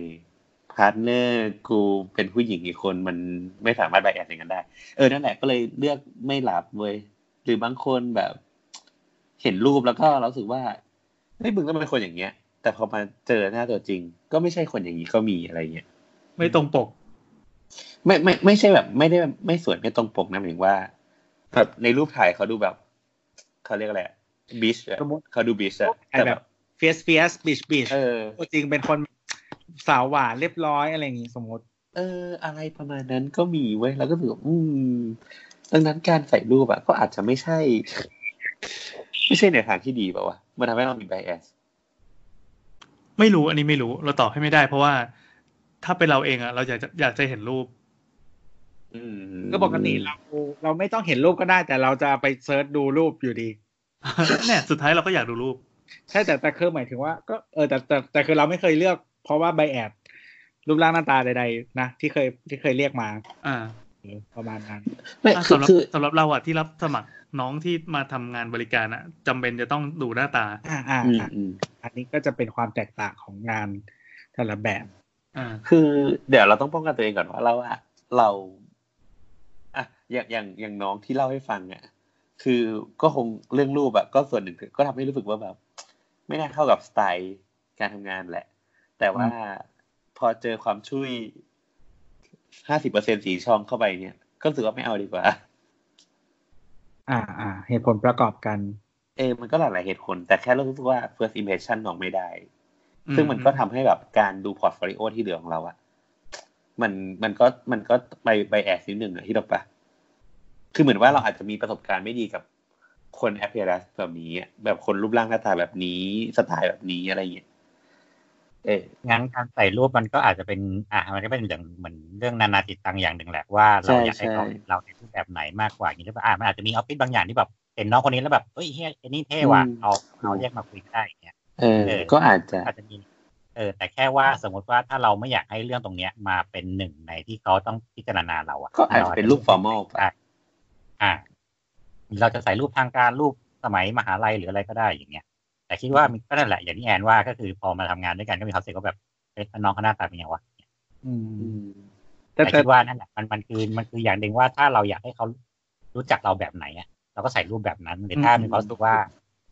partner กูเป็นผู้หญิงอีกคนมันไม่สามารถ bias อย่างนั้นได้ เออนั่นแหละก็เลยเลือกไม่รับเว้ยหรือบางคนแบบ เห็นรูปแล้วก็รู้สึกว่าเฮ้ยมึงต้องเป็นคนอย่างเงี้ย แต่พอมาเจอหน้าตัวจริง ก็ไม่ใช่คนอย่างนี้ก็มีอะไรเงี้ยไม่ตรงปก ไม่ไม่ไม่ใช่แบบ ไม่ได้ไม่สวยไม่ตรงปกนะหมายถึงว่าแบบในรูปถ่ายเขาดูแบบเขาเรียกอะไรบิชเขาดูบิชอะไอแต่แบแบบบเฟียสเฟียสบิชบิชเออตัวจริงเป็นคน สาวหวานเรียบร้อยอะไรอย่างงี้สมมติ เออ อะไรประมาณนั้นก็มีเว้ยแล้วก็รู้สึกว่าอืมดังนั้นการใส่รูปอะก็อาจจะไม่ใช่ ไม่ใช่ในวทางที่ดีเปล่าวะมันทำให้เรามีไบแอสไม่รู้อันนี้ไม่รู้เราตอบให้ไม่ได้ เพราะว่าถ้าเป็นเราเองอะเราอยากจะอยากจะเห็นรูปอืมก็ปกติเราเราไม่ต้องเห็นรูปก็ได้ แต่เราจะไปเซิร์ชดูรูปอยู่ดีเนี่ยสุดท้ายเราก็อยากดูรูป ใช่แต่แต่คือหมายถึงว่า ก็เออแต่แต่แต่คือเราไม่เคยเลือก เพราะว่าใบแอดรูปร่างหน้าตาใดๆนะที่เคยที่เคยเรียกมา อ่าประมาณนั้นไม่อะคือสำหรับคือสำหรับเราอะที่รับสมัครน้องที่มาทำงานบริการอะจำเป็นจะต้องดูหน้าตา อ่าอ่าอืมอ่าอืมอันนี้ก็จะเป็นความแตกต่างของงานแต่ละแบบอ่าคือเดี๋ยวเราต้องป้องกันตัวเองก่อนว่าเราอะเราอะอย่างอย่างอย่างน้องที่เล่าให้ฟังอะคือก็คงเรื่องรูปอะก็ส่วนหนึ่งก็ทำให้รู้สึกว่าแบบ ไม่น่าเข้ากับสไตล์การทำงานแหละ แต่ว่าพอเจอความช่วยห้าสิบเปอร์เซ็นต์สี่ช่องเข้าไปเนี่ย ก็รู้สึกว่าไม่เอาดีกว่า อ่าอ่า เหตุผลประกอบกัน เออมันก็หลากหลายเหตุผล แต่แค่รู้สึกว่า first impression น้องไม่ได้อืมซึ่งมันก็ทำให้แบบการดู portfolio ที่เหลือของเราอะมันมันก็มันก็ไป bias นิดหนึ่งอะที่เราปะคือเหมือนว่าเราอาจจะมีประสบการณ์ไม่ดีกับคนแอ p เ e ร a n c e แบบนี้อะแบบคนรูปร่างหน้าตาแบบนี้สไตล์แบบนี้อะไรอย่างเงี้ย เอองั้นการใส่รูปมันก็อาจจะเป็น อะมันก็เป็นอย่างเหมือนเรื่องนานาจิตตังอย่างหนึ่งแหละว่าเราใช่อยากให้เขาใช่เราในรูปแบบไหนมากกว่าอย่างนี้หรือเปล่าอะมันอาจจะมีออฟฟิศบางอย่างที่แบบเห็นน้องคนนี้แล้วแบบเฮ้ยเฮียไอ้นี่เท่ว่ะเอาเอาเรียกมาคุยได้อย่างเงี้ยเออ ก็อาจจะอาจจะมีเออแต่แค่ว่าสมมติว่าถ้าเราไม่อยากให้เรื่องตรงเนี้ยมาเป็นหนึ่งในที่เขาต้องพิจารณาเราอะก็อาจจะเป็นรูป formal ใช่อ่าเราจะใส่รูปทางการรูปสมัยมหาลัยหรืออะไรก็ได้อย่างเงี้ย แต่คิดว่ามันก็นั่นแหละอย่างที่แอนว่าก็คือพอมาทำงานด้วยกันก็มีความรู้สึกว่าแบบเอ๊ะน้องเขาหน้าตาเป็นยังไงวะอืมอืมแต่แต่แต่คิดว่านั่นแหละมันมันคือมันคืออย่างหนึ่งว่าถ้าเราอยากให้เขารู้จักเราแบบไหนอะเราก็ใส่รูปแบบนั้นหรือถ้ามีความรู้สึกว่า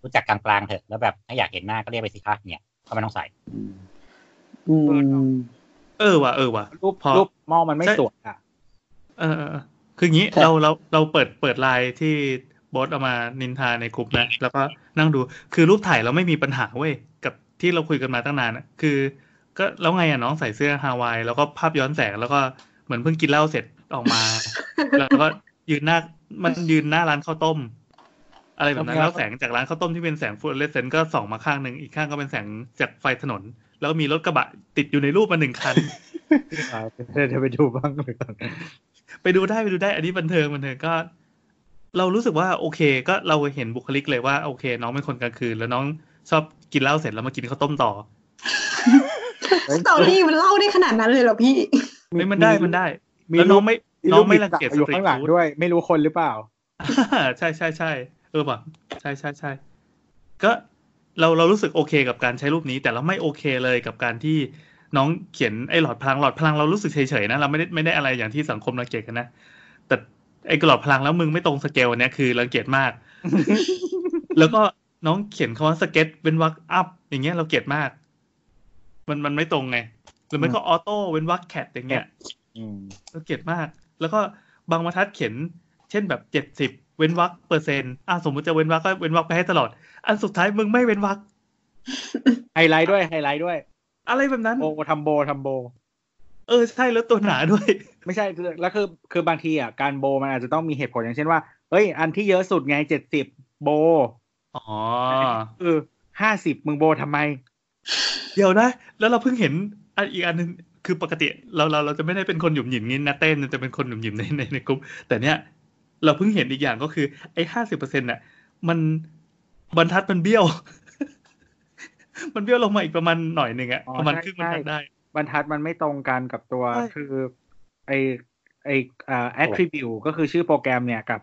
รู้จักกลางๆเถอะ แล้วแบบถ้าอยากเห็นหน้าก็เรียกไปสิคะเนี่ยก็ไม่ต้องใส่อืมอืมเออว่ะเออว่ะรูปพอรูปมองมันไม่ใช่สวยอะ เออเออเออคืออย่างนี้ครับเราเราเราเปิดเปิดไลน์ที่ บอสเอามานินทาในกลุ่มนะแล้วก็นั่งดูคือรูปถ่ายเราไม่มีปัญหาเว้ยกับที่เราคุยกันมาตั้งนานอะคือ ก็แล้วไงอะน้องใส่เสื้อฮาวายแล้วก็ภาพย้อนแสงแล้วก็เหมือนเพิ่งกินเหล้าเสร็จออกมา แล้วก็ยืนหน้ามันยืนหน้าร้านข้าวต้ม อะไรแบบนั้นทำงานแล้วแสงจากร้านข้าวต้มที่เป็นแสงฟลูออเรสเซนต์ก็ส่องมาข้างหนึ่งอีกข้างก็เป็นแสงจากไฟถนน แล้วก็มีรถกระบะติดอยู่ในรูปมาหนึ่งคันเดี๋ยวจะไปดูบ้างเลยก่อนไปดูได้ไปดูได้อันนี้บันเทิงบันเทิงก็ เรารู้สึกว่าโอเค ก็เราเห็นบุคลิกเลยว่าโอเค น้องเป็นคนกลางคืน แล้วน้องชอบกินเหล้าเสร็จแล้วมากินข้าวต้มต่อสตอรี่มันเล่าได้ขนาดนั้นเลยเหรอพี่เฮ้ยมันได้มันได้มีแล้วน้องไม่มีน้องรูปไม่รังเกียจอยู่ข้างหลังด้วย ไม่รู้คนหรือเปล่าอ่าใช่ใช่ใช่เออว่ะใช่ใช่ใช่ก็เราเรารู้สึกโอเคกับการใช้รูปนี้ แต่เราไม่โอเคเลยกับการที่น้องเขียนไอ้หลอดพลังหลอดพลังเรารู้สึกเฉยๆนะเราไม่ได้ไม่ได้อะไรอย่างที่สังคมรังเกียจกันนะแต่ ไอ้หลอดพลังแล้วมึงไม่ตรงสเกลอันเนี้ยคือรังเกียจมาก แล้วก็น้องเขียนคำว่าสเก็ตเว้นวรรค Up อย่างเงี้ยเราเกลียดมาก มันมันไม่ตรงไงหรือไม่ก็ Auto เว้นวรรค CAD อย่างเงี้ยอืมเราเกลียดมาก แล้วก็บางบรรทัดเขียน เช่นแบบเจ็ดสิบเว้นวรรคเปอร์เซ็นต์อะสมมติจะเว้นวรรคก็เว้นวรรคไปให้ตลอด อันสุดท้ายมึงไม่เว้นวรรคไฮไลท์ด้วยไฮไลท์ด้วย อะไรแบบนั้นโบทำโบทำโบ เออใช่แล้วตัวหนาด้วย ไม่ใช่คือแล้วคือคือบางทีอะการโบมันอาจจะต้องมีเหตุผลอย่างเช่นว่าเอ้ย อันที่เยอะสุดไงเจ็ดสิบโบอ๋อเออห้าสิบมึงโบทำไม เดี๋ยวนะ แล้วเราเพิ่งเห็นอันอีกอันหนึงคือปกติเราเราเราจะไม่ได้เป็นคนหยุ่มหยิมงี้นะเต้นจะเป็นคนหยุ่มหยิมในในในกลุ่มแต่เนี้ยเราเพิ่งเห็นอีกอย่างก็คือ ไอ้ห้าสิบเปอร์เซ็นต์น่ะ มันบรรทัดมันเบี้ยว มันเบี้ยวลงมาอีกประมาณหน่อยหนึ่งอะอ๋อประมาณใช่ครึ่งบรรทัดใช่ได้ บรรทัดมันไม่ตรงกันกับตัวใช่คือไอไออ่า attribute ก็คือชื่อโปรแกรมเนี่ยกับ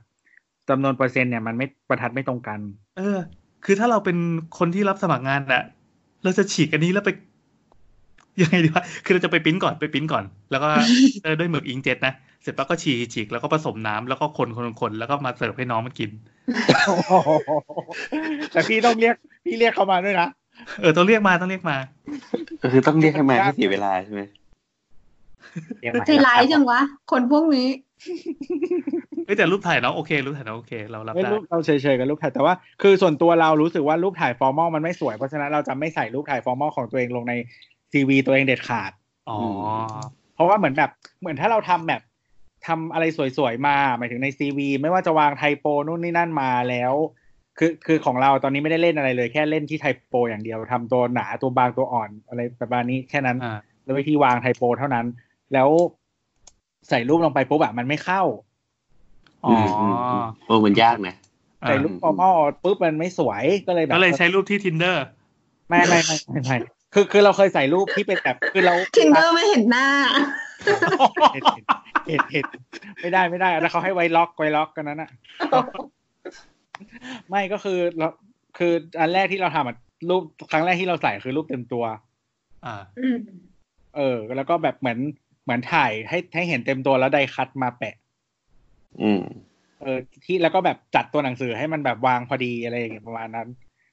จำนวนเปอร์เซ็นต์เนี่ยมันไม่บรรทัดไม่ตรงกัน เออ คือถ้าเราเป็นคนที่รับสมัครงานอะเราจะฉีกอันนี้แล้วไปยังไงดีวะ คือเราจะไปปริ้นก่อนไปปริ้นก่อน แล้วก็เออด้วยหมึกอิงเจ็ตนะ เสร็จแล้วก็ฉีกฉีกแล้วก็ผสมน้ำแล้วก็คนคนคนแล้วก็มาเสิร์ฟให้น้องมันกิน แต่พี่ต้องเรียก พี่เรียกเขามาด้วยนะ เออต้องเรียกมาต้องเรียกมาก็คือต้องเรียกให้มาที่เสียเวลาใช่ไหมเรียกมาใจร้ายจังวะ คนพวกนี้เฮ้ยแต่รูปถ่ายน้องโอเครูปถ่ายน้องโอเคเรารับไม่ได้รูปเราเฉยๆกับรูปถ่ายแต่ว่าคือส่วนตัวเรารู้สึกว่ารูปถ่าย formal มันไม่สวยเพราะฉะนั้นเราจะไม่ใส่รูปถ่าย formal ของตัวเองลงใน CV ตัวเองเด็ดขาดอ๋อเพราะว่าเหมือนแบบเหมือนถ้าเราทำแบบทำอะไรสวยๆมาหมายถึงใน CV ไม่ว่าจะวาง typo นู่นนี่นั่นมาแล้ว คือคือของเราตอนนี้ไม่ได้เล่นอะไรเลย แค่เล่นที่ typo อย่างเดียวทำตัวหนาตัวบางตัวอ่อนอะไรประมาณนี้แค่นั้นอ่าแล้ววิธีวาง typo เท่านั้น แล้วใส่รูปลงไปปุ๊บอะมันไม่เข้าอ๋อมอืมอืมโอ้มันยากนะอ่าใส่รูปฟอร์มอลปุ๊บมันไม่สวยก็เลยแบบก็เลยใช้รูปที่ tinder ไม่ไม่ไม่ไม่ไม่คือคือเราเคยใส่รูปที่เป็นแบบคือเราทินเดอร์ไม่เห็นหน้าเห็นเห็นเห็นไม่ได้ไม่ได้แล้วเขาให้ไว้ล็อกไว้ล็อกกันนั้นอะ ไม่ก็คือเราคืออันแรกที่เราทำอะรูปครั้งแรกที่เราใส่คือรูปเต็มตัว อ่าอืมเออ แล้วก็แบบเหมือนเหมือนถ่ายให้ให้เห็นเต็มตัวแล้วไดคัตมาแปะ อืม เออ ที่แล้วก็แบบจัดตัวหนังสือให้มันแบบวางพอดีอะไรอย่างเงี้ยประมาณนั้น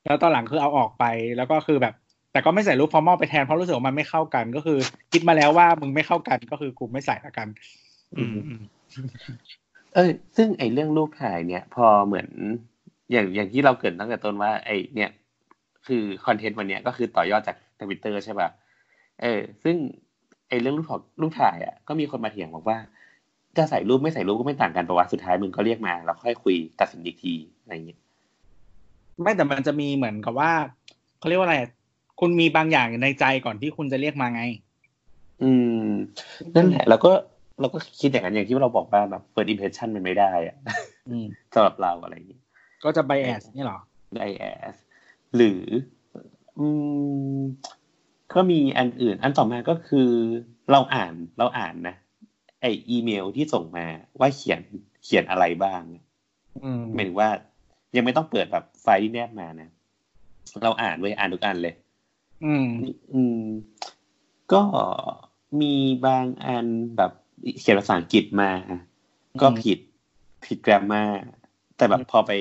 แล้วตอนหลังคือเอาออกไปแล้วก็คือแบบ แต่ก็ไม่ใส่รูปฟอร์มอลไปแทนเพราะรู้สึกว่ามันไม่เข้ากัน ก็คือ คิดมาแล้วว่ามึงไม่เข้ากันก็คือกูไม่ใส่ละกัน อืมอืมเอ้ยซึ่งไอ้เรื่องรูปถ่ายเนี่ย พอเหมือน อย่างอย่างที่เราเกริดตั้งแต่ต้นว่า ไอ้เนี่ย คือคอนเทนต์วันเนี้ยก็คือต่อยอดจากทวิตเตอร์ใช่ป่ะเออ ซึ่งไอ้เรื่องรูปถ่ายรูปถ่ายอะก็มีคนมาเถียงบอกว่า จะใส่รูปไม่ใส่รูปก็ไม่ต่างกันปะวะสุดท้ายมึงก็เรียกมาแล้วค่อยคุยตัดสินอีกทีอะไรอย่างเงี้ยไม่แต่มันจะมีเหมือนกับว่าเขาเรียกว่าอะไร คุณมีบางอย่างอยู่ในใจก่อนที่คุณจะเรียกมาไง อืม นั่นแหละเราก็เราก็คิดอย่างนั้นอย่างที่เราบอกว่าแบบ first impression มันไม่ได้อะอืมสำหรับเราอะไรอย่างเงี้ย ก็จะไบแอสนี่เหรอไอแอสหรือ อืมก็มีอันอื่น อันต่อมาก็คือเราอ่านเราอ่านนะไออีเมลที่ส่งมาว่าเขียนเขียนอะไรบ้างอืมหมายถึงว่า ยังไม่ต้องเปิดแบบไฟล์ที่แนบมานะ เราอ่านไว้ยอ่านทุกอันเลย อืม อืม ก็มีบางอันแบบเขียนภาษาอังกฤษมา ก็ผิดผิดแกรมมา แต่แบบพอไป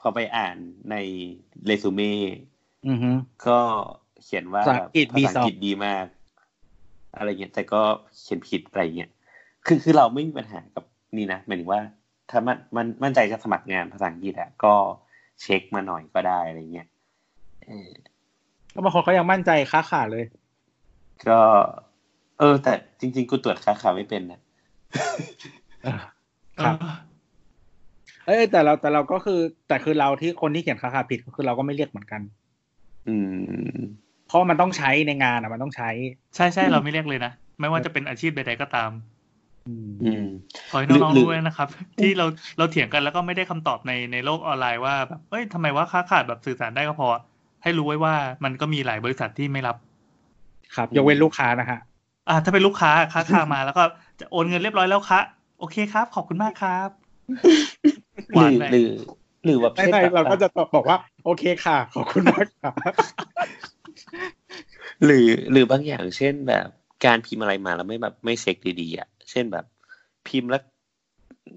พอไปอ่านในเรซูเม่อือฮึก็เขียนว่าภาษาอังกฤษภาษาอังกฤษ B2 ดีมาก อะไรเงี้ย แต่ก็เขียนผิดอะไรเงี้ย คือคือเราไม่มีปัญหากับนี่นะหมายถึงว่า ถ้ามันมันมั่นใจจะสมัครงานภาษาอังกฤษอะก็เช็คมาหน่อยก็ได้อะไรเงี้ยเออก็บางคนเขายังมั่นใจค้าขาดเลย ก็ เออ แต่จริง ๆ กูตรวจค้าขาวไม่เป็นนะครับ เออเอ้ยแต่เราแต่เราก็คือ แต่คือเราที่คนที่เขียนค้าขาดผิดก็คือเราก็ไม่เรียกเหมือนกัน อืม เพราะมันต้องใช้ในงานอะมันต้องใช้ ใช่ใช่เราไม่เรียกเลยนะ ไม่ว่าจะเป็นอาชีพใดๆก็ตามอืมอืมขอให้น้องหรือๆรู้ไว้นะครับ ที่เราเราเถียงกันแล้วก็ไม่ได้คำตอบในในโลกออนไลน์ว่าแบบเอ้ยทำไมว่าค้าขาดแบบสื่อสารได้ก็พอ ให้รู้ไว้ว่ามันก็มีหลายบริษัทที่ไม่รับ ครับยกเว้นลูกค้านะฮะอ่า ถ้าเป็นลูกค้าค้าคามาแล้วก็จะโอนเงินเรียบร้อยแล้วคะโอเคครับ ขอบคุณมากครับ หหวารืนอไปหรือหรือว่าไม่เช่นไม่แบบเราก็จะตอบบอกว่า โอเคค่ะ ขอบคุณมากค่ะหรือหรือบางอย่างเช่นแบบ การพิมพ์อะไรมาแล้วไม่แบบไม่เช็คดีๆอะเช่นแบบ พิมพ์แล้ว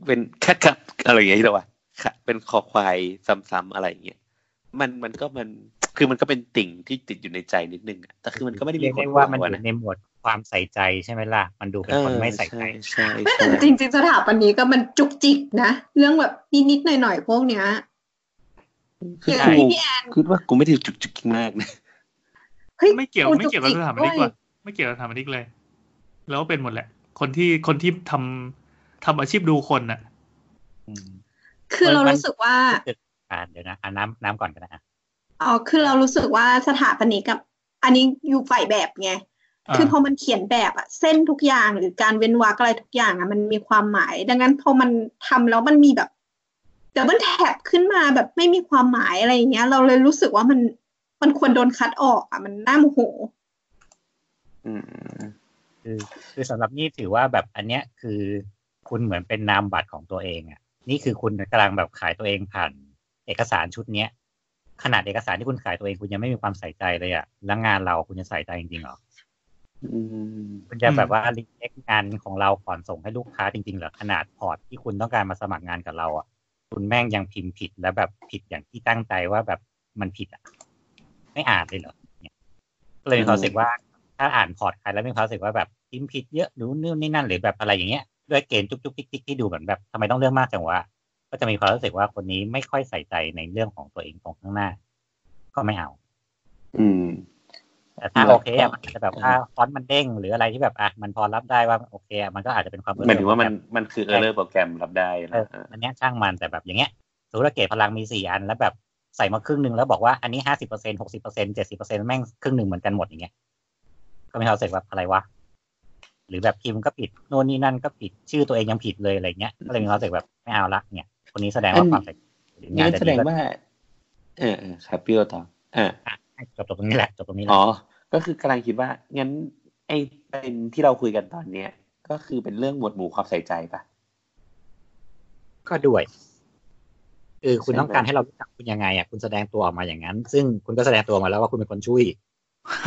เป็นแค่กับอะไรอย่างเงี้ยที่เราว่าค่ะเป็นคอควายซ้ำๆอะไรอย่างเงี้ยมันมันก็มันคือมันก็เป็นติ่งที่ติดอยู่ในใจนิดนึงอะแต่คือมันก็ไม่ได้เรีมียกผลได้ว่ามันอหัยู่นะในหมวด ความใส่ใจใช่ไหมล่ะ มันดูเป็นคนไม่ใส่ใจเออใช่ใช่แต่ใช่จริงๆสถาปนิกก็มันจุกจิกนะ เรื่องแบบนิดๆหน่อยๆพวกเนี้ยคืออย่างกูที่พี่แอนคิดว่ากูไม่ได้จุกจิกมากนะเฮ้ยไม่เกี่ยวกูไม่เกี่ยวกับจุสถาปจินิกเว้ว่ะไม่เกี่ยวกับสถาปนิกเลย แล้วเป็นหมดแหละ คนที่คนที่ทำทำอาชีพดูคนน่ะอืมคือเรามันรู้สึกว่าอ่าเดี๋ยวนะอ่าน้ำน้ำก่อนกันนะอ๋อคือเรารู้สึกว่าสถาปนิกกับ อันนี้อยู่ฝ่ายแบบไงอ่า คือพอมันเขียนแบบอะเส้นทุกอย่างหรือการเว้นวรรคอะไรทุกอย่างอะมันมีความหมาย ดังนั้นพอมันทำแล้วมันมีแบบดับเบิลแท็บขึ้นมาแบบไม่มีความหมายอะไรอย่างเงี้ย เราเลยรู้สึกว่ามันมันควรโดนคัดออกอะมันน่าโมโหอืมคือคือสำหรับนี่ถือว่าแบบอันเนี้ยคือคุณเหมือนเป็นนามบัตรของตัวเองอะนี่คือคุณกำลังแบบขายตัวเองผ่านเอกสารชุดเนี้ยขนาดเอกสารที่คุณขายตัวเองคุณยังไม่มีความใส่ใจเลยอะแล้วงานเราคุณจะใส่ใจจริงๆเหรออืม คุณจะแบบว่า recheck งานของเราก่อนส่งให้ลูกค้าจริงๆเหรอขนาด port ที่คุณต้องการมาสมัครงานกับเราอะคุณแม่งยังพิมพ์ผิดแล้วแบบผิดอย่างที่ตั้งใจว่าแบบมันผิดอะ ไม่อ่านเลยเหรอเนี่ยก็เลยมีความรู้สึกว่า ถ้าอ่าน port ใครแล้วมีความรู้สึกว่าแบบพิมพ์ผิดเยอะหรือนู่นนี่นั่นหรือแบบอะไรอย่างเงี้ยด้วยเกณฑ์จุกจุกจิกจิกที่ดูเหมือนแบบทำไมต้องเรื่องมากจังวะก็จะมีความรู้สึกว่าคนนี้ไม่ค่อยใส่ใจในเรื่องของตัวเองตรงข้างหน้า ก็ไม่เอา อืม แต่ถ้าแล้วก็โอเคอะมันจะแบบว่าฟอนต์มันเด้ง หรืออะไรที่แบบอะมันพอรับได้ว่าโอเคอะมันก็อาจจะเป็นความหมายถึงว่ามันมันคือ error โปรแกรมรับได้เอนะออันเนี้ยช่างมันแต่แบบอย่างเงี้ยสมมติว่าเกรดพลังมีสี่อันแล้วแบบใส่มาครึ่งหนึ่งแล้วบอกว่าอันนี้ห้าสิบเปอร์เซ็นหกสิบเปอร์เซ็นเจ็ดสิบเปอร์เซ็นแม่งครึ่งหนึ่งเหมือนกันหมดอย่างเงี้ยก็ไม่เข้าใจว่าอะไรวะหรือแบบพิมพ์ก็ผิดโน่นนี่นั่นก็ผิดชื่อตัวเองยังผิดเลยอะไรเงี้ยก็เลยมีความรู้สึกแบบไม่เอาละเนี่ยคนนี้แสดงว่าความใส่ใจหรืองางั้นนจะแสดีดงก็ว่าเออเออครับพี่โอต่ออ่าอะให้ จบจบตรงนี้แหละจบตรงนี้แหละอ๋อก็คือกำลังคิดว่างั้น ไอ้เป็นที่เราคุยกันตอนเนี้ย ก็คือเป็นเรื่องหมวดหมู่ความใส่ใจปะก็ด้วยคือคุณใช่ไหมต้องการให้เรารู้จักคุณยังไงอะคุณแสดงตัวออกมาอย่างนั้น ซึ่งคุณก็แสดงตัวมาแล้วว่าคุณเป็นคนช่วย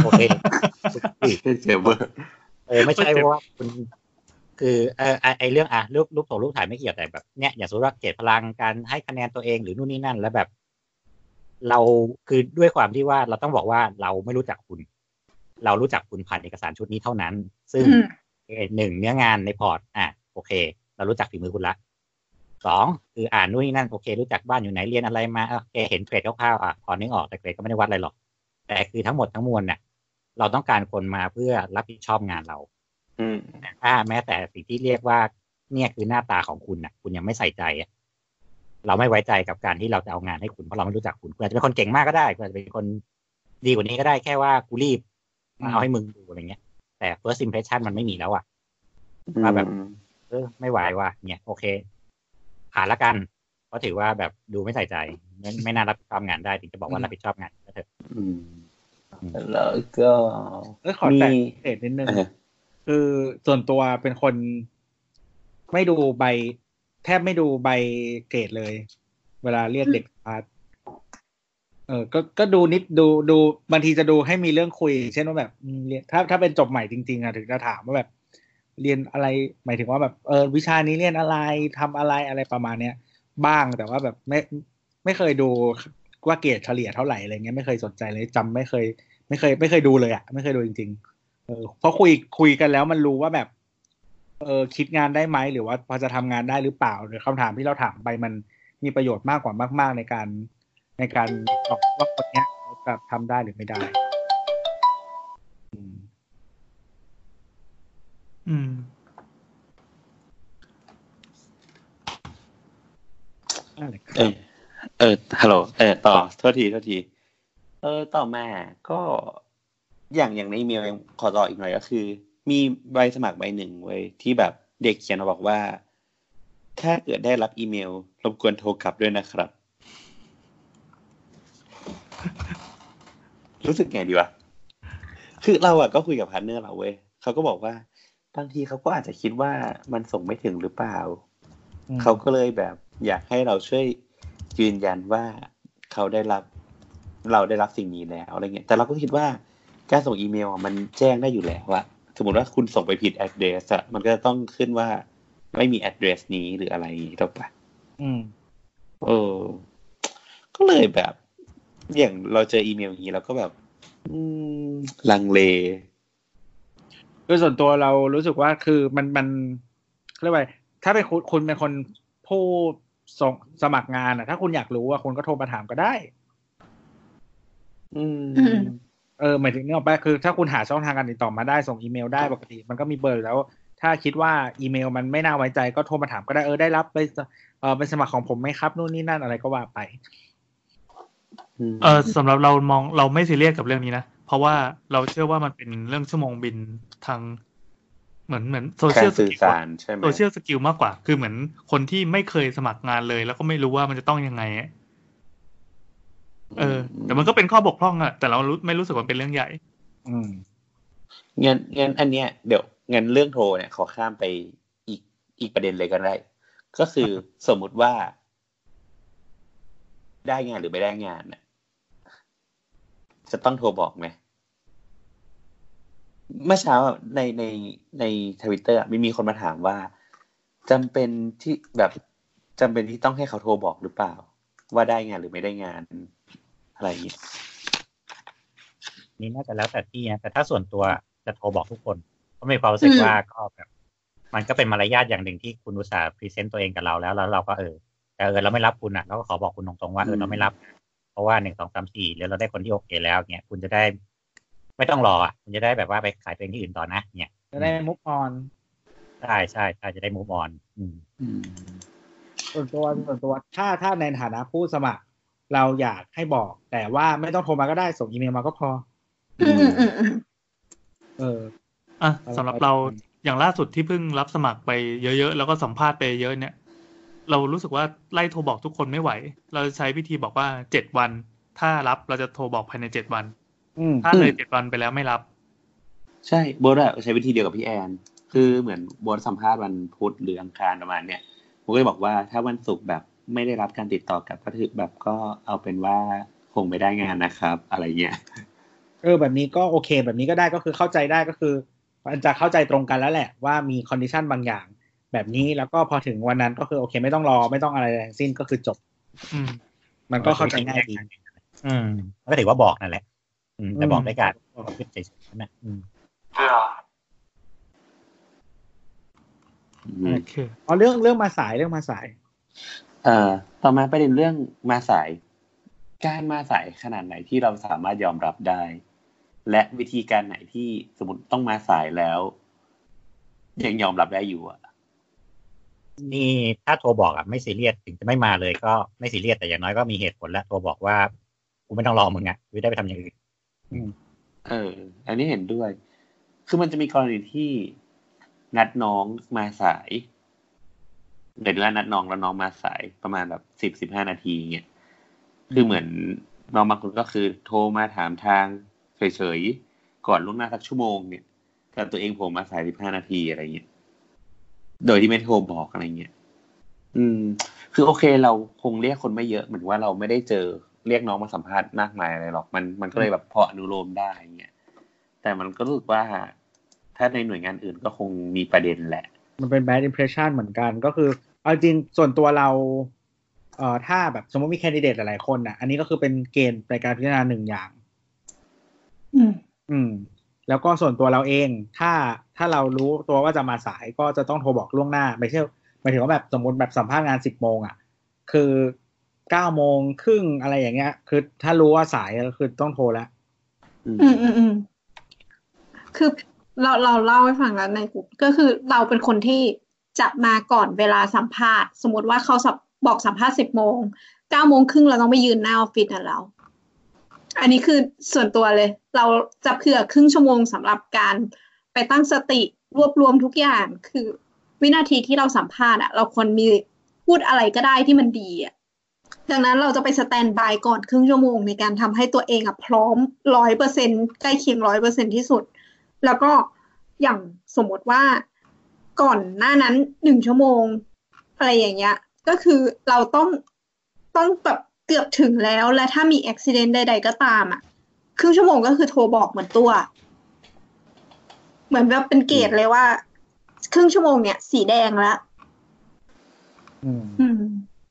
โอเคเจอเบอร์เออไม่ใช่เพราะว่าคุณ คือเออไอไอเรื่องอะรูปรูปโถรูปถ่ายไม่เกี่ยวแต่แบบเนี้ยอย่างสมมติว่าเกรดพลังการให้คะแนนตัวเองหรือนู่นนี่นั่น แล้วแบบ เราคือด้วยความที่ว่าเราต้องบอกว่าเราไม่รู้จักคุณ เรารู้จักคุณผ่านเอกสารชุดนี้เท่านั้น ซึ่งอืมเอ่อหนึ่งเนื้องานในพอร์ต อะโอเค เรารู้จักฝีมือคุณละสองคืออ่านนู่นนี่นั่นโอเค รู้จักบ้านอยู่ไหนเรียนอะไรมาโอเคเห็นเกรดคร่าวๆอะพอนึกออกแต่เกรดก็ไม่ได้วัดอะไรหรอก แต่คือทั้งหมดทั้งมวลเนี่ยเราต้องการคนมาเพื่อรับผิดชอบงานเรา อืมแต่ถ้าแม้แต่สิ่งที่เรียกว่าเนี่ยคือหน้าตาของคุณน่ะคุณยังไม่ใส่ใจอะ เราไม่ไว้ใจกับการที่เราจะเอางานให้คุณเพราะเราไม่รู้จักคุณคุณอาจจะเป็นคนเก่งมากก็ได้คุณอาจจะเป็นคนดีกว่านี้ก็ได้แค่ว่ากูรีบมาเอาให้มึงดูอะไรเงี้ย แต่ first impression มันไม่มีแล้วอะว่าแบบ เออ ไม่ไหวว่ะเนี่ยโอเคผ่านละกันเพราะถือว่าแบบดูไม่ใส่ใจ ไม่ไม่น่ารับผิดชอบงานได้ถึงจะบอกว่ารับผิดชอบงานก็เถอะอืมแล้วก็เออขอแตะมีเศษนิดนึงเออคือส่วนตัวเป็นคนไม่ดูใบ แทบไม่ดูใบเกรดเลย เวลาเรียกเด็กพาร์ทเออ ก็ ก็ดูนิด ดู ดู บางทีจะดูให้มีเรื่องคุย เช่นว่าแบบเรียน ถ้า ถ้าเป็นจบใหม่จริง ๆอะถึงจะถามว่าแบบ เรียนอะไร หมายถึงว่าแบบ เออ วิชานี้เรียนอะไรทำอะไรอะไรประมาณเนี้ย บ้าง แต่ว่าแบบไม่ ไม่เคยดูว่าเกรดเฉลี่ยเท่าไหร่อะไรเงี้ย ไม่เคยสนใจเลยจำไม่เคย ไม่เคย ไม่เคยดูเลยอะไม่เคยดูจริง ๆ เออ เพราะคุย คุยกันแล้วมันรู้ว่าแบบ เออคิดงานได้ไหมหรือว่าพอจะทำงานได้หรือเปล่าหรือคำถามที่เราถามไปมันมีประโยชน์มากกว่ามาก ๆ ในการในการตอบว่าคนเนี้ยเขาแบบทำได้หรือไม่ได้ อืมอืมนั่นแหละคเอรับอเออฮัลโหลเออต่อโทษทีโทษทีเออ ต่อมาก็อย่างอย่างในอีเมลยังขอต่ออีกหน่อยก็คือ มีใบสมัครใบหนึ่งไว้ยที่แบบเด็กเขียนมาบอกว่า ถ้าเกิดได้รับอีเมล รบกวนโทรกลับด้วยนะครับ รู้สึกไงดีวะ คือเราอะก็คุยกับ partner เราเว้ยเขาก็บอกว่าบางทีเขาก็อาจจะคิดว่ามันส่งไม่ถึงหรือเปล่าอืมเขาก็เลยแบบอยากให้เราช่วยยืนยันว่าเขาได้รับ เราได้รับสิ่งนี้แล้วอะไรเงี้ยแต่เราก็คิดว่าการส่งอีเมลอะมันแจ้งได้อยู่แล้วว่า สมมติว่าคุณส่งไปผิด address อะมันก็จะต้องขึ้นว่าไม่มี address นี้หรืออะไรถูกปะอืมเออ ก็เลยแบบ อย่างเราเจออีเมลอย่างนี้เราก็แบบ อืม ลังเลคือส่วนตัวเรารู้สึกว่าคือมันมันเขาเรียกว่าถ้าเป็นคุณคุณเป็นคนผู้ส่งสมัครงานอะ ถ้าคุณอยากรู้ว่าคุณก็โทรมาถามก็ได้ อืมอืม เออหมายถึงนี่ออกไปคือ ถ้าคุณหาช่องทางการติดต่อมาได้ส่งอีเมลได้ปกติ มันก็มีเบอร์อยู่แล้ว ถ้าคิดว่าอีเมลมันไม่น่าไว้ใจก็โทรมาถามก็ได้เออได้รับไปเออเป็นสมัครของผมไหมครับนู่นนี่นั่นอะไรก็ว่าไปมเออสำหรับเรามองเราไม่ซีเรียสกับเรื่องนี้นะ เพราะว่าเราเชื่อว่ามันเป็นเรื่องชั่วโมงบินทาง เหมือนเหมือนโซเชีกายรลสสื่อกิลสารใช่ไหมโซเชียลสกิลมากกว่า คือเหมือนคนที่ไม่เคยสมัครงานเลย แล้วก็ไม่รู้ว่ามันจะต้องยังไงอะ เออ แต่มันก็เป็นข้อบกพร่องอะแต่เรารู้ไม่รู้สึกว่าเป็นเรื่องใหญ่ อืมงั้นงั้นอันเนี้ยเดี๋ยวงั้นเรื่องโทรเนี่ยขอข้ามไปอีกอีกประเด็นเลยก็ได้ ก็คือสมมุติว่า ได้งานหรือไม่ได้งานน่ะจะต้องโทรบอกไหมเมื่อเช้าอะในในในทวิตเตอร์มีมีคนมาถามว่าจำเป็นที่แบบจำเป็นที่ต้องให้เขาโทรบอกหรือเปล่า ว่าได้งานหรือไม่ได้งานอะไรอย่างเงี้ยนี่น่าจะแล้วแต่ที่นะแต่ถ้าส่วนตัวจะโทรบอกทุกคนเพราะมีความรู้สึกอืมว่าก็แบบมันก็เป็นมารยาทอย่างหนึ่งที่คุณอุตส่าห์ present ตัวเองกับเราแล้วแล้วเราก็เออแต่เออเราไม่รับคุณอะเราก็ขอบอกคุณตรงๆว่าเออเราไม่รับ เพราะว่าหนึ่งสองสามสี่แล้วเราได้คนที่โอเคแล้วเนี่ยคุณจะได้ ไม่ต้องรออะคุณจะได้แบบว่าไปขายตัวเองที่อื่นต่อนะ เนี่ย จะได้ move onใช่ใช่ใช่จะได้มูฟออน อืมอืม ส่วนตัวส่วนตัวถ้าถ้าในฐานะผู้สมัคร เราอยากให้บอก แต่ว่าไม่ต้องโทรมาก็ได้ส่งอีเมลมาก็พออืมอืมอืมอืมเอออะสำหรับเราอย่างล่าสุดที่เพิ่งรับสมัครไปเยอะๆ แล้วก็สัมภาษณ์ไปเยอะเนี่ย เรารู้สึกว่าไล่โทรบอกทุกคนไม่ไหว เราจะใช้วิธีบอกว่าเจ็ดวัน ถ้ารับเราจะโทรบอกภายในเจ็ดวันอืมถ้าเลยเจ็ดวันไปแล้วไม่รับ ใช่โบทอะใช้วิธีเดียวกับพี่แอน คือเหมือนโบทสัมภาษณ์วันพุธหรืออังคารประมาณเนี้ย ผมก็เลยบอกว่าถ้าวันศุกร์แบบไม่ได้รับการติดต่อกลับก็คือแบบก็เอาเป็นว่าคงไม่ได้งานนะครับ อะไรเงี้ยเออแบบนี้ก็โอเค แบบนี้ก็ได้ก็คือเข้าใจได้ก็คือมันจะเข้าใจตรงกันแล้วแหละ ว่ามี condition บางอย่าง แบบนี้แล้วก็พอถึงวันนั้นก็คือโอเค ไม่ต้องรอไม่ต้องอะไรทั้งสิ้นก็คือจบ อืม มันก็เข้าใจง่ายดีอืมก็ถือว่าบอกนั่นแหละ อืมแต่บอกอืมด้วยการความคิดเฉยๆนะอืม อืม โอเคอ๋อเรื่องเรื่องมาสายเรื่องมาสาย เอ่อต่อมาประเด็นเรื่องมาสาย การมาสายขนาดไหนที่เราสามารถยอมรับได้ และวิธีการไหนที่สมมติต้องมาสายแล้ว ยังยอมรับได้อยู่อะนี่ถ้าโทรบอกอะไม่ซีเรียสถึงจะไม่มาเลยก็ไม่ซีเรียสแต่อย่างน้อยก็มีเหตุผลแล้วโทรบอกว่ากูไม่ต้องรอมึงอะกูได้ไปทำอย่างอื่นเออ อันนี้เห็นด้วย คือมันจะมีกรณีที่ นัดน้องมาสายเดี๋ยวว่านัดน้องแล้วน้องมาสายประมาณแบบสิบสิบห้านาทีเงี้ยคือเหมือนน้องบางคนก็คือโทรมาถามทางเฉยๆก่อนล่วงหน้าสักชั่วโมงเนี่ยแต่ตัวเองผมมาสายสิบห้านาทีอะไรเงี้ยโดยที่ไม่โทรบอกอะไรเงี้ยอืม คือโอเคเราคงเรียกคนไม่เยอะเหมือนว่าเราไม่ได้เจอเรียกน้องมาสัมภาษณ์มากมายอะไรหรอกมันมันก็เลยแบบพออนุโลมได้เงี้ยแต่มันก็รู้สึกว่า ถ้าในหน่วยงานอื่นก็คงมีประเด็นแหละ มันเป็น bad impression เหมือนกัน ก็คือ เอาจริงส่วนตัวเราเอ่อถ้าแบบสมมติมีแคนดิเดตหลายๆคนน่ะ อันนี้ก็คือเป็นเกณฑ์ในการพิจารณาหนึ่งอย่าง อืม อืม แล้วก็ส่วนตัวเราเอง ถ้าถ้าเรารู้ตัวว่าจะมาสายก็จะต้องโทรบอกล่วงหน้า ไม่ใช่หมายถึงว่าแบบสมมติแบบสัมภาษณ์งานสิบโมงอะ คือเก้าโมงครึ่งอะไรอย่างเงี้ย คือถ้ารู้ว่าสายก็คือต้องโทรแล้ว อืมอืมอืมอืมคือ เราเราเล่าให้ฟังแล้วในกลุ่มก็คือเราเป็นคนที่จะมาก่อนเวลาสัมภาษณ์ สมมติว่าเขาบอกสัมภาษณ์สิบโมงเก้าโมงครึ่งเราต้องไปยืนหน้าออฟฟิศนะเรา อันนี้คือส่วนตัวเลย เราจะเผื่อครึ่งชั่วโมงสำหรับการไปตั้งสติรวบรวมทุกอย่างคือ วินาทีที่เราสัมภาษณ์อะเราควรมีพูดอะไรก็ได้ที่มันดีอะดังนั้นเราจะไปสแตนบายก่อนครึ่งชั่วโมงในการทำให้ตัวเองอะพร้อมร้อยเปอร์เซ็นใกล้เคียงร้อยเปอร์เซ็นที่สุด แล้วก็อย่างสมมติว่าก่อนหน้านั้นหนึ่งชั่วโมง อะไรอย่างเงี้ย ก็คือเราต้องต้องแบบเกือบถึงแล้ว และถ้ามีอุบิเหตุใด ๆ ก็ตามอะครึ่งชั่วโมงก็คือโทรบอกเหมือนตัว เหมือนแบบเป็นเกรดเลยว่า ครึ่งชั่วโมงเนี่ย สีแดงแล้วอืมอืม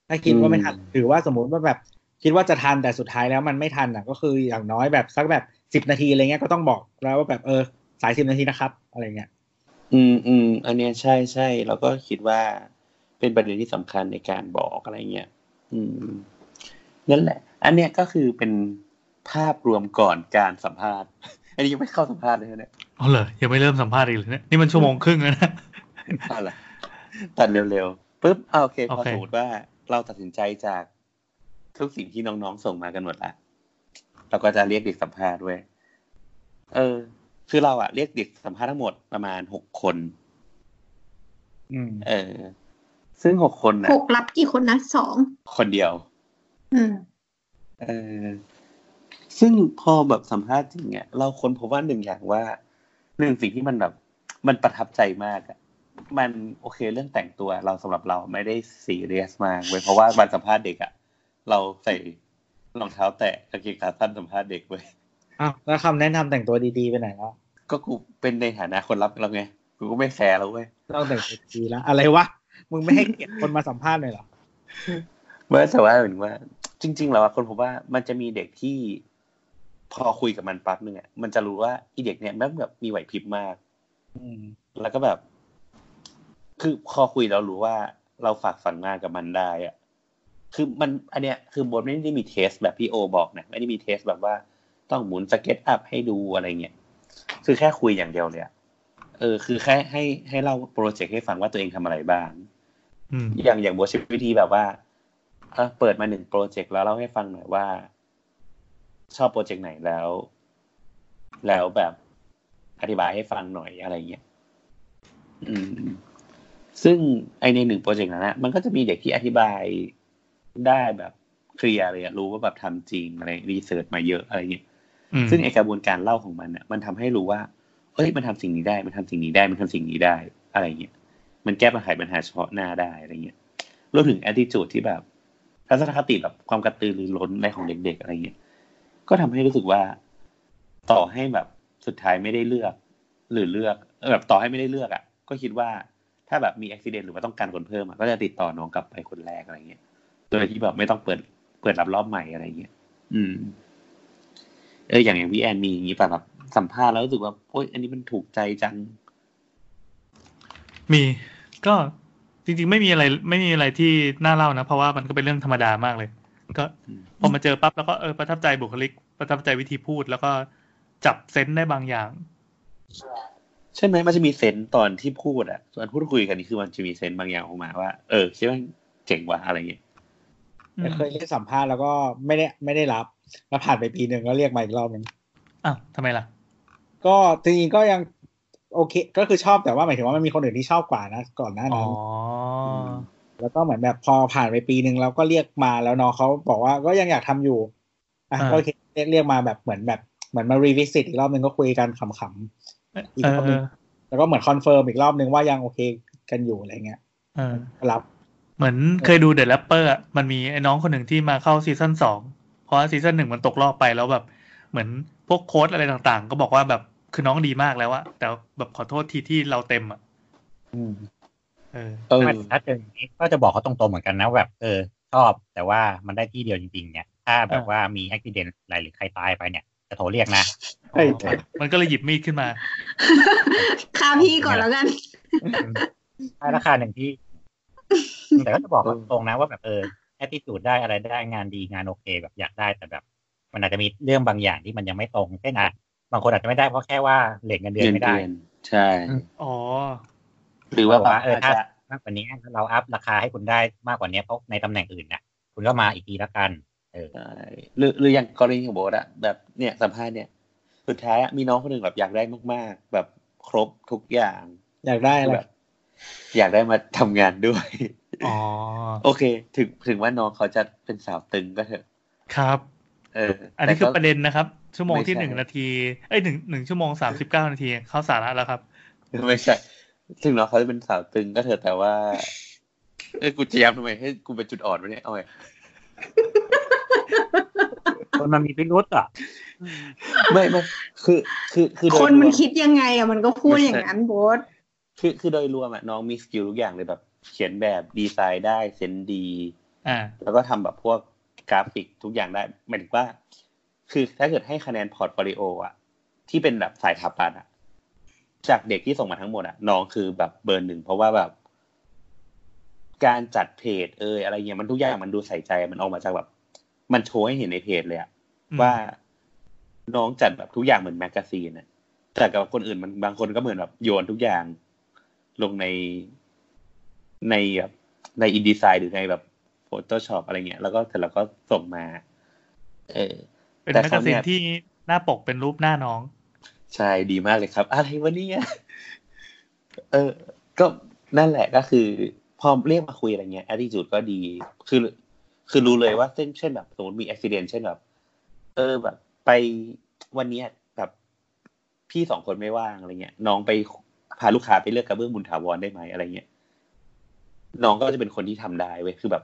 ถ้าคิดว่าไม่อืมทันหรือว่าสมมติว่าแบบ คิดว่าจะทันแต่สุดท้ายแล้วมันไม่ทันอะ ก็คืออย่างน้อยแบบสักแบบสิบนาทีอะไรเงี้ยก็ต้องบอกแล้วว่าแบบเออ สายสิบนาทีนะครับ อะไรเงี้ย อืมอืมอันเนี้ยใช่ใช่แล้วก็คิดว่าเป็นประเด็นที่สำคัญในการบอกอะไรเงี้ยอืม นั่นแหละ อันเนี้ยก็คือเป็นภาพรวมก่อนการสัมภาษณ์ อันนี้ยังไม่เข้าสัมภาษณ์เลยนะเนี่ยอ๋อเหรอยังไม่เริ่มสัมภาษณ์อีกเลยเนี่ยนี่มันชั่วโมงครึ่งแล้วนะเอาล่ะตัดเร็วๆปุ๊บอ่าโอเคพอโอเคสมมติว่าเราตัดสินใจจากทุกสิ่งที่น้องๆส่งมากันหมดละเราก็จะเรียกเด็กสัมภาษณ์ด้วย เออ คือเราอะเรียกเด็กสัมภาษณ์ทั้งหมดประมาณหกคนอืมเออ ซึ่งหกคนน่ะหกรับกี่คนนะสองคนเดียวอืมเออ ซึ่งพอแบบสัมภาษณ์จริงเนี่ยเราค้นพบว่าหนึ่งอย่างว่าหนึ่งสิ่งที่มันแบบ มันประทับใจมากอะมันโอเคเรื่องแต่งตัวเราสำหรับเราไม่ได้ซีเรียสมากเว้ยเพราะว่าวันสัมภาษณ์เด็กอะเราใส่รองเท้าแตะกางเกงขาสั้นสัมภาษณ์เด็กเว้ย อ้าวแล้วคำแนะนำแต่งตัวดีๆไปไหนแล้วก็กูเป็นในฐานะคนรับแล้วไงกูก็ไม่แคร์แล้วเว้ยต้องแต่งตัวดีแล้วอะไรวะมึงไม่ให้เกียรติคนมาสัมภาษณ์เลยเหรอเมื่อแต่ว่าเหมือนว่า จริง ๆ แล้วอะคนผมว่ามันจะมีเด็กที่ พอคุยกับมันปั๊บนึงอะมันจะรู้ว่าอีเด็กเนี่ยแม่งแบบมีไหวพริบมาก อืม แล้วก็แบบ คือพอคุยแล้วรู้ว่าเราฝากฝังงานกับมันได้อะคือมัน อันเนี้ย คือบทไม่ได้มี test แบบพี่โอบอกนะไม่ได้มี test แบบว่า ต้องหมุน SketchUp ให้ดูอะไรเงี้ยคือแค่คุยอย่างเดียวเลยอะเออ คือแค่ให้ให้เราโปรเจกต์ให้ฟังว่าตัวเองทำอะไรบ้างอืมอย่างอย่างบทวิธีแบบว่าเออเปิดมาหนึ่งโปรเจกต์แล้วเล่าให้ฟังหน่อยว่า ชอบโปรเจกต์ไหนแล้ว แล้วแบบอธิบายให้ฟังหน่อยอะไรเงี้ยอืม ซึ่งไอในหนึ่งโปรเจกต์นั้นนะมันก็จะมีเด็กที่อธิบายได้แบบเคลียร์เลยอะรู้ว่าแบบทำจริงอะไรรีเสิร์ชมาเยอะอะไรเงี้ยอืม ซึ่งไอกระบวนการเล่าของมันเนี่ยมันทำให้รู้ว่าเฮ้ยมันทำสิ่งนี้ได้ มันทำสิ่งนี้ได้ มันทำสิ่งนี้ได้ อะไรเงี้ย มันแก้ปัญหาปัญหาเฉพาะหน้าได้อะไรเงี้ยรวมถึง attitude ที่แบบทัศนคติแบบความกระตือรือร้นในของเด็กๆอะไรเงี้ย ก็ทำให้รู้สึกว่าต่อให้แบบสุดท้ายไม่ได้เลือก หรือเลือกแบบต่อให้ไม่ได้เลือกอะ ก็คิดว่าถ้าแบบมีอุบิเหตุหรือว่าต้องการคนเพิ่มก็จะติดต่อน้องกลับไปคนแรกอะไรเงี้ย โดยที่แบบไม่ต้องเปิดเปิดรับรอบใหม่อะไรเงี้ย อืม เอออย่างอย่างพี่แอนมีอย่างนี้ป่ะแบบสัมภาษณ์แล้วรู้สึกว่าโอ๊ยอันนี้มันถูกใจจัง มีก็จริง ๆ ไม่มีอะไร ไม่มีอะไรที่น่าเล่านะ เพราะว่ามันก็เป็นเรื่องธรรมดามากเลย ก็อืมพอมาเจอปั๊บแล้วก็เออประทับใจบุคลิก ประทับใจวิธีพูด แล้วก็จับเซนส์ได้บางอย่าง ใช่ไหมมันจะมีเซนส์ตอนที่พูดอะตอนพูดคุยกันนี่คือมันจะมีเซนส์บางอย่างออกมาว่า เออคิดว่าเจ๋งว่ะอะไรเงี้ย แต่เคยเรียกสัมภาษณ์แล้วก็ไม่ได้ไม่ได้รับแล้วผ่านไปปีหนึ่งก็เรียกมาอีกรอบหนึ่งอ้าวทำไมล่ะ ก็จริงๆก็ยังโอเค ก็คือชอบแต่ว่าหมายถึงว่ามันมีคนอื่นที่ชอบกว่านะก่อนหน้าอ๋อนั้นแล้วก็เหมือนแบบพอผ่านไปปีหนึ่งเราก็เรียกมาแล้วน้องเขาบอกว่าก็ยังอยากทำอยู่อะอ่าก็โอเคเรียกเรียกมาแบบเหมือนแบบเหมือนมา revisit อีกรอบหนึ่งก็คุยกันขำๆอีกเอรออบหนึ่งแล้วก็เหมือน confirm อีกรอบหนึ่งว่ายังโอเคกันอยู่อะไรเงี้ยเออรับ เหมือนเคยดู The Rapper อะมันมีไอ้น้องคนหนึ่งที่มาเข้า season สองเพราะว่า season หนึ่งมันตกรอบไปแล้วแบบ เหมือนพวกโค้ชอะไรต่างๆ ก็บอกว่าแบบคือน้องดีมากแล้วอะแต่แบบขอโทษทีที่เราเต็มอะอืมเออเออไม่ถ้าเจออย่างนี้ก็จะบอกเขาตรงๆเหมือนกันนะแบบเออชอบแต่ว่ามันได้ที่เดียวจริงๆ เนี่ย ถ้าแบบว่ามีอุบิเหตุอะไรหรือใครตายไปเนี่ยจะโทรเรียกนะเฮ้ยมันก็เลยหยิบมีดขึ้นมาฆ่าพี่ก่อนแล้วกันให้ราคาหนึ่งที่ แต่ก็จะบอกเขาตรงๆนะว่าแบบเออแอตติจูดได้อะไรได้งานดีงานโอเคแบบอยากได้แต่แบบ มันอาจจะมีเรื่องบางอย่างที่มันยังไม่ตรงเช่นอะบางคนอาจจะไม่ได้เพราะแค่ว่าเหล็กเงินเดือนเงินไม่ได้เดือนใช่ อ๋อ หรือว่าบอกว่าเอออาจถ้าจะมากกว่านี้เราอัพราคาให้คุณได้มากกว่านี้เพราะในตำแหน่งอื่นน่ะคุณก็มาอีกทีละกัน เออใช่หรือหรืออย่างกรณีของโบทอะแบบเนี่ยสัมภาษณ์เนี่ย สุดท้ายอะมีน้องคนหนึ่งแบบอยากได้มาก ๆ แบบครบทุกอย่าง อยากได้อะไรแบบ อยากได้มาทำงานด้วยอ๋อโอเค ถึงถึงว่าน้องเขาจะเป็นสาวตึงก็เถอะครับ เออ อันนี้แต่คือก็ประเด็นนะครับ ชั่วโมงที่ไม่ใช่หนึ่งนาทีเอ้ยหนึ่งหนึ่งชั่วโมงสามสิบเก้านาทีเข้าสาระแล้วครับไม่ใช่ถึงน้องเขาจะเป็นสาวตึงก็เถอะแต่ว่าเอ้ยกูจะย้ำทำไมให้กูเป็นจุดอ่อนวะเนี่ยเอาไงคนมันมีพิรุธอะ ไม่ไม่คือ คือคือโดยคนมันรวคิดยังไงอะมันก็พูดอย่างนั้นโบส คือคือโดยรวมอะน้องมี skill ทุกอย่างเลยแบบ เขียนแบบดีไซน์ได้ sense ดี อ่า แล้วก็ทำแบบพวกกราฟิกทุกอย่างได้หมายถึงว่า คือถ้าเกิดให้คะแนน portfolio อะที่เป็นแบบสายถาปัดอะจากเด็กที่ส่งมาทั้งหมดอะน้องคือแบบเบอร์หนึ่งเพราะว่าแบบ การจัดเพจเอยอะไรเงี้ยมันทุกอย่างมันดูใส่ใจมันออกมาจากแบบ มันโชว์ให้เห็นในเพจเลยอะอืมว่าน้องจัดแบบทุกอย่างเหมือน magazine อะแต่กับคนอื่นมันบางคนก็เหมือนแบบโยนทุกอย่าง ลงในในแบบในอินดีไซน์หรือในแบบ Photoshop อะไรเงี้ย แล้วก็เสร็จแล้วก็ส่งมา เออเป็นแต่แมกเขากาเนี่ซีนยที่หน้าปกเป็นรูปหน้าน้อง ใช่ดีมากเลยครับ อะไรวะเนี่ยเออ ก็นั่นแหละก็คือ พอเรียกมาคุยอะไรเงี้ย attitude ก็ดี คือ คือรู้เลยว่าเช่นเช่นแบบสมมติมี accident เช่นแบบ เออแบบ ไปวันเนี้ยแบบ พี่สองคนไม่ว่างอะไรเงี้ย น้องไป พาลูกค้าไปเลือกกระเบื้องบุญถาวรได้ไหมอะไรเงี้ยน้องก็จะเป็นคนที่ทำได้เว้ยคือแบบ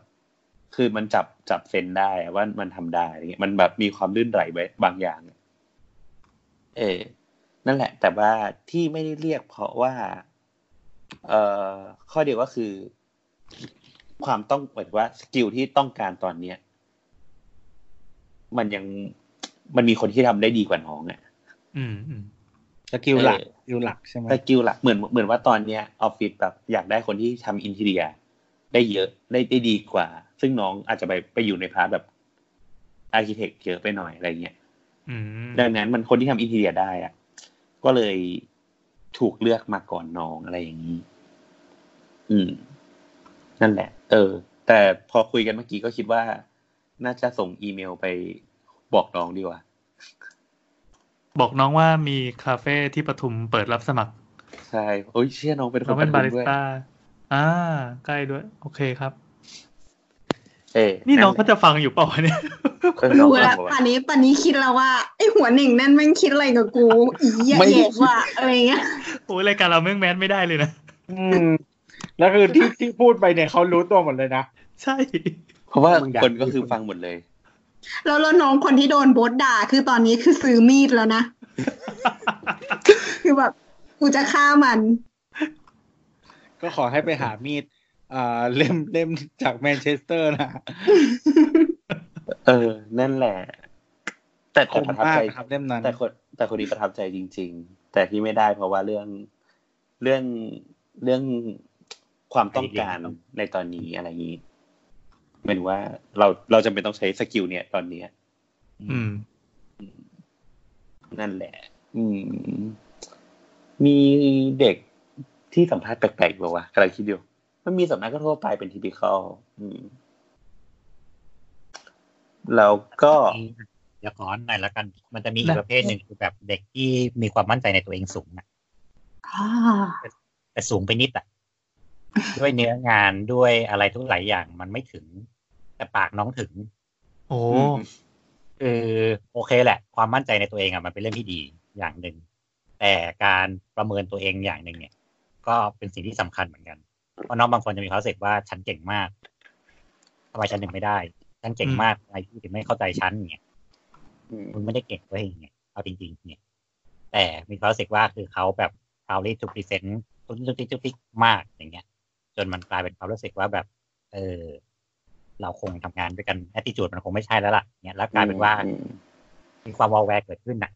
คือมันจับจับเซนได้ว่ามันทำได้อะไรเงี้ยมันแบบมีความลื่นไหลไว้บางอย่าง เออนั่นแหละ แต่ว่าที่ไม่ได้เรียกเพราะว่า เอ่อข้อเดียวก็คือ ความต้องหมายว่าสกิลที่ต้องการตอนเนี้ยมันยังมันมีคนที่ทำได้ดีกว่าน้องอะ อืมอืม skillหลักเออ skill หลักใช่ไหม skill หลักเหมือนเหมือนว่าตอนเนี้ยออฟฟิศแบบอยากได้คนที่ทำ interior ได้เยอะได้ได้ดีกว่า ซึ่งน้องอาจจะไปไปอยู่ใน part แบบ architect เยอะไปหน่อยอะไรเงี้ยอืมดังนั้นมันคนที่ทำ interior ได้อะก็เลยถูกเลือกมาก่อนน้องอะไรอย่างนี้ อืม นั่นแหละ เออ แต่พอคุยกันเมื่อกี้ก็คิดว่า น่าจะส่งอีเมลไปบอกน้องดีกว่า บอกน้องว่ามีคาเฟ่ที่ปทุมเปิดรับสมัคร ใช่โอ้ยเชื่อน้องเป็นคน้อนงเป็นปบาทุมริสด้วยต้าอ่า ใกล้ด้วย โอเคครับ เออนี่น้องแหเขาละจะฟังอยู่เปล่าวะเนี่ยเออน้องรู้แล้วบอกป่านนี้ป่านนี้คิดแล้วว่าไอหัวหนึ่งนั่นแม่งคิดอะไรกับกูอีแย่ไม่แย่ว่ะอะไรเงี้ยโอ้ยรายการเราแม่งแมสไม่ได้เลยนะอืมแล้วคือที่ที่พูดไปเนี่ยเขารู้ตัวหมดเลยนะ ใช่ เพราะว่ามึงด่าคนก็คือฟังหมดเลย แล้วแล้วน้องคนที่โดนโบสด่าคือตอนนี้คือซื้อมีดแล้วนะ คือแบบกูจะฆ่ามัน ก็ขอให้ไปหามีดอ่าเล่มเล่มจากแมนเชสเตอร์นะ เออ นั่นแหละ แต่คแต่มประทับมากใจนะครับเล่มนั้น แต่คนแต่คนนี้ประทับใจจริง ๆ แต่ที่ไม่ได้เพราะว่าเรื่องเรื่องเรื่องความต้องการในตอนนี้อะไรอย่างนี้ หมายถึงว่าเราเราจำเป็นต้องใช้สกิลเนี่ยตอนเนี้ย อืม นั่นแหละ อืม มีเด็กที่สัมภาษณ์แปลกๆบอกว่ากำลังคิดอยู่มันมีสัมภาษณ์ก็ทั่วไปเป็นทีพิคอลอืมแล้วก็เดี๋ยวขอหน่อยแล้วกัน มันจะมีอีกประเภทหนึ่งคือแบบเด็กที่มีความมั่นใจในตัวเองสูงนะอ่าแต่สูงไปนิดอะ ด้วยเนื้องานด้วยอะไรทุกหลายอย่างมันไม่ถึง แต่ปากน้องถึง โอ้คือโอเคแหละ ความมั่นใจในตัวเองอะมันเป็นเรื่องที่ดีอย่างหนึ่ง แต่การประเมินตัวเองอย่างหนึ่งเนี่ย ก็เป็นสิ่งที่สำคัญเหมือนกัน เพราะน้องบางคนจะมีความรู้สึกว่าฉันเก่งมากทำไมฉันถึงไม่ได้ ฉันเก่งมากทำไมพี่ถึงไม่เข้าใจฉันเนี่ยอืมมึงไม่ได้เก่งด้วยเนี่ยเอาจริงๆเนี่ย แต่มีความรู้สึกว่าคือเขาแบบ proudly to present ตุ้นตุ้นตุ้นตุ้นมากอย่างเงี้ยจ นมันกลายเป็นความรู้สึกว่าแบบ เออ เราคงทำงานด้วยกัน attitude มันคงไม่ใช่แล้วล่ะเนี่ยแล้วกลายเป็นว่าอืมมีความวอลแวร์เกิดขึ้นน่ะ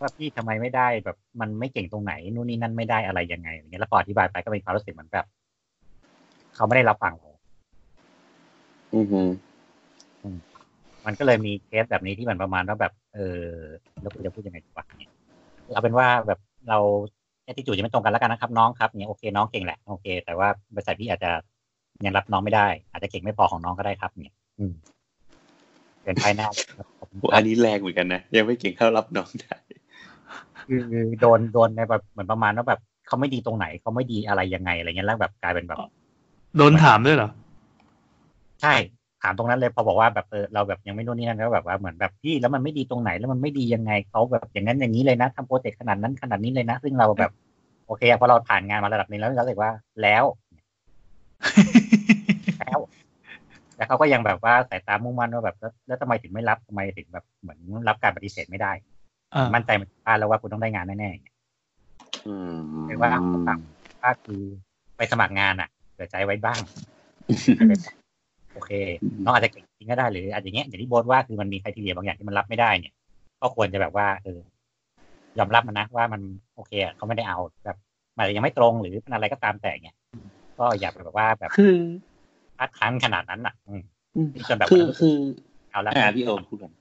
ว่าพี่ทำไมไม่ได้แบบมันไม่เก่งตรงไหนนู่นนี่นั่นไม่ได้อะไรยังไงอย่างเงี้ยแล้วพออธิบายไปก็เป็นความรู้สึกเหมือนแบบ เขาไม่ได้รับฟังเราอืมอืมมันก็เลยมีเคสแบบนี้ที่มันประมาณว่าแบบ เออแล้วกูจะพูดยังไงดีวะเนี่ยเอาเป็นว่าแบบเรา แอติจูดจะไม่ตรงกันแล้วกันนะครับน้องครับเนี่ยโอเคน้องเก่งแหละโอเค แต่ว่าบริษัทพี่อาจจะยังรับน้องไม่ได้ อาจจะเก่งไม่พอของน้องก็ได้ครับ เนี่ย อืมเกินภายหน้าครับขอบคุณโอ้คอัรับนนี้แรงเหมือนกันนะยังไม่เก่งเข้ารับน้องได้คือโดนโดนในแบบเหมือนประมาณว่าแบบเขาไม่ดีตรงไหนเขาไม่ดีอะไรยังไงอะไรเงี้ยแล้วแบบกลายเป็นแบบ โดนถามด้วยเหรอ ใช่ ถามตรงนั้นเลยพอบอกว่าแบบเออเราแบบยังไม่นู่นนี่นั่นก็แบบว่าเหมือนแบบพี่แล้วมันไม่ดีตรงไหนแล้วมันไม่ดียังไงเขาแบบอย่างนั้นอย่างนี้เลยนะทำโปรเจกต์ขนาดนั้นขนาดนี้เลยนะ ซึ่งเราแบบ โอเคพอเราผ่านงานมาระดับหนึงแล้วเรารู้สึกว่าแล้วแล้วแต่เขาก็ยังแบบว่าสายตามุ่งมั่นว่าแบบแล้วแล้วทำไมถึงไม่รับทำไมถึงแบบเหมือนรับการปฏิเสธไม่ได้อ่ามั่นใจมันพลาดแล้วว่าคุณต้องได้งานแน่ๆอืมเรียกว่าถ้าคือไปสมัครงานอะเผื่อใจไว้บ้าง โอเคน้องอาจจะเก่งจริงก็ได้หรืออาจจะอย่างเงี้ยอย่างที่โบทว่าคือมันมีใครทีเรียบางอย่างที่มันรับไม่ได้เนี่ย ก็ควรจะแบบว่าเออยอมรับมันนะว่ามันโอเคอะเขาไม่ได้เอาแบบมันอาจจะยังไม่ตรงหรือเป็นอะไรก็ตามแต่เนี่ยก็อย่าไปแบบว่าแบบคือคัดค้านขนาดนั้นอะ อืมจนแบบคือคือเอาละอ่าพี่โอมพูดกัน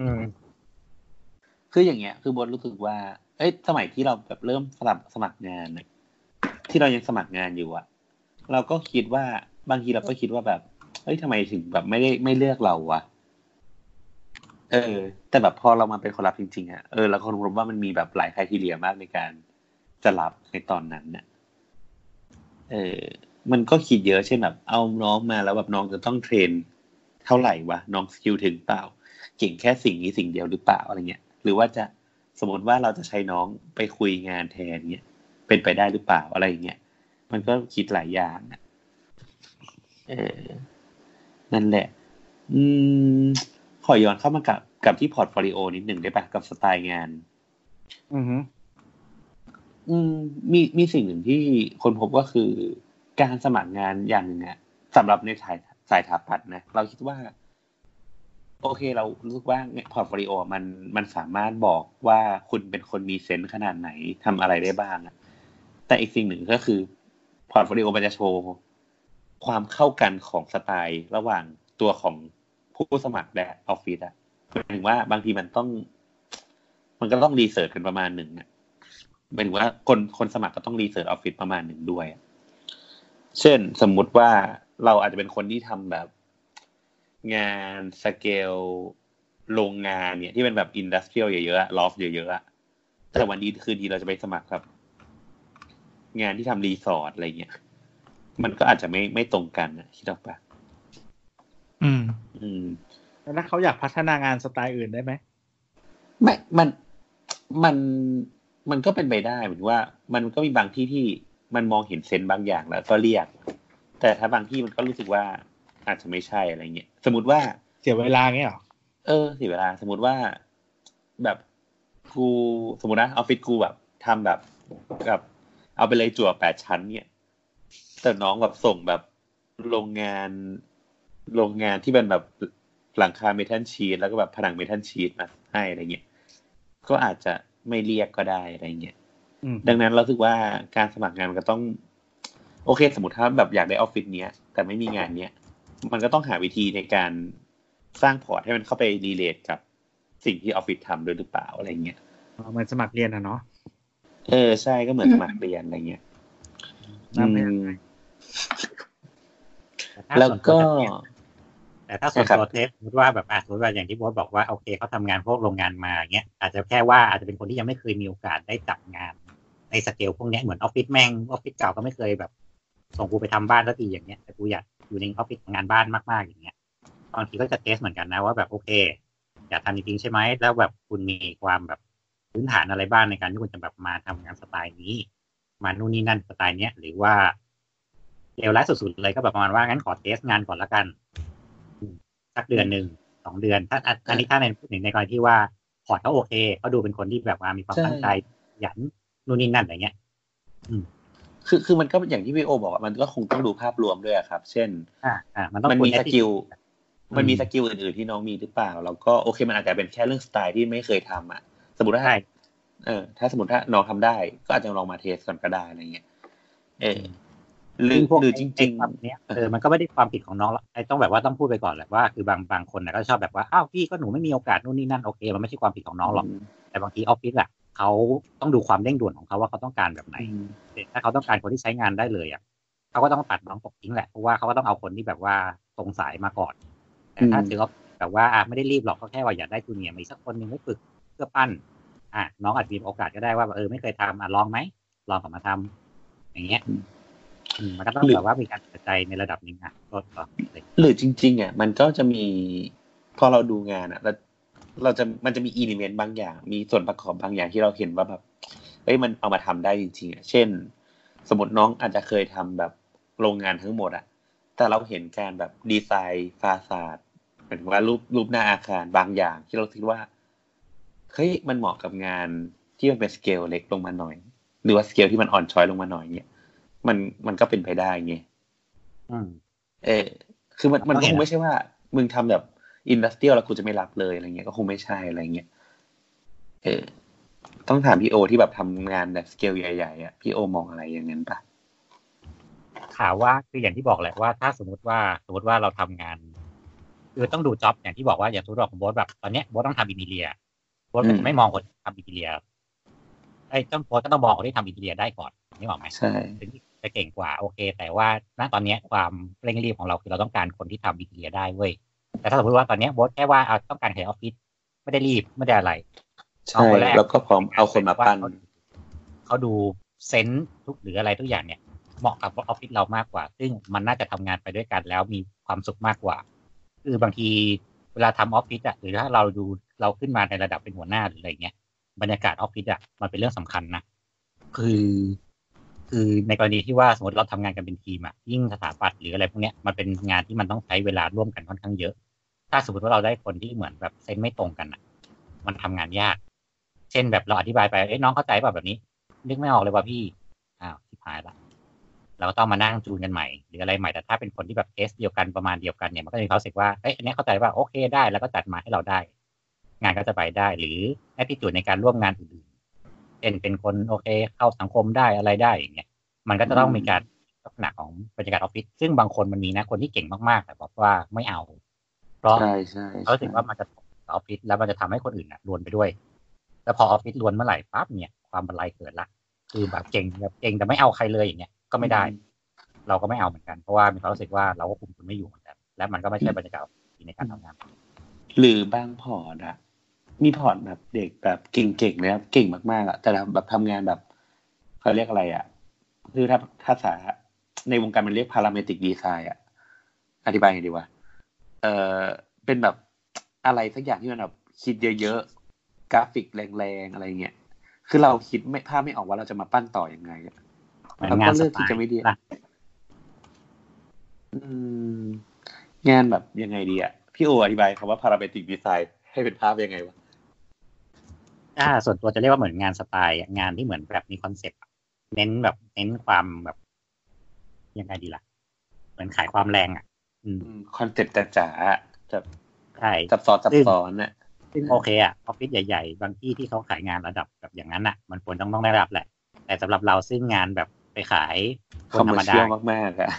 อืม คืออย่างเงี้ย คือบนรู้สึกว่า เอ้ยสมัยที่เราแบบเริ่มสมัครสมัครงานน่ะที่เรายังสมัครงานอยู่อะเราก็คิดว่าบางทีเราก็คิดว่าแบบ เอ้ยทำไมถึงแบบไม่ได้ไม่เลือกเราวะเออ แต่แบบพอเรามาเป็นคนรับจริงๆอะเออเราคนรู้ว่ามันมีแบบหลายคทีเรียมากในการจะรับในตอนนั้นเนี่ยเออ มันก็คิดเยอะเช่นแบบ เอาน้องมาแล้วแบบน้องจะต้อง train เท่าไหร่วะน้อง skill ถึงเปล่า เก่งแค่สิ่งนี้สิ่งเดียวหรือเปล่าอะไรเงี้ย หรือว่าจะสมมติว่าเราจะใช้น้องไปคุยงานแทนเงี้ยเป็นไปได้หรือเปล่าอะไรเงี้ยมันก็คิดหลายอย่างอะเออ นั่นแหละ อืม ขอย้อนเข้ามากับกับที่ portfolio นิดหนึ่งได้ปะกับสไตล์งาน อือฮึอืมมีมีสิ่งหนึ่งที่คนพบก็คือ การสมัครงานอย่างหนึ่งอะสำหรับในสายสายถาปัดนะ เราคิดว่า โอเคเรารู้สึกว่า portfolio มันมันสามารถบอกว่าคุณเป็นคนมี sense ขนาดไหนทำอะไรได้บ้างอะแต่อีกสิ่งหนึ่งก็คือ portfolio มันจะโชว์ ความเข้ากันของสไตล์ระหว่างตัวของผู้สมัครและออฟฟิศอะหมายถึงว่าบางทีมันต้อง มันก็ต้อง research กันประมาณหนึ่งอะหมายถึงว่าคนคนสมัครก็ต้อง research ออฟฟิศประมาณหนึ่งด้วย เช่นสมมุติว่าเราอาจจะเป็นคนที่ทำแบบ งานสเกลโรงงานเนี่ยที่เป็นแบบ industrial เยอะๆ loft เยอะๆแต่วันดีคืนดีเราจะไปสมัครครับ งานที่ทำรีสอร์ทอะไรเงี้ย มันก็อาจจะไม่ไม่ตรงกันนะคิดออกปะอืม อืม แล้วถ้าเขาอยากพัฒนางานสไตล์อื่นได้ไหมไม่ มัน มัน มันก็เป็นไปได้เหมือนว่า มันก็มีบางที่ที่มันมองเห็นเซนส์บางอย่างแล้วก็เรียก แต่ถ้าบางที่มันก็รู้สึกว่าอาจจะไม่ใช่อะไรเงี้ย สมมติว่าเสียเวลาเงี้ยเหรอ เออเสียเวลา สมมติว่าแบบกูสมมตินะออฟฟิศกูแบบทำแบบแบบเอาไปเลยจั่วแปดชั้นเนี่ย แต่น้องแบบส่งแบบโรงงาน โรงงานที่เป็นแบบหลังคาเมทัลชีตแล้วก็แบบผนังเมทัลชีตมาให้อะไรเงี้ยก็อาจจะไม่เรียกก็ได้อะไรเงี้ยอืมดังนั้นเราสึกว่าการสมัครงานมันก็ต้อง โอเค สมมติถ้าแบบอยากได้ออฟฟิศเนี้ย แต่ไม่มีงานเนี้ย มันก็ต้องหาวิธีในการสร้าง port ให้มันเข้าไป relate กับสิ่งที่ออฟฟิศทำด้วยหรือเปล่าอะไรเงี้ยเหมือนสมัครเรียนอะเนาะเออใช่ก็เหมือนสมัครเรียนอะไรเงี้ยน่าไม่อืมต่ถ้า แล้วส่นก็ตัวเนี่ยแต่ถ้าส่วนใช่ครับตัว test สมมติว่าแบบอะสมมติว่าอย่างที่โบอสบอกว่าโอเคเขาทำงานพวกโรงงานมาเงี้ยอาจจะแค่ว่าอาจจะเป็นคนที่ยังไม่เคยมีโอกาสได้จับงาน ในสเกลพวกเนี้ยเหมือนออฟฟิศแม่งออฟฟิศเก่าก็ไม่เคยแบบ ส่งกูไปทำบ้านสักทีอย่างเงี้ยแต่กูอยากอยู่ในออฟฟิศงานบ้านมากๆอย่างเงี้ยบางทีก็จะ test เหมือนกันนะว่าแบบโอเคอยากทำจริงๆใช่ไหมแล้วแบบคุณมีความแบบพื้นฐานอะไรบ้างในการที่คุณจะแบบมาทำงานสไตล์นี้ มานู่นนี่นั่นสไตล์เนี้ยหรือว่า เลวร้ายสุดๆเลยก็แบบประมาณว่างั้นขอเทสงานก่อนละกันอืมสักเดือนหนึ่งสองเดือน ถ้าอันอันนี้ถ้าในพูดถึงในกรณีที่ว่าพอร์ตเขาโอเคเขาดูเป็นคนที่แบบว่ามีความใช่ตั้งใจขยันนู่นนี่นั่นอะไรเงี้ยคือคือมันก็อย่างที่พี่โอบอกอะมันก็คงต้องดูภาพรวมด้วยอะครับ เช่นอ่าอ่ามันต้องมันมีคุย skill attitude มันมีอืม skill อื่นๆที่น้องมีหรือเปล่า แล้วก็โอเคมันอาจจะเป็นแค่เรื่องสไตล์ที่ไม่เคยทำอะ สมมติถ้าใช่เออถ้าสมมติถ้าน้องทำได้ ก็อาจจะลองมา test ก่อนก็ได้อะไรเงี้ย เออ หรือซึ่งพวกหรือจไอ้ริงไอ้ความเนี้ยเออมันก็ไม่ได้ความผิดของน้องหรอกไอ้ต้องแบบว่าต้องพูดไปก่อนแหละว่าคือบางบางคนนะก็ชอบแบบว่าอ้าวพี่ก็หนูไม่มีโอกาสนู่นนี่นั่นโอเคมันไม่ใช่ความผิดของน้องหรอกแต่บางทีออฟฟิศอะเขาต้องดูความเร่งด่วนของเขาว่าเขาต้องการแบบไหนถ้าเขาต้องการคนที่ใช้งานได้เลยอะเขาก็ต้องตัดน้องตกทิ้งแหละเพราะว่าเขาก็ต้องเอาคนที่แบบว่าตรงสายมาก่อนแต่ถ้าอืมถือว่าแบบว่าอะไม่ได้รีบหรอกก็แค่ว่าอยากได้จูเนียร์มาอีกสักคนหนึ่งไม่ฝึกเพื่อปั้น อะน้องอาจจะมีโอกาสก็ได้ว่าเออไม่เคยทำอะลองไหมลองกลับมาทำอย่างเงี้ยอื มมันก็ต้องแบบว่ามีการตัดใจในระดับหนึ่งอะก็ก็เลยหรือจริง ๆอะมันก็จะมีพอเราดูงานอะเราเราจะมันจะมีอิเลเมนต์บางอย่าง มีส่วนประกอบบางอย่างที่เราเห็นว่าแบบเอ้ยมันเอามาทำได้จริงๆอะเช่น สมมติน้องอาจจะเคยทำแบบโรงงานทั้งหมดอะแต่เราเห็นการแบบ design facade หมายถึงว่ารูปรูปหน้าอาคารบางอย่าง ที่เราคิดว่าเฮ้ยมันเหมาะกับงานที่มันเป็นสเกลเล็กลงมาหน่อย หรือว่าสเกลที่มันอ่อนช้อยลงมาหน่อยเนี่ย มันมันก็เป็นไปได้ไงอืมเออคือมันมันต้องก็เห็คนงอะไม่ใช่ว่า มึงทำแบบ industrial แล้วกูจะไม่รับเลยอะไรเงี้ยก็คงไม่ใช่อะไรเงี้ยเออต้องถามพี่โอที่แบบทำงานแบบสเกลใหญ่ๆอะพี่โอมองอะไรอย่างนั้นปะถามว่าคืออย่างที่บอกแหละว่าถ้าสมมติว่าสมมติว่าเราทำงานคือต้องดูจ็อบอย่างที่บอกว่าอย่างทุกดอกของโบสแบบตอนเนี้ยโบสต้องทำอินเดียโบสก็จะไม่มองคนที่ทำอินเดียไอ้ต้องโบสก็ต้องมองคนที่ทำอินเดียได้ก่อนนี่บอกไหมใช่ถึง จะเก่งกว่าโอเค แต่ว่าณตอนเนี้ยความเร่งรีบของเราคือเราต้องการคนที่ทำอินเดียได้เว้ยแต่ถ้าสมมติว่าตอนเนี้ย boss แค่ว่าเอาต้องการขยายออฟฟิศไม่ได้รีบไม่ได้อะไรใช่เอาคนแรกแล้วก็พร้อมเอาคนมาปั้นว่เขาดู sense ทุกหรืออะไรทุกอย่างเนี่ยเหมาะกับออฟฟิศเรามากกว่า ซึ่งมันน่าจะทำงานไปด้วยกันแล้วมีความสุขมากกว่า คือบางทีเวลาทำออฟฟิศอะหรือถ้าเราดูเราขึ้นมาในระดับเป็นหัวหน้าหรืออะไรเงี้ยบรรยากาศออฟฟิศอะมันเป็นเรื่องสำคัญนะคือ คือในกรณีที่ว่าสมมติเราทำงานกันเป็นทีมอะยิ่งสถาปัตย์หรืออะไรพวกเนี้ยมันเป็นงานที่มันต้องใช้เวลาร่วมกันค่อนข้างเยอะ ถ้าสมมติว่าเราได้คนที่เหมือนแบบเซนไม่ตรงกันอะมันทำงานยาก เช่นแบบเราอธิบายไปเอ้ยน้องเข้าใจป่ะแบบนี้นึกไม่ออกเลยว่าพี่อ้าวทิพหายละเราก็ต้องมานั่งจูนกันใหม่หรืออะไรใหม่แต่ถ้าเป็นคนที่แบบเทสเดียวกันประมาณเดียวกันเนี่ยมันก็จะมีความรู้สึกว่าเอ้ยอันนี้เข้าใจว่าโอเคได้แล้วก็จัดมาให้เราได้ งานก็จะไปได้ หรือแอ t ิจูดในการร่วมงานอื่น เช่นเป็นคนโอเค เข้าสังคมได้อะไรได้อย่างเงี้ยมันก็จะต้องมีการลักษณะของบรรยากาศออฟฟิศซึ่งบางคนมันมีนะคนที่เก่งมากๆแต่บอกว่าไม่เอา เพราะใช่ใช่เขารู้สึกว่ามันจะตกกับออฟฟิศแล้วมันจะทำให้คนอื่นน่ะรวนไปด้วย แล้วพอออฟฟิศรวนเมื่อไหร่ปั๊บเนี่ยความบรรลัยเกิดละคือแบบเก่งแบบเก่งแต่ไม่เอาใครเลยอย่างเงี้ยก็ไม่ได้ เราก็ไม่เอาเหมือนกันเพราะว่ามีความรู้สึกว่าเราก็คุมคุณไม่อยู่เหมือนกันและมันก็ไม่ใช่บรรยากาศที่ในการทำงาน หรือบาง port อะ มี port แบบเด็กแบบเก่งๆเลยครับเก่งมากๆอะแต่แบบทำงานแบบเขาเรียกอะไรอะคือถ้าภาษาในวงการมันเรียกพาราเมติกดีไซน์อะอธิบายไงดีวะเออเป็นแบบอะไรสักอย่างที่มันแบบคิดเยอะๆกราฟิกแรงๆอะไรเงี้ยคือเราคิดไม่ภาพไม่ออกว่าเราจะมาปั้นต่ออยังไงอะเหมือนเรางาก็นสเลือกไตที่จะล์ไม่ดีนะอืมงานแบบยังไงดีอะพี่โออธิบายคำว่าพาราเมติกดีไซน์ให้เป็นภาพยังไงวะ อถ้าส่วนตัวจะเรียกว่าเหมือนงานสไตล์อะงานที่เหมือนแบบมีคอนเซ็ปต์อะเน้นแบบเน้นความแบบยังไงดีล่ะ เหมือนขายความแรงอะอืมคอนเซ็ปต์จ๋าๆจะใช่ซับซ้อนซับซ้อนน่ะซึ่งโอเคอะออฟฟิศใหญ่ๆ บางที่ที่เขาขายงานระดับแบบอย่างนั้นอะ มันควรต้องต้องได้รับแหละ แต่สำหรับเราซึ่งงานแบบไปขายคคอนมธรเมอรมร์ดาเชียลมากๆอะ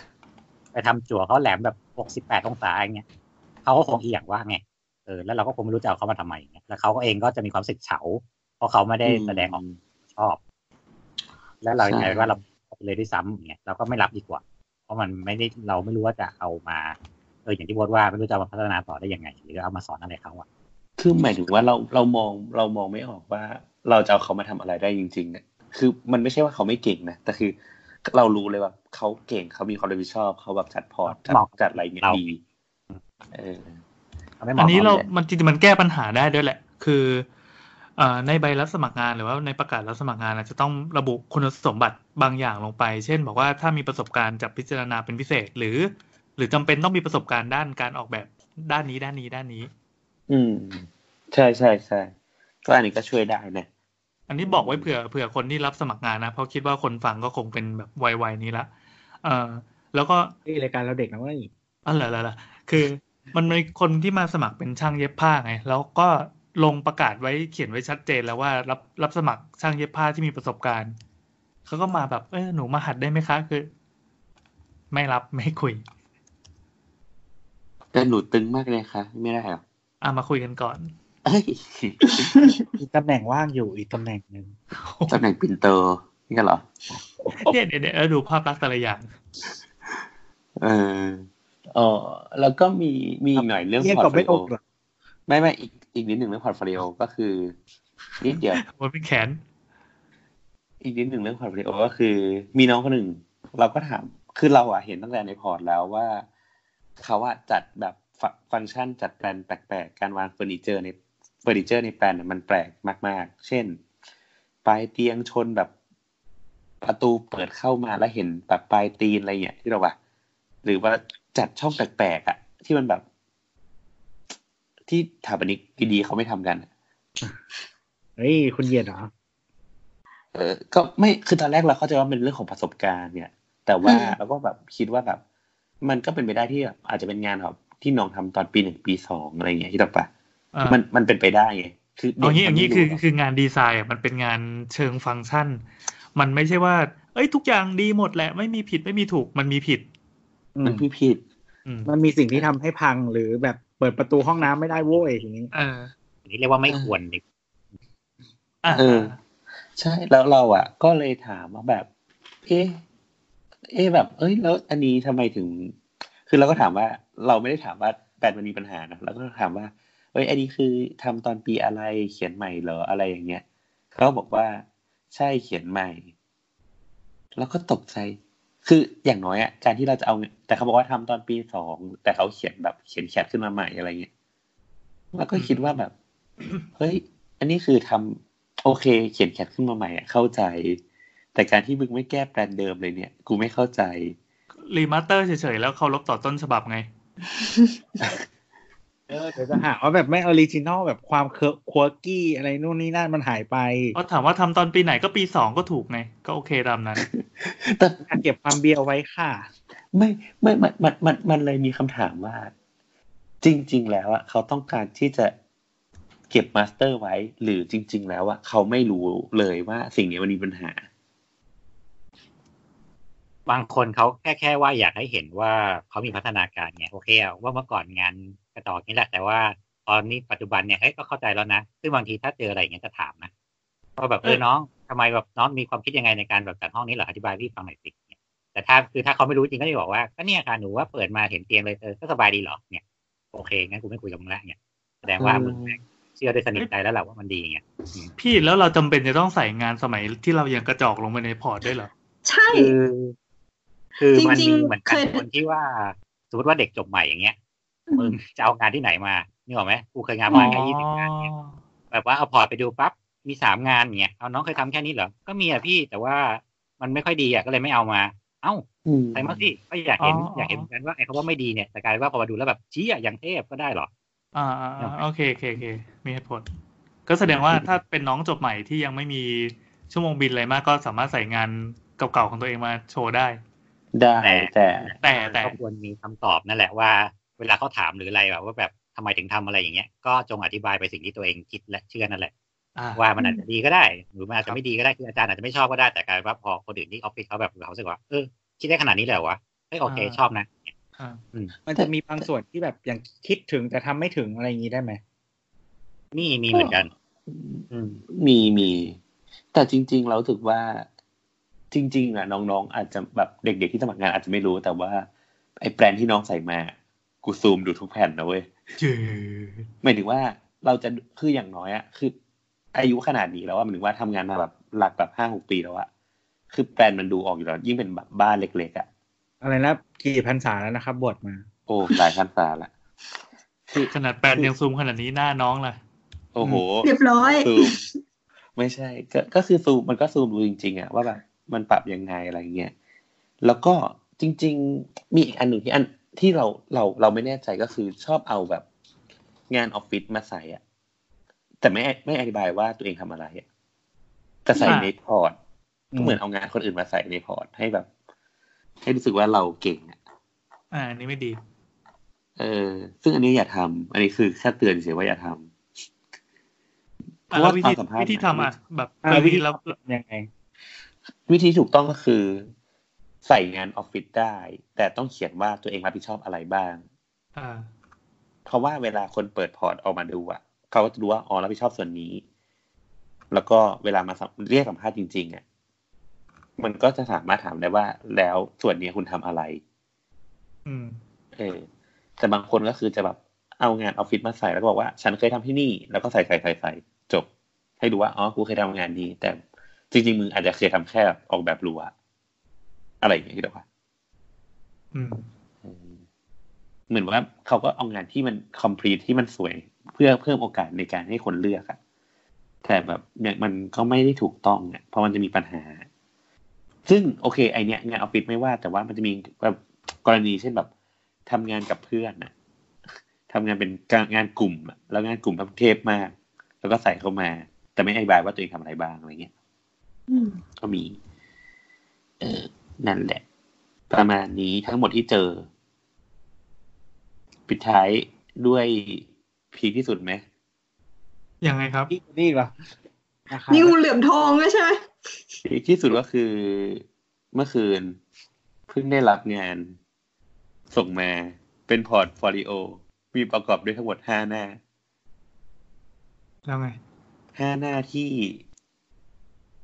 ไปทำจั่วเขาแหลมแบบหกสิบแปดองศาอย่างเงี้ยเขาก็คงเอียงว่าไงเออแล้วเราก็คงไม่รู้จะเอาเขามาทำไมอย่างเงี้ยแล้วเขาก็เองก็จะมีความรู้สึกเฉา เพราะเขาไม่ได้อืมแสดงออกชอบ แล้วเราใช่ยังไงว่าเราเอาไปเลยด้วยซ้ำอย่างเงี้ยเราก็ไม่รับดีกว่า เพราะมันไม่ได้เราไม่รู้ว่าจะเอามาเอออย่างที่บดว่าไม่รู้จะเอามาพัฒนาต่อได้ยังไง หรือเอามาสอนอะไรเขาอะคือหมายถึงว่าเราเรามองเรามองไม่ออกว่า เราจะเอาเขามาทำอะไรได้จริงๆเนี่ยคือมันไม่ใช่ว่าเขาไม่เก่งนะแต่คือเรารู้เลยว่าเขาเก่งเขามีความรับผิดชอบเขาแบบจัดพอร์ตจัดเหมาะจัดอะไรเงี้ยเราดีเออเขาไม่เห อัมาะนนี้เรากับมันจริงๆมันแก้ปัญหาได้ด้วยแหละ คือเอ่อในใบรับสมัครงานหรือว่าในประกาศรับสมัครงานอาจจะต้องระบุคุณสมบัติบางอย่างลงไป เช่น บอกว่าถ้ามีประสบการณ์จากพิจารณาเป็นพิเศษ หรือ หรือจำเป็นต้องมีประสบการณ์ด้านการออกแบบด้านนี้ด้านนี้ด้านนี้ อืม ใช่ใช่ใช่ก็อันนี้ก็ช่วยได้นะอันนี้บอกไว้เผื่อเผื่อคนที่รับสมัครงานนะเพราะคิดว่าคนฟังก็คงเป็นแบบวัยๆนี้ละเออแล้วก็นี่รายการเราเด็กนะเว้ยอ๋อเหรอเหรอเหรอคือ มันมีคนที่มาสมัครเป็นช่างเย็บผ้าไง แล้วก็ลงประกาศไว้เขียนไว้ชัดเจนแล้วว่ารับรับสมัครช่างเย็บผ้าที่มีประสบการณ์เขาก็มาแบบเออหนูมาหัดได้ไหมคะ คือ ไม่รับไม่คุย แต่หนูตึงมากเลยค่ะ ไม่ได้หรออะมาคุยกันก่อนเอ้ยอีกตำแหน่งว่างอยู่อีกตำแหน่งหนึ่งตำแหน่งปินเตอร์นี่เหรอเนี่ยเดี๋ยวเดี๋ยวดูภาพลักษณ์แต่ละอย่าง เออ เออแล้วก็มีมีอีกหน่อยเรื่องเรียกพอกัร์บตโฟไม่ลิอโอกเหรอไม่ไม่อีกอีกนิดหนึ่งเรื่องพอร์ตโฟลิโอก็คือนิดเดียวมันเป็นแขน อีกนิดหนึ่งเรื่องพอร์ตโฟลิโอก็คือ มีน้องคนหนึ่งเราก็ถามคือเราอะเห็นตั้งแต่ในพอร์ตแล้วว่าเขาอะจัดแบบฟงฟังก์ชันจัดแปลนแปลกๆ การวางเฟอร์นิเจอร์ในเฟอร์นิเจอร์ในแปลนเนี่ยมันแปลกมาก ๆ เช่น ปลายเตียงชนแบบประตูเปิดเข้ามาแล้วเห็นแบบปลายตีนอะไรเงี้ยที่เราว่า หรือว่า จัดช่องแปลกๆอะที่มันแบบ ที่สถาปนิกดีๆเขาไม่ทำกันอะเฮ้ยคุณเหยียดเหรอเออ ก็ไม่คือตอนแรกเราเข้าใจว่าเป็นเรื่องของประสบการณ์เนี่ย แต่ว่าอืมเราก็แบบคิดว่าแบบ มันก็เป็นไปได้ที่แบบอาจจะเป็นงานแบบที่น้องทำตอนปีหนึ่งปีสองอะไรอย่างเงี้ยที่ต่อปะอ่ามันมันเป็นไปได้ไงคือเอางี้อย่างนี้นี้คือคืองานดีไซน์อะมันเป็นงานเชิงฟังก์ชัน มันไม่ใช่ว่า เอ้ยทุกอย่างดีหมดแหละ ไม่มีผิดไม่มีถูกมันมีผิดอืมันมพี่ผิดอื มมันมีสิ่งที่ทำให้พังหรือแบบเปิดประตูห้องน้ำไม่ได้โว้ยอย่างนี้เอออันนี้เรียกว่าไม่ควรดิอะเออ ใช่แล้วเราอะ ก็เลยถามว่าแบบ เอ๊ะเอ๊ะแบบ เอ้ย แล้วอันนี้ทำไมถึง คือเราก็ถามว่า เราไม่ได้ถามว่าแบรนด์มันมีปัญหานะเราก็ถามว่าเอ้ยอันนี้คือทำตอนปีอะไรเขียนใหม่เหรออะไรอย่างเงี้ยเขาบอกว่าใช่เขียนใหม่ แล้วก็ตกใจ คืออย่างน้อยอะการที่เราจะเอา แต่เขาบอกว่าทำตอนปีสองแต่เขาเขียนแบบเขียนแคทขึ้นมาใหม่อะไรเงี้ยแล้วก็คิดว่าแบบ เฮ้ย อันนี้คือทำโอเค เขียน CAD ขึ้นมาใหม่อะเข้าใจ แต่การที่มึงไม่แก้ plan เดิมเลยเนี่ย กูไม่เข้าใจ remaster เฉยๆแล้วเคารพต่อต้นฉบับไง เออเดี๋ยวจะหาว่าแบบไม่ออริจินอลแบบความ quirky อะไรนู่นนี่นั่นมันหายไปก็ถามว่าทำตอนปีไหนก็ปีสองก็ถูกไง ก็โอเคตามนั้น แต่เก็บความเบียร์ไว้ค่ะ ไม่ไม่มันมันมันมันเลยมีคำถามว่า จริง ๆ แล้วอะเขาต้องการที่จะเก็บมาสเตอร์ไว้ หรือจริง ๆ แล้วอะเขาไม่รู้เลยว่าสิ่งนี้มันมีปัญหา บางคนเขาแค่แค่ว่าอยากให้เห็นว่าเขามีพัฒนาการไงโอเคอะว่าเมื่อก่อนงานก ระจอกนี่แหละ แต่ว่าตอนนี้ปัจจุบันเนี่ยเอ้ยก็เข้าใจแล้วนะซึ่งบางทีถ้าเจออะไรอย่างเงี้ยจะถามนะว่าแบบเออน้องทำไมแบบน้องมีความคิดยังไงในการแบบจัดห้องนี้เหรออธิบายพี่ฟังหน่อยสิเนี่ยแต่ถ้าคือถ้าเขาไม่รู้จริงก็จะบอกว่าก็เนี่ยค่ะหนูว่าเปิดมาเห็นเตียงเลยเออก็สบายดีเหรอเนี่ยโอเคงั้นกูไม่คุยกับมึงแล้วเนี่ยแสดงว่ามึงเชื่อด้วยสนิทใจแล้วแหละว่ามันดีไงพี่แล้วเราจำเป็นจะต้องใส่งานสมัยที่เรายังกระจอกลงไปในพอร์ตด้วยเหรอใช่คือคือมันจริงมีๆเหมือนกันเคยคนที่ว่าสมมติว่าเด็กจบใหม่อย่างเงี้ยอื มึมงจะเอางานที่ไหนมานี่หรอกไหมกูเคยงานประมาณแค่ยี่สิบงานเนี่ยแบบว่าเอาพอร์ตไปดูปั๊บมีสามงานเงี้ยเอาน้องเคยทำแค่นี้เหรอก็มีอะพี่แต่ว่ามันไม่ค่อยดีอะก็เลยไม่เอามา เอ้าอืมใส่มาสิก็อยากเห็นอ๋ออ๋อออยากเห็นเหมือนกันว่าไอ้คำว่าไม่ดีเนี่ยแต่กลายเป็นว่าพอมาดูแล้วแบบชี้อะอย่างเทพก็ได้เหรออ่าอ่าอ่าโอเคโอเคโอเคมีเหตุผล ก็แสดงว่าถ้าเป็นน้องจบใหม่ที่ยังไม่มีชั่วโมงบินอะไรมากก็สามารถใส่งานเก่าๆของตัวเองมาโชว์ได้ ได้แต่แต่แต่ก็ควรมีคำตอบนั่นแหละว่า เวลาเขาถามหรืออะไรแบบว่าแบบทำไมถึงทำอะไรอย่างเงี้ย ก็จงอธิบายไปสิ่งที่ตัวเองคิดและเชื่อนั่นแหละอ่าว่ามันอาจจะดีก็ได้ หรือมันอาจจะไม่ดีก็ได้คืออาจารย์อาจจะไม่ชอบก็ได้แต่กลายเป็นว่าพอคนอื่นที่ออฟฟิศเขาแบบเขารู้สึกว่าเออคิดได้ขนาดนี้เลยเหรอวะเฮ้ยโอเคชอบนะอ่ามันจะมีบางส่วนที่แบบยังคิดถึงแต่ทำไม่ถึงอะไรอย่างนี้ได้ไหมมีมีเหมือนกันอืมมีมี แต่จริง ๆ เรารู้สึกว่าจริง ๆอะน้องๆ อาจจะแบบเด็ก ๆที่สมัครงานอาจจะไม่รู้แต่ว่าไอ้แบรนด์ที่น้องใส่มา กูซูมดูทุกแผ่นนะเว้ยเย้หมายถึงว่าเราจะคืออย่างน้อยอะคือ อายุขนาดนี้แล้วว่าหมายถึงว่าทำงานมาแบบหลักแบบห้าหกปีแล้วอะคือแบรนด์มันดูออกอยู่แล้ว ยิ่งเป็นแบบบ้านเล็กๆอะอะไรนะกี่พันษาแล้วนะครับบทมา โอ้หลายพันตาละคือขนาดแปดยังซูมขนาดนี้หน้าน้องล่ะ โอ้โหเรียบร้อยซูมไม่ใช่ ก็ก็คือซูมมันก็ซูมดูจริงๆอะว่าแบบมันปรับยังไงอะไรเงี้ยแล้วก็จริง ๆ มีอีกอันหนึ่งที่อัน ที่เราเราเราไม่แน่ใจก็คือชอบเอาแบบงานออฟฟิศมาใส่อะแต่ไม่ไม่อธิบายว่าตัวเองทำอะไรอะแต่ใส่อ่าในพอร์ตก็เหมือนเอางานคนอื่นมาใส่ในพอร์ตให้แบบ ให้รู้สึกว่าเราเก่งอะอ่าอันนี้ไม่ดี เออ ซึ่งอันนี้อย่าทำอันนี้คือแค่เตือนเฉยๆว่าอย่าทำเพอะราะแล้ว่าววิควาธีมสัมพันธ์วิธีทำอะแบบอ่าบางวิทีธีเรายังไง วิธีถูกต้องก็คือ ใส่งานออฟฟิศได้ แต่ต้องเขียนว่าตัวเองรับผิดชอบอะไรบ้างอ่าเพราะว่าเวลาคนเปิด port ออกมาดูอะเขาก็จะรู้ว่าอ๋อรับผิดชอบส่วนนี้ แล้วก็เวลามาสัมเรียกสัมภาษณ์จริง ๆอะมันก็จะสามารถถามได้ว่าแล้วส่วนนี้คุณทำอะไร อืม เออแต่บางคนก็คือจะแบบเอางานออฟฟิศมาใส่แล้วก็บอกว่า ฉันเคยทำที่นี่ แล้วก็ใส่ใส่ใส่ใส่จบ ให้ดูว่าอ๋อกูเคยทำงานนี้ แต่จริงๆมึงอาจจะเคยทำแค่ออกแบบรั้ว อะไรอย่างเงี้ยหรอวะอืมอืมเหมือนว่าเขาก็เอางานที่มันคอมพลีทที่มันสวย เพื่อเพิ่มโอกาสในการให้คนเลือกอะแต่แบบเนี่ยมันก็ไม่ได้ถูกต้องอะเพราะมันจะมีปัญหา ซึ่งโอเค ไอเนี้ยงานออฟฟิศไม่ว่า แต่ว่ามันจะมีแบบกรณีเช่นแบบทำงานกับเพื่อนอะทำงานเป็นงานกลุ่มอะแล้วงานกลุ่มทั้งเทพมาก แล้วก็ใส่เข้ามา แต่ไม่อธิบายว่าตัวเองทำอะไรบ้างอะไรเงี้ยอืมก็มี เออ นั่นแหละ ประมาณนี้ทั้งหมดที่เจอ ปิดท้ายด้วยพีคที่สุดไหมยังไงครับ นี่นี่เหรอนะครับนี่งูเหลือมทองไม่ใช่ไหมพีคที่สุดก็คือเมื่อคืนเพิ่งได้รับงาน ส่งมาเป็น portfolio มีประกอบด้วยทั้งหมดห้าหน้า แล้วไงห้าหน้าที่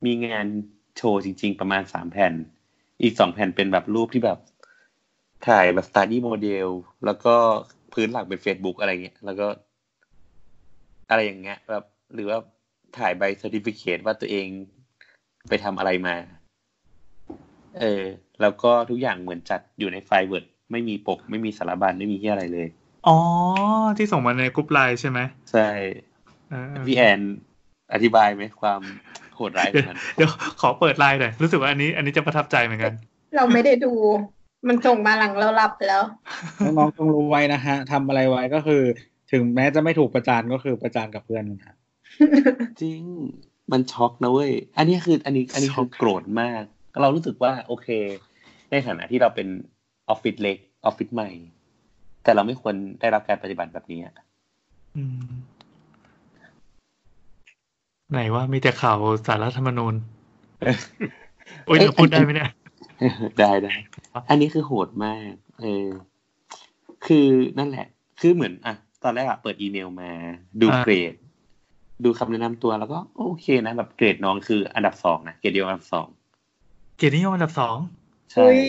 มีงานโชว์จริง ๆ ประมาณสามแผ่น อีกสองแผ่นเป็นแบบรูปที่แบบถ่ายแบบ study model แล้วก็พื้นหลักเป็น Facebook อะไรเงี้ย แล้วก็ อะไรอย่างเงี้ยแบบหรือว่าถ่ายใบ certificate ว่าตัวเองไปทำอะไรมา เออ แล้วก็ทุกอย่างเหมือนจัดอยู่ในไฟล์ Word ไม่มีปก ไม่มีสารบัญไม่มีที่อะไรเลย อ๋อ ที่ส่งมาใน group LINE ใช่ไหมใช่เออพี่แอนอธิบายไหมความ โหดร้ายของมันเดี๋ยวขอเปิดไลน์หน่อยรู้สึกว่าอันนี้ อันนี้จะประทับใจเหมือนกัน เราไม่ได้ดู มันส่งมาหลังเราหลับไปแล้ว น้องๆต้องรู้ไว้นะฮะทำอะไรไว้ก็คือ ถึงแม้จะไม่ถูกประจานก็คือประจานกับเพื่อนนะฮะจริงมันช็อกนะเว้ย อันนี้คืออันนี้อันนี้ช็คืออกโกรธมาก เรารู้สึกว่าโอเค ในฐานะที่เราเป็นออฟฟิศเล็กออฟฟิศใหม่ แต่เราไม่ควรได้รับการปฏิบัติแบบนี้อะอืม ไหนว่ามีแต่ข่าวสารรัฐธรรมนูญโอ้ยเดี๋ยวพูดได้ไหมเนี่ย ได้ได้ อันนี้คือโหดมาก เออ คือนั่นแหละ คือเหมือนอะตอนแรกอะเปิดอีเมลมา ดูอ่าเกรด ดูคำแนะนำตัวแล้วก็โอเคนะแบบเกรดน้องคืออันดับสองนะเกรดเดียวอันดับสองเกียรตินิยมอันดับสองใช่อุ้ย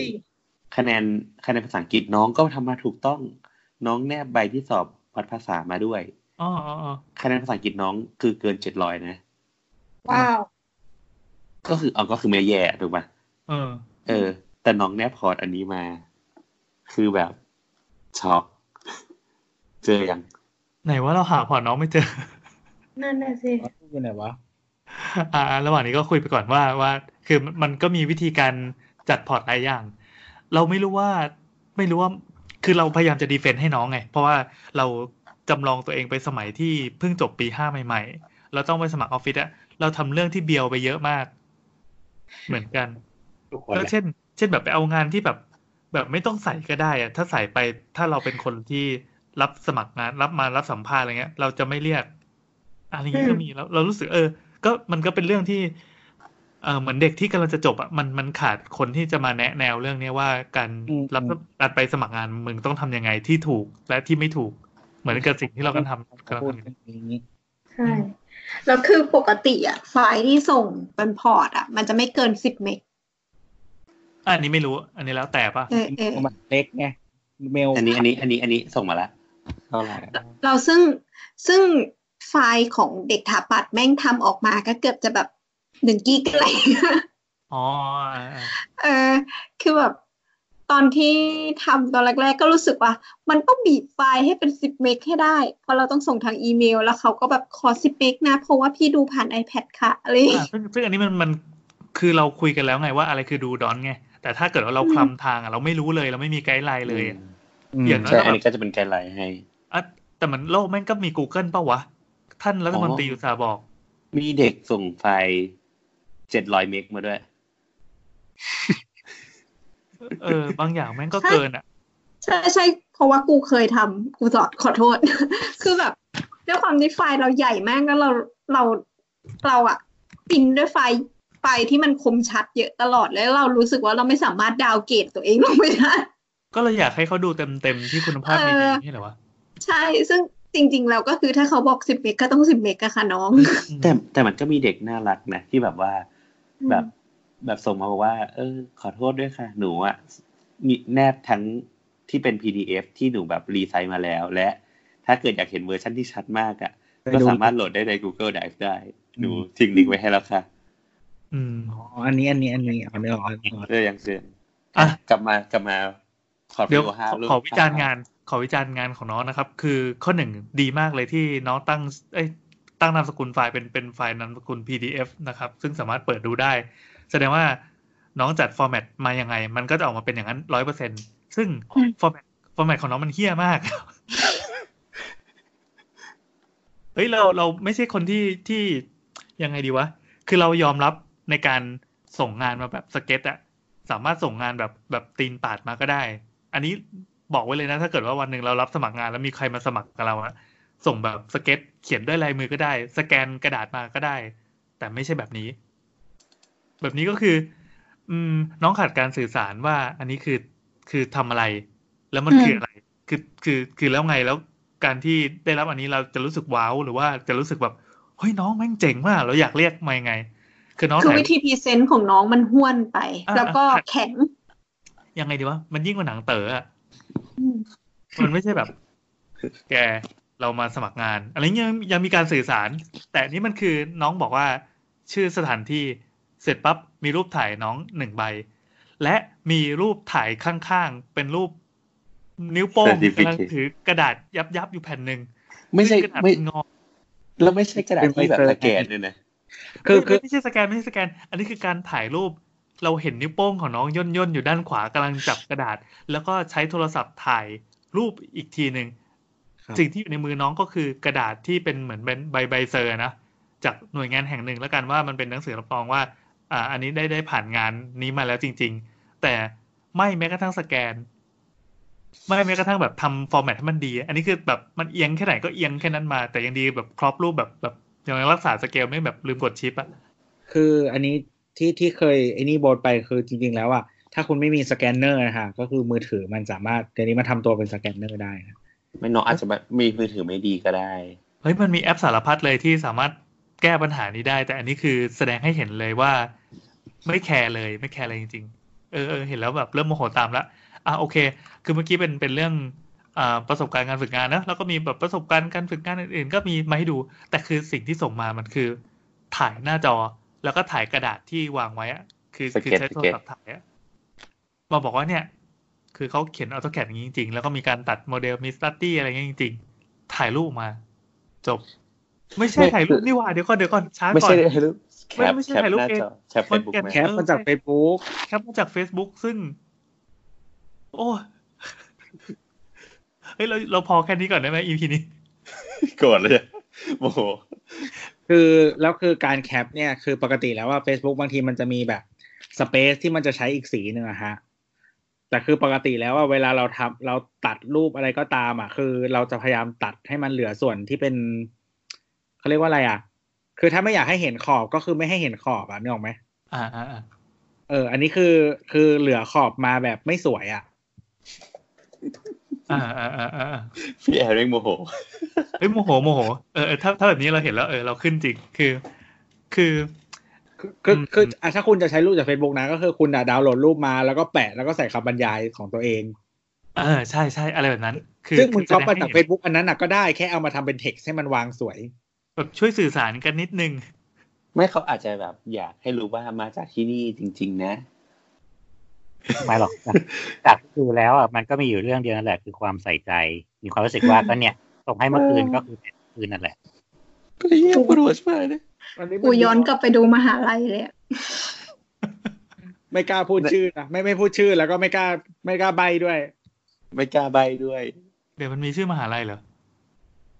คะแนนคะแนนภาษาอังกฤษน้องก็ทำมาถูกต้อง น้องแนบใบที่สอบวัดภาษามาด้วยอ๋ออ๋ออ๋อคะแนนภาษาอังกฤษน้องคือเกินเจ็ดร้อยนะ ว้าว ก็คือเอาก็คือไม่แย่ถูกปะเออ เออ แต่น้องแนบพอร์ตอันนี้มา คือแบบช็อกเจอยังไหนว่าเราหาพอร์ตน้องไม่เจอ นั่นน่ะสิอยู่ไหนวะอ่า ระหว่างนี้ก็คุยไปก่อนว่าว่า คือมันก็มีวิธีการจัดพอร์ตหลายอย่าง เราไม่รู้ว่าไม่รู้ว่าคือเราพยายามจะ defend ให้น้องไง เพราะว่าเราจำลองตัวเองไปสมัยที่เพิ่งจบปีห้าใหม่ ๆ เราต้องไปสมัครออฟฟิศอะ เราทำเรื่องที่เบียวไปเยอะมาก เหมือนกันทุกคนก็แหละเช่น เช่นแบบไปเอางานที่แบบ แบบไม่ต้องใส่ก็ได้อะถ้าใส่ไปถ้าเราเป็นคนที่รับสมัครงานรับมารับสัมภาษณ์อะไรเงี้ย เราจะไม่เรียกอะไรอย่างงี้ก็มีแล้วเรารู้สึกเออ ก็มันก็เป็นเรื่องที่เออเหมือนเด็กที่กำลังจะจบอะมันมันขาดคนที่จะมาแนะแนวเรื่องเนี้ยว่าการอืมรับการไปสมัครงานมึงต้องทำยังไงที่ถูกและที่ไม่ถูก เหมือนกับสิ่งที่เรากำลังทำกำลังพูดทำอยู่เรื่องนี้ใช่ แล้วคือปกติอะไฟล์ที่ส่งเป็นพอร์ตอะมันจะไม่เกินสิบเมกอะอันนี้ไม่รู้ อันนี้แล้วแต่ป่ะเออเออมันเล็กไงเมลอันนี้อันนี้อันนี้อันนี้ส่งมาแล้วเท่าไหร่เราซึ่งซึ่งไฟล์ของเด็กถาปัดแม่งทำออกมาก็เกือบจะแบบหนึ่งกิกอะไรอย่างเงี้ยอ๋ออ่าอ่าเออคือแบบ ตอนที่ทำตอนแรก ๆ ก็รู้สึกว่า มันต้องบีบไฟล์ให้เป็นสิบเมกให้ได้ เพราะเราต้องส่งทางอีเมล แล้วเขาก็แบบขอสิบเมกนะ เพราะว่าพี่ดูผ่าน iPad ค่ะอะไรอย่างอ่าเงี้ยซึ่งซึ่งอันนี้มันมันคือเราคุยกันแล้วไงว่าอะไรคือ do don't ไง แต่ถ้าเกิดว่าเราคลำทางอะเราไม่รู้เลยเราไม่มี guideline เลยอะอย่างนั้นใช่อันนี้ก็จะเป็น guideline ให้อะแต่มันโลกแม่งก็มี Google ป่าวะ ท่านรัฐมนตรีอุตส่าห์บอก มีเด็กส่งไฟล์เจ็ดร้อยเมกมาด้วย เออ บางอย่างแม่งก็เกินอะ ใช่ใช่เพราะว่ากูเคยทำกูสอดขอโทษ คือแบบด้วยความที่ไฟล์เราใหญ่มากแล้วเราเราเราอะพิมพ์ด้วยไฟล์ไฟล์ที่มันคมชัดเยอะตลอดแล้วเรารู้สึกว่าเราไม่สามารถ downgrade ตัวเองลงไปได้ก็เลยอยากให้เขาดูเต็มเต็มๆที่คุณภาพ HD นี่เหรอวะใช่ซึ่งจริงๆ แล้วก็คือถ้าเขาบอกสิบเมกก็ต้องสิบเมกอะค่ะน้อง แต่แต่มันก็มีเด็กน่ารักนะที่แบบว่า แบบ แบบส่งมาบอกว่า เออ ขอโทษด้วยค่ะ หนูอะมีแนบทั้งที่เป็น PDF ที่หนูแบบรีไซต์มาแล้ว และถ้าเกิดอยากเห็นเวอร์ชันที่ชัดมากอะก็สามารถโหลดได้ใน Google Drive ได้ หนูทิ้งลิงก์ไว้ให้แล้วค่ะ อืมอ๋ออันนี้อันนี้อันนี้เอาไม่ออกเอาไม่ออกเออยังเสือนอะกลับมากลับมาขอเดี๋ยวดูห้าขอรูปขอวิจารณ์งาน ขอวิจารณ์งานของน้องนะครับ คือข้อหนึ่งดีมากเลยที่น้องตั้ง เอ้ยตั้งนามสกุลไฟล์เป็นเป็นไฟล์นามสกุล PDF นะครับ ซึ่งสามารถเปิดดูได้ แสดงว่าน้องจัด format มายังไง มันก็จะออกมาเป็นอย่างนั้นร้อยเปอร์เซ็นต์ซึ่งอืม format format ของน้องมันเหี้ยมากเฮ้ยเราเราไม่ใช่คนที่ที่ยังไงดีวะ คือเรายอมรับในการส่งงานมาแบบสเก็ตอะสามารถส่งงานแบบแบบตีนปาดมาก็ได้ อันนี้บอกไว้เลยนะ ถ้าเกิดว่าวันหนึ่งเรารับสมัครงานแล้วมีใครมาสมัครกับเราอะส่งแบบสเก็ตเขียนด้วยลายมือก็ได้ สแกนกระดาษมาก็ได้ แต่ไม่ใช่แบบนี้ แบบนี้ก็คือ อืม น้องขาดการสื่อสารว่า อันนี้คือคือทำอะไร แล้วมันอืมคืออะไร คือคือคือแล้วไงแล้วการที่ได้รับอันนี้เราจะรู้สึก wow หรือว่าจะรู้สึกแบบเฮ้ยน้องแม่งเจ๋งมากเราอยากเรียกมายังไง คือน้องคือถ่ายวิธี present ของน้องมันห้วนไปอะแล้วก็อะแข็ง ยังไงดีวะ มันยิ่งกว่าหนังเต๋ออะอืมมันไม่ใช่แบบ แกเรามาสมัครงาน อะไรเงี้ยยังมีการสื่อสาร แต่นี่มันคือน้องบอกว่า ชื่อสถานที่ เสร็จปั๊บมีรูปถ่ายน้องหนึ่งใบ และมีรูปถ่ายข้างๆ เป็นรูปนิ้วโป้ง Certificate กำลังถือกระดาษยับยับๆอยู่แผ่นหนึ่งไม่ใช่ซึ่งกระดาษไม่เป็นงอแล้วไม่ใช่กระดาษที่แบบสแกนด้วยนะคือคือไม่ไม่ใช่สแกนไม่ใช่สแกน อันนี้คือการถ่ายรูป เราเห็นนิ้วโป้งของน้องย่นย่นๆอยู่ด้านขวากำลังจับกระดาษ แล้วก็ใช้โทรศัพท์ถ่ายรูปอีกทีหนึ่งครับสิ่งที่อยู่ในมือน้องก็คือกระดาษที่เป็นเหมือนเป็นใบใบเซอร์นะจากหน่วยงานแห่งหนึ่งแล้วกันว่ามันเป็นหนังสือรับรองว่า อ่า อันนี้ได้ได้ผ่านงานนี้มาแล้วจริง ๆ แต่ไม่แม้กระทั่งสแกน ไม่แม้กระทั่งแบบทำฟอร์แมตให้มันดี อันนี้คือแบบมันเอียงแค่ไหนก็เอียงแค่นั้นมา แต่ยังดีแบบครอบรูปแบบแบบยังรักษาสเกลไม่แบบลืมกด shift อะคืออันนี้ที่ที่เคยไอ้นี่โบทไปคือจริง ๆ แล้วอะถ้าคุณไม่มีสแกนเนอร์นะฮะก็คือมือถือมันสามารถเดี๋ยวนี้มันทำตัวเป็นสแกนเนอร์ได้นะไม่น้องอาจจะแบบมีมือถือไม่ดีก็ได้เฮ้ยมันมีแอปสารพัดเลยที่สามารถแก้ปัญหานี้ได้ แต่อันนี้คือแสดงให้เห็นเลยว่า ไม่แคร์เลยไม่แคร์เลยจริงๆเออเออเห็นแล้วแบบเริ่มโมโหตามละอะโอเค คือเมื่อกี้เป็นเป็นเรื่องอ่าประสบการณ์การฝึกงานนะแล้วก็มีแบบประสบการณ์การฝึกงานอื่นๆ ก็มีมาให้ดู แต่คือสิ่งที่ส่งมามันคือ ถ่ายหน้าจอแล้วก็ถ่ายกระดาษที่วางไว้อะคือคือสเก็ตใช้โทรศัพท์ถ่ายอะมาบอกว่าเนี่ย คือเขาเขียนออโตแคดอย่างนี้จริงๆ แล้วก็มีการตัดโมเดลมีสตัตตี้อะไรเงี้ยจริง ๆ ถ่ายรูปมา จบ ไม่ใช่ไม่ถ่ายรูปนี่หว่าเดี๋ยวก่อนเดี๋ยวก่อนช้าไม่ก่อใช่นถ่ายรูปแคไม่ปไม่ใช่แคปถ่ายรูปหน้าเองจอแคปเฟมันซบุ๊กแกะไหมแคปมาจากเฟซบุ๊กแคปมาจาก Facebook ซึ่ง โอ้เฮ้ยเราเราพอแค่นี้ก่อนได้ไหม EP นี้โกรธเลยโมโหคือแล้วคือการแคปเนี่ยคือปกติแล้วว่า Facebook บางทีมันจะมีแบบสเปซที่มันจะใช้อีกสีหนึ่งอะฮะแต่คือปกติแล้วว่าเวลาเราทำเราตัดรูปอะไรก็ตามอะ คือเราจะพยายามตัดให้มันเหลือส่วนที่เป็นเขาเรียกว่าอะไรอะ คือถ้าไม่อยากให้เห็นขอบก็คือไม่ให้เห็นขอบอะนึกออกไหมอ่าอ่าอ่าเออ อันนี้คือคือเหลือขอบมาแบบไม่สวยอะอ่าอ่าอ่าอ่าพี่แอนเร่งโมโหเฮ้ยโมโหโมโหเออเออถ้าถ้าแบบนี้เราเห็นแล้วเออเราขึ้นจริงคือ คือคือคืออืมคืออะถ้าคุณจะใช้รูปจาก Facebook นะ ก็คือคุณอะดาวน์โหลดรูปมาแล้วก็แปะแล้วก็ใส่คำบรรยายของตัวเองเออใช่ใช่อะไรแบบนั้น คือซึ่งมึงคือก๊อปมาแสดจากให้ Facebook อันนั้นน่ะก็ได้แค่เอามาทำเป็นเท็กซ์ให้มันวางสวย แบบช่วยสื่อสารกันนิดนึง ไม่เขาอาจจะแบบอยากให้รู้ว่ามาจากที่นี่จริง ๆ นะไม่หรอกจากที่ดูแล้วอะมันก็มีอยู่เรื่องเดียวนั่นแหละคือความใส่ใจ มีความรู้สึกว่าก็เนี่ยส่งให้เมื่อคืนก็คือเมื่อคืนนั่นแหละก็เยี่ยปวดหัวใช่ไหมเนี่ยกูย้อนกลับไปดูมหาลัยเลยอะไม่กล้าพูดชื่อนะไม่ไม่พูดชื่อแล้วก็ไม่กล้า ไม่กล้าใบด้วย ไม่กล้าใบด้วย เดี๋ยวมันมีชื่อมหาลัยเหรอ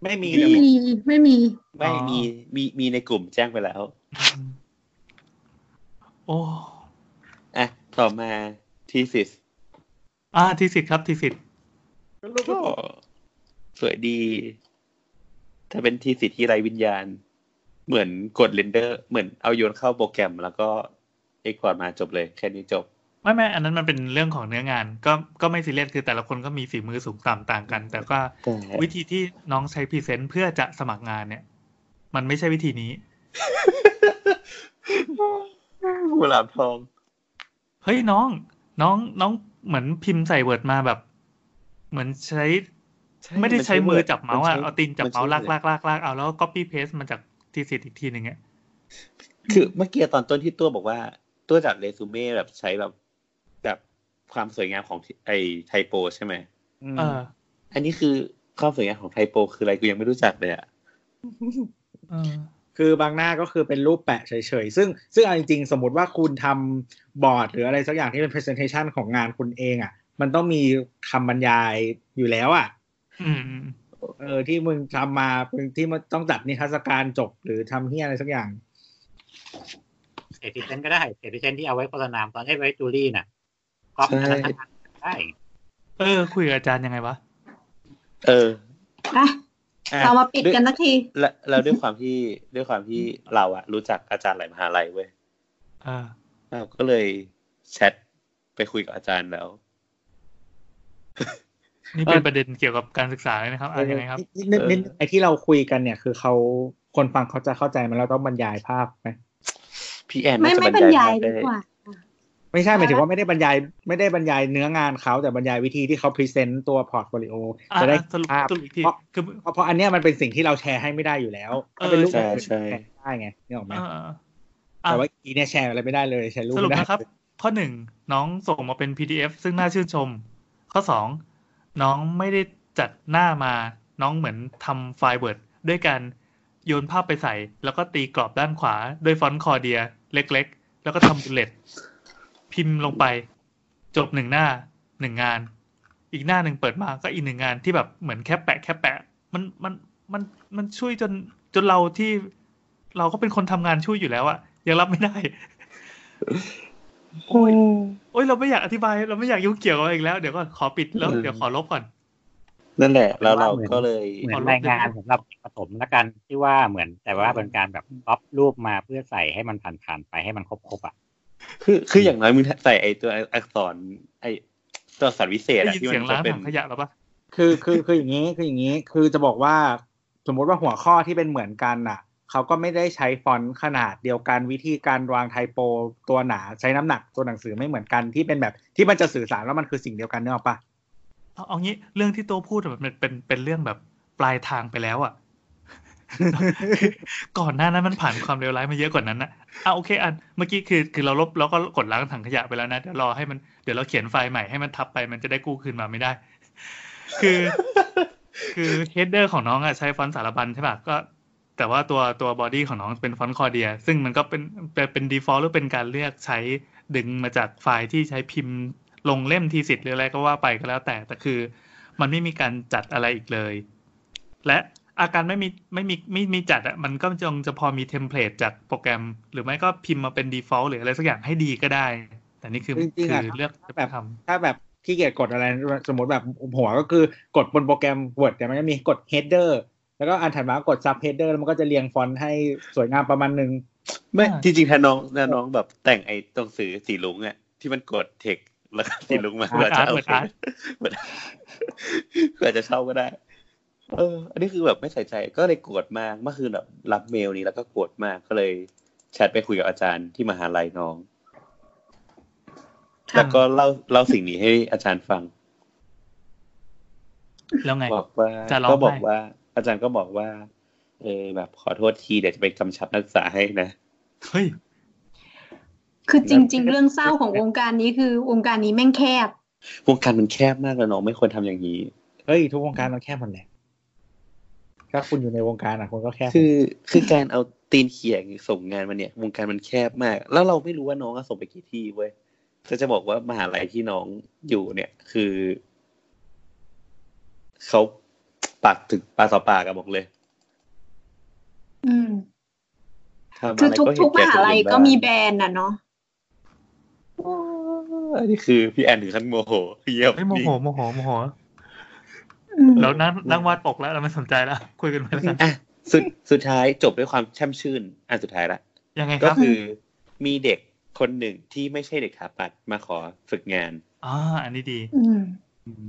ไม่มีไม่มีไม่มี ไม่อ๋อมีมีมีในกลุ่มแจ้งไปแล้ว โอ้อะต่อมาทีสิสอ่าทีสิทธิ์ครับทีสิทธิ์ก็สวยดี ถ้าเป็นทีสิทที่ไรวิญญาณ เหมือนกดเรนเดอร์ เหมือนเอาโยนเข้าโปรแกรมแล้วก็export มาจบเลย แค่นี้จบ ไม่ไม่อันนั้นมันเป็นเรื่องของเนื้องาน ก็ก็ไม่ซีเรียสคือแต่ละคนก็มีฝีมือสูงต่ำต่างกัน แต่ก็แต่วิธีที่น้องใช้ present เพื่อจะสมัครงานเนี่ย มันไม่ใช่วิธีนี้กุหลาบทอง เฮ้ยน้อง น้องน้องเหมือนพิมพ์ใส่ Word มาแบบ เหมือนใช้ ไม่ได้ใช้มือจับเมาส์อะเอาตีนจับเมาส์ลากลากลากลากเอาแล้วก็ copy paste มาจากทีสิทธิ์อีกทีหนึ่งอะคือเมื่อกี้ตอนต้นที่ตัวบอกว่าตัวจัดเรซูเม่แบบใช้แบบแบบ ความสวยงามของไอไทโปใช่ไหมเอออันนี้คือความสวยงามของไทโปคืออะไรกูยังไม่รู้จักเลยอะเออคือบางหน้าก็คือเป็นรูปแปะเฉยๆ ซึ่งซึ่งเอาจริงๆ สมมติว่าคุณทำบอร์ด หรืออะไรสักอย่างที่เป็น presentation ของงานคุณเองอะ มันต้องมีคำบรรยายอยู่แล้วอะอืมอืมเออที่มึงทำมาที่มันต้องจัดนิทรรศการจบหรือทำเหี้ยอะไรสักอย่างเศษ present ก็ได้เศษ present ที่เอาไว้โฆษณาตอนให้ไว้ jury น่ะ ก็อันนั้นได้ เออ คุยกับอาจารย์ยังไงวะ เอออะอะเรามาปิดกันสักทีแล้วแล้วด้วยความที่ด้วยความที่เราอะรู้จักอาจารย์หลายมหาลัยเว้ยเออเราก็เลยแชทไปคุยกับอาจารย์แล้ว นี่เป็นประเด็นเกี่ยวกับการศึกษาเลยนะครับอะยังไงครับนิดนิดนิดไอที่เราคุยกันเนี่ย คือเขาคนฟังเขาจะเข้าใจมันเราต้องบรรยายภาพไหมพี่แอนไม่น่าจะไม่บรรยายดีกว่า ไม่ใช่หมายถึงว่าไม่ได้บรรยายไม่ได้บรรยายเนื้องานเขาแต่บรรยายวิธีที่เขา present ตัว portfolio อะจะได้อะสรุปภาพสรุปอีกทีเพราะคือเพราะเพราะอันเนี้ยมันเป็นสิ่งที่เราแชร์ให้ไม่ได้อยู่แล้วเออถ้าเป็นรูปใช่แบบใช่แชร์ได้ไงนี่ออกไหมเออเอออะแต่ว่าอีเนี่ยแชร์อะไรไม่ได้เลยแชร์รูปสรุปไม่ได้นะครับ ข้อหนึ่งน้องส่งมาเป็น PDF ซึ่งน่าชื่นชม ข้อสองน้องไม่ได้จัดหน้ามา น้องเหมือนทำไฟล์ Word ด้วยการโยนภาพไปใส่ แล้วก็ตีกรอบด้านขวาด้วยฟอนต์ Cordia เล็ก ๆ แล้วก็ทำ bullet พิมพ์ลงไป จบหนึ่งหน้าหนึ่งงาน อีกหน้าหนึ่งเปิดมาก็อีกหนึ่งงานที่แบบเหมือนแค่แปะแค่แปะ มันมันมันมันช่วยจนจนเราที่เราก็เป็นคนทำงานช่วยอยู่แล้วอะยังรับไม่ได้โอ้ยโอ้ยเราไม่อยากอธิบาย เราไม่อยากยุ่งเกี่ยวกับอะไรอีกแล้ว เดี๋ยวก่อนขอปิดแล้วเดี๋ยวขอลบก่อน นั่นแหละ แล้วเราก็เลยเหมือนรายงานสำหรับประถมละกันที่ว่าเหมือนแต่ว่าเป็นการแบบก๊อปรูปมาเพื่อใส่ให้มันผ่านๆไปให้มันครบๆอะ คือคืออย่างน้อยมึงใส่ไอตัวอักษร ไอตัวอักษรวิเศษได้อะยินที่เสียมังนล้าจะงเป็นถังขยะแล้วปะคือคือคืออย่างนี้คืออย่างนี้คือจะบอกว่าสมมติว่าหัวข้อที่เป็นเหมือนกันน่ะเขาก็ไม่ได้ใช้ฟอนต์ขนาดเดียวกันวิธีการวางไทโปตัวหนาใช้น้ำหนักตัวหนังสือไม่เหมือนกันที่เป็นแบบที่มันจะสื่อสารว่ามันคือสิ่งเดียวกันเนี่ยหรอกปะเอาเอางี้เรื่องที่โตพูดอะมันเป็นเป็นเรื่องแบบปลายทางไปแล้วอะ ก่อนหน้านั้นมันผ่านความเลวร้ายมาเยอะกว่านั้นนะอะโอเค อันเมื่อกี้คือคือเราลบแล้วก็กดล้างถังขยะไปแล้วนะเดี๋ยวรอให้มันเดี๋ยวเราเขียนไฟล์ใหม่ให้มันทับไปมันจะได้กู้คืนมาไม่ได้ คือ คือ header ของน้องอะใช้ฟอนต์สารบรรณใช่ป่ะก็ แต่ว่าตัวตัว body ของน้องเป็นฟอนต์ Cordia ซึ่งมันก็เป็นเป็นเป็น default หรือเป็นการเลือกใช้ดึงมาจากไฟล์ที่ใช้พิมพ์ลงเล่ม thesis หรืออะไรก็ว่าไปก็แล้วแต่แต่คือ มันไม่มีการจัดอะไรอีกเลย และ อาการไม่มีไม่มีไม่มีจัดอะมันก็จงจะพอมี template จากโปรแกรม หรือไม่ก็พิมพ์มาเป็น default หรืออะไรสักอย่างให้ดีก็ได้ แต่นี่คือจริงๆคือะอเลือกจะไปแบบทำถ้าแบบขี้เกียจกดอะไร สมมติแบบหัวก็คือกดบนโปรแกรม Word แต่มันจะมีกด header แล้วก็อันถัดมากด sub header แล้วมันก็จะเรียงฟอนต์ให้สวยงามประมาณหนึ่งไม่อ่าจริงๆถ้าน้องถ้าน้องแบบแต่งไอ้ตรงสื่อสีลุงอะที่มันกดเทคแล้วก็สีลุงมาเปิดอาร์ตโอเปิดเคอาร์ตเปิดเผื่อจะเช่าก็ได้ เออ อันนี้คือแบบไม่ใส่ใจก็เลยโกรธมากเมื่อคืนแบบรับเมลนี้แล้วก็โกรธมากก็เลยแชทไปคุยกับอาจารย์ที่มหาลัยน้อง แล้วก็เล่าเล่าสิ่งนี้ให้อาจารย์ฟัง แล้วไงบอกว่าจะร้องไห้ก็บอกว่า อาจารย์ก็บอกว่า เออแบบขอโทษทีเดี๋ยวจะไปกำชับนักศึกษาให้นะเฮ้ยคือจริง ๆ เรื่องเศร้าของวงการนี้คือวงการนี้แม่งแคบ วงการมันแคบมากแล้วน้องไม่ควรทำอย่างนี้เฮ้ยทุกวงการมันแค่มันแหละ ถ้าคุณอยู่ในวงการอะคุณก็แค่คือคือการเอาตีนเขี่ยส่งงานมาเนี่ย วงการมันแคบมาก แล้วเราไม่รู้ว่าน้องอะส่งไปกี่ที่เว้ยก็จะบอกว่ามหาลัยที่น้องอยู่เนี่ยคือเขาปากถึงปากต่อปากอะบอกเลย อืมทำคืออะไรทุกก็เห็ทุนกแก่มหาคนลัยอื่นก็บ้างมีแบรนด์น่ะเนาะอันนี้คือพี่แอนถึงขั้นโมโหเยี่ยมไม่โมโหโมโหโมโหอืม แล้วนั่งนั่งวาดปกแล้วเราไม่สนใจแล้ว คุยกันไปแล้วกันอะสุดสุดท้ายจบด้วยความแช่มชื่น อันสุดท้ายละยังไงคก็รับคือมีเด็กคนหนึ่งที่ไม่ใช่เด็กถาปัดมาขอฝึกงานอ่าอันนี้ดีอืม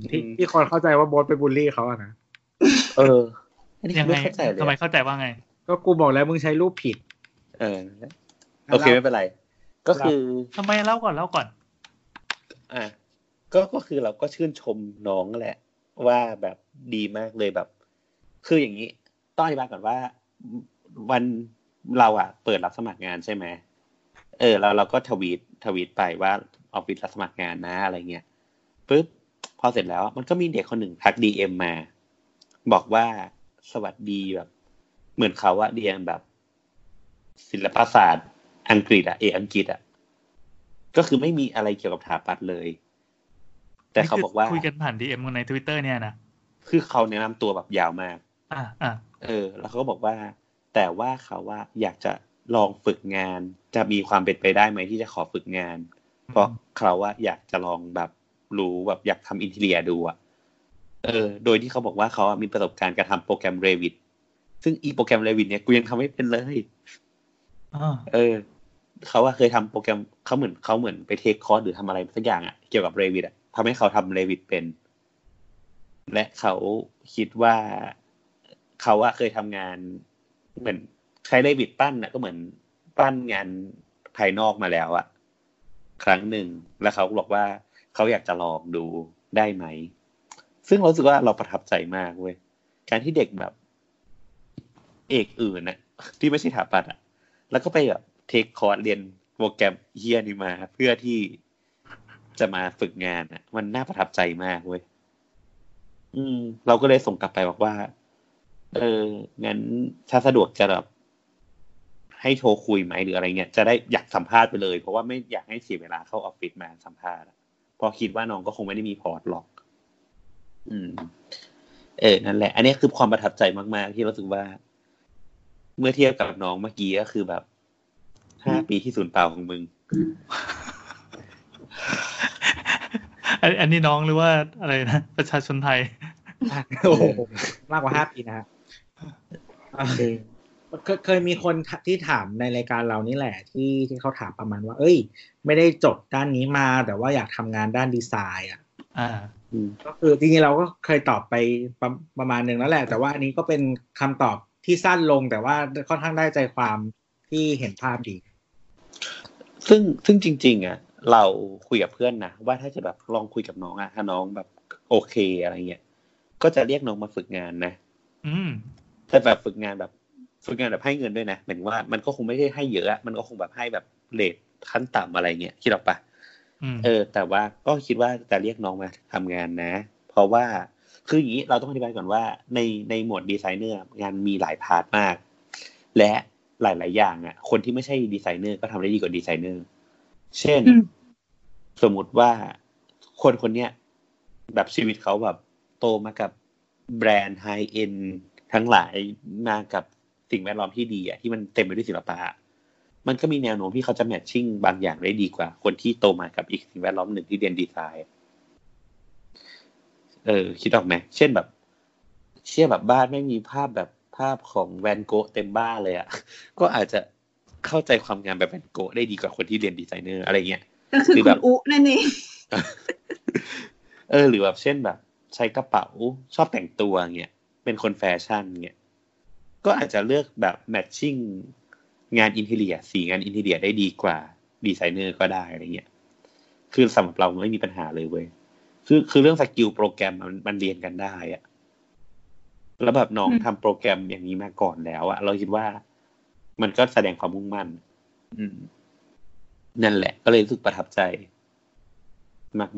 ที่ที่คนเข้าใจว่าโพสต์ไปบูลลี่เขาอะนะเอออันนี้ยังไม่ไงเข้าใจเลยทำไมอะเข้าใจว่าไง ก็กูบอกแล้วมึงใช้รูปผิด เออโอเคไม่เป็นไร ก็คือทำไมเล่าก่อนเล่าก่อน อะก็ก็คือเราก็ชื่นชมน้องแหละ ว่าแบบดีมากเลยแบบ คืออย่างนี้ต้องอธิบายก่อนว่าวันเราอะเปิดรับสมัครงานใช่ไหมเออแล้วเราก็ทวีตทวีตไปว่าออฟฟิศรับสมัครงานนะอะไรเงี้ยปุ๊บพอเสร็จแล้วมันก็มีเด็กคนหนึ่งทักดีเอ็มมา บอกว่าสวัสดีแบบ เหมือนเขาอะเรียนแบบ ศิลปศาสตร์อังกฤษอะเออังกฤษอะก็คือไม่มีอะไรเกี่ยวกับถาปัดเลย แต่เขาบอกว่าคุยกันผ่าน DM ในทวิตเตอร์เนี่ยนะคือเขาแนะนำตัวแบบยาวมาก อ่าอ่าเออ แล้วเขาก็บอกว่า แต่ว่าเขาว่าอยากจะลองฝึกงาน จะมีความเป็นไปได้ไหมที่จะขอฝึกงาน เพราะเขาว่าอยากจะลองแบบรู้แบบอยากทำอินเทเรียดูอะเออ โดยที่เขาบอกว่าเขาอะมีประสบการณ์การทำโปรแกรม Revit ซึ่งอีโปรแกรม Revit เนี่ยกูยังทำไม่เป็นเลยอ่าเออ เขาว่าเคยทำโปรแกรมเขาเหมือนเขาเหมือนไปเทคคอร์สหรือทำอะไรสักอย่างอะเกี่ยวกับ Revit อะ ทำให้เขาทำ Revit เป็น และเขาคิดว่าเขาอะเคยทำงาน เหมือนใช้ Revit ปั้นอะก็เหมือนปั้นงานภายนอกมาแล้วอะครั้งหนึ่ง แล้วเขาบอกว่าเขาอยากจะลองดูได้ไหม ซึ่งเราสึกว่าเราประทับใจมากเว้ย การที่เด็กแบบ เอกอื่นนะที่ไม่ใช่ถาปัดอะแล้วก็ไปแบบเทคคอร์สเรียนโปรแกรมเฮียนี่มา เพื่อที่ จะมาฝึกงานอะมันน่าประทับใจมากเว้ยอืม เราก็เลยส่งกลับไปบอกว่า เอองั้นถ้าสะดวกจะแบบให้โทรคุยไหมหรืออะไรเงี้ยจะได้อยากสัมภาษณ์ไปเลย เพราะว่าไม่อยากให้เสียเวลาเข้าออฟฟิศมาสัมภาษณ์พอคิดว่าน้องก็คงไม่ได้มีพอร์ตหรอก อืม เออนั่นแหละ อันนี้คือความประทับใจมาก ๆ ที่รู้สึกว่า เมื่อเทียบกับน้องเมื่อกี้ก็คือแบบห้าปีที่ศูนย์เปล่าของมึง อันอันนี้น้องหรือว่าอะไรนะประชาชนไทยโอ้โหมากกว่าห้าปีนะฮะเคยเคยมีคนที่ถามในรายการเรานี่แหละ ที่ที่เขาถามประมาณว่า เอ้ย ไม่ได้จบด้านนี้มา แต่ว่าอยากทำงานด้านดีไซน์อะอ่าอืมก็คือจริงๆเราก็เคยตอบไปประประมาณหนึ่งแล้วแหละ แต่ว่าอันนี้ก็เป็นคำตอบที่สั้นลงแต่ว่าค่อนข้างได้ใจความที่เห็นภาพดี ซึ่งซึ่งจริง ๆ อะ เราคุยกับเพื่อนนะว่าถ้าจะแบบลองคุยกับน้องอะถ้าน้องแบบโอเคอะไรเงี้ยก็จะเรียกน้องมาฝึกงานนะอืมแต่แบบฝึกงานแบบ ฝึกงานแบบให้เงินด้วยนะหมายถึงว่ามันก็คงไม่ได้ให้เยอะอะมันก็คงแบบให้แบบ rate ขั้นต่ำอะไรเงี้ยคิดออกปะอืมเออ แต่ว่าก็คิดว่าจะเรียกน้องมาทำงานนะ เพราะว่าคืออย่างนี้เราต้องอธิบายก่อนว่า ในในหมวดดีไซเนอร์งานมีหลาย part มาก และหลาย ๆ อย่างอะ คนที่ไม่ใช่ดีไซเนอร์ก็ทำได้ดีกว่าดีไซเนอร์ เช่นอืมสมมุติว่าคนคนเนี้ยแบบชีวิตเขาแบบโตมากับแบรนด์ high-end ทั้งหลายมากับสิ่งแวดล้อมที่ดีอะที่มันเต็มไปด้วยศิลปะ มันก็มีแนวโน้มที่เขาจะ matching บางอย่างได้ดีกว่า คนที่โตมากับอีกสิ่งแวดล้อมหนึ่งที่เรียนดีไซน์เออ คิดออกไหมเช่นแบบ เช่นแบบบ้านไม่มีภาพแบบภาพของแวนโกะเต็มบ้านเลยอะ่ะ ก็อาจจะ เข้าใจความงามแบบแวนโกะได้ดีกว่าคนที่เรียนดีไซเนอร์อะไรเงี้ยก็คือคือคุแบณบอุนั่นเองเออ หรือแบบเช่นแบบ ใช้กระเป๋าชอบแต่งตัวเงี้ยเป็นคนแฟชั่นเงี้ยก็อาจจะเลือกแบบ matching งาน interior สีงาน interior ได้ดีกว่าดีไซเนอร์ก็ได้อะไรเงี้ยคือสำหรับเราไม่มีปัญหาเลยเว้ยคือคือเรื่อง skill โปรแกรมมันมันเรียนกันได้อะแล้วแบบน้องอืมทำโปรแกรมอย่างนี้มาก่อนแล้วอะเราคิดว่า มันก็แสดงความมุ่งมั่นอืมนั่นแหละ ก็เลยรู้สึกประทับใจ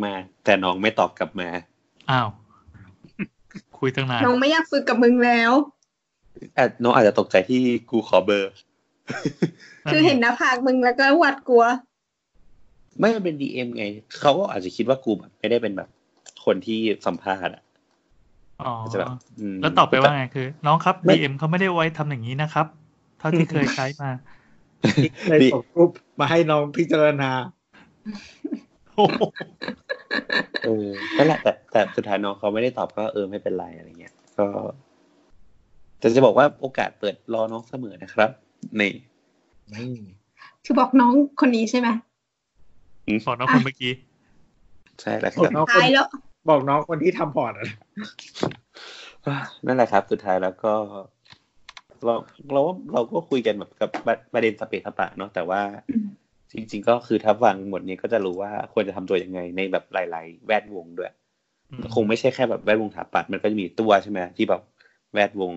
มากๆ แต่น้องไม่ตอบกลับมา อ้าว คุยตั้งนานน้องไม่อยากฝึกกับมึงแล้วอาจน้องอาจจะตกใจที่กูขอเบอร์ คือเห็นหน้าผากมึงแล้วก็หวาดกลัว ไม่มันเป็นดีเอ็มไง เขาก็อาจจะคิดว่ากูแบบไม่ได้เป็นแบบ คนที่สัมภาษณ์อะอ๋ออาจจะแบบอืมแล้วตอบไปว่าไงคือ น้องครับไม่ DM เขาไม่ได้ไว้ทำอย่างนี้นะครับ เท่าที่เคยใช้มาเลยส่งรูปมาให้น้องพิจารณาโอ้โหเออนั่นแหละแต่แต่สุดท้ายน้องเขาไม่ได้ตอบก็เออไม่เป็นไรอะไรเงี้ย ก็แต่จะบอกว่าโอกาสเปิดรอน้องเสมอนะครับนี่คือบอกน้องคนนี้ใช่ไหมขอน้องคนเมื่อกี้ ใช่แล้วคบอรักบน้องคตานยแล้วบอกน้องคนที่ทำพอร์ตอะนั่นแหละครับ สุดท้ายแล้วก็ เราเราว่าเราก็คุยกันแบบกับประเด็นสเปซสปะเนาะแต่ว่าอืมจริง ๆ ก็คือถ้าฟังหมดนี้ก็จะรู้ว่าควรจะทำตัวยังไงในแบบหลาย ๆ แวดวงด้วยอืมคงไม่ใช่แค่แบบแวดวงสถาปัตย์มันก็จะมีตัวใช่ไหมที่แบบแวดวง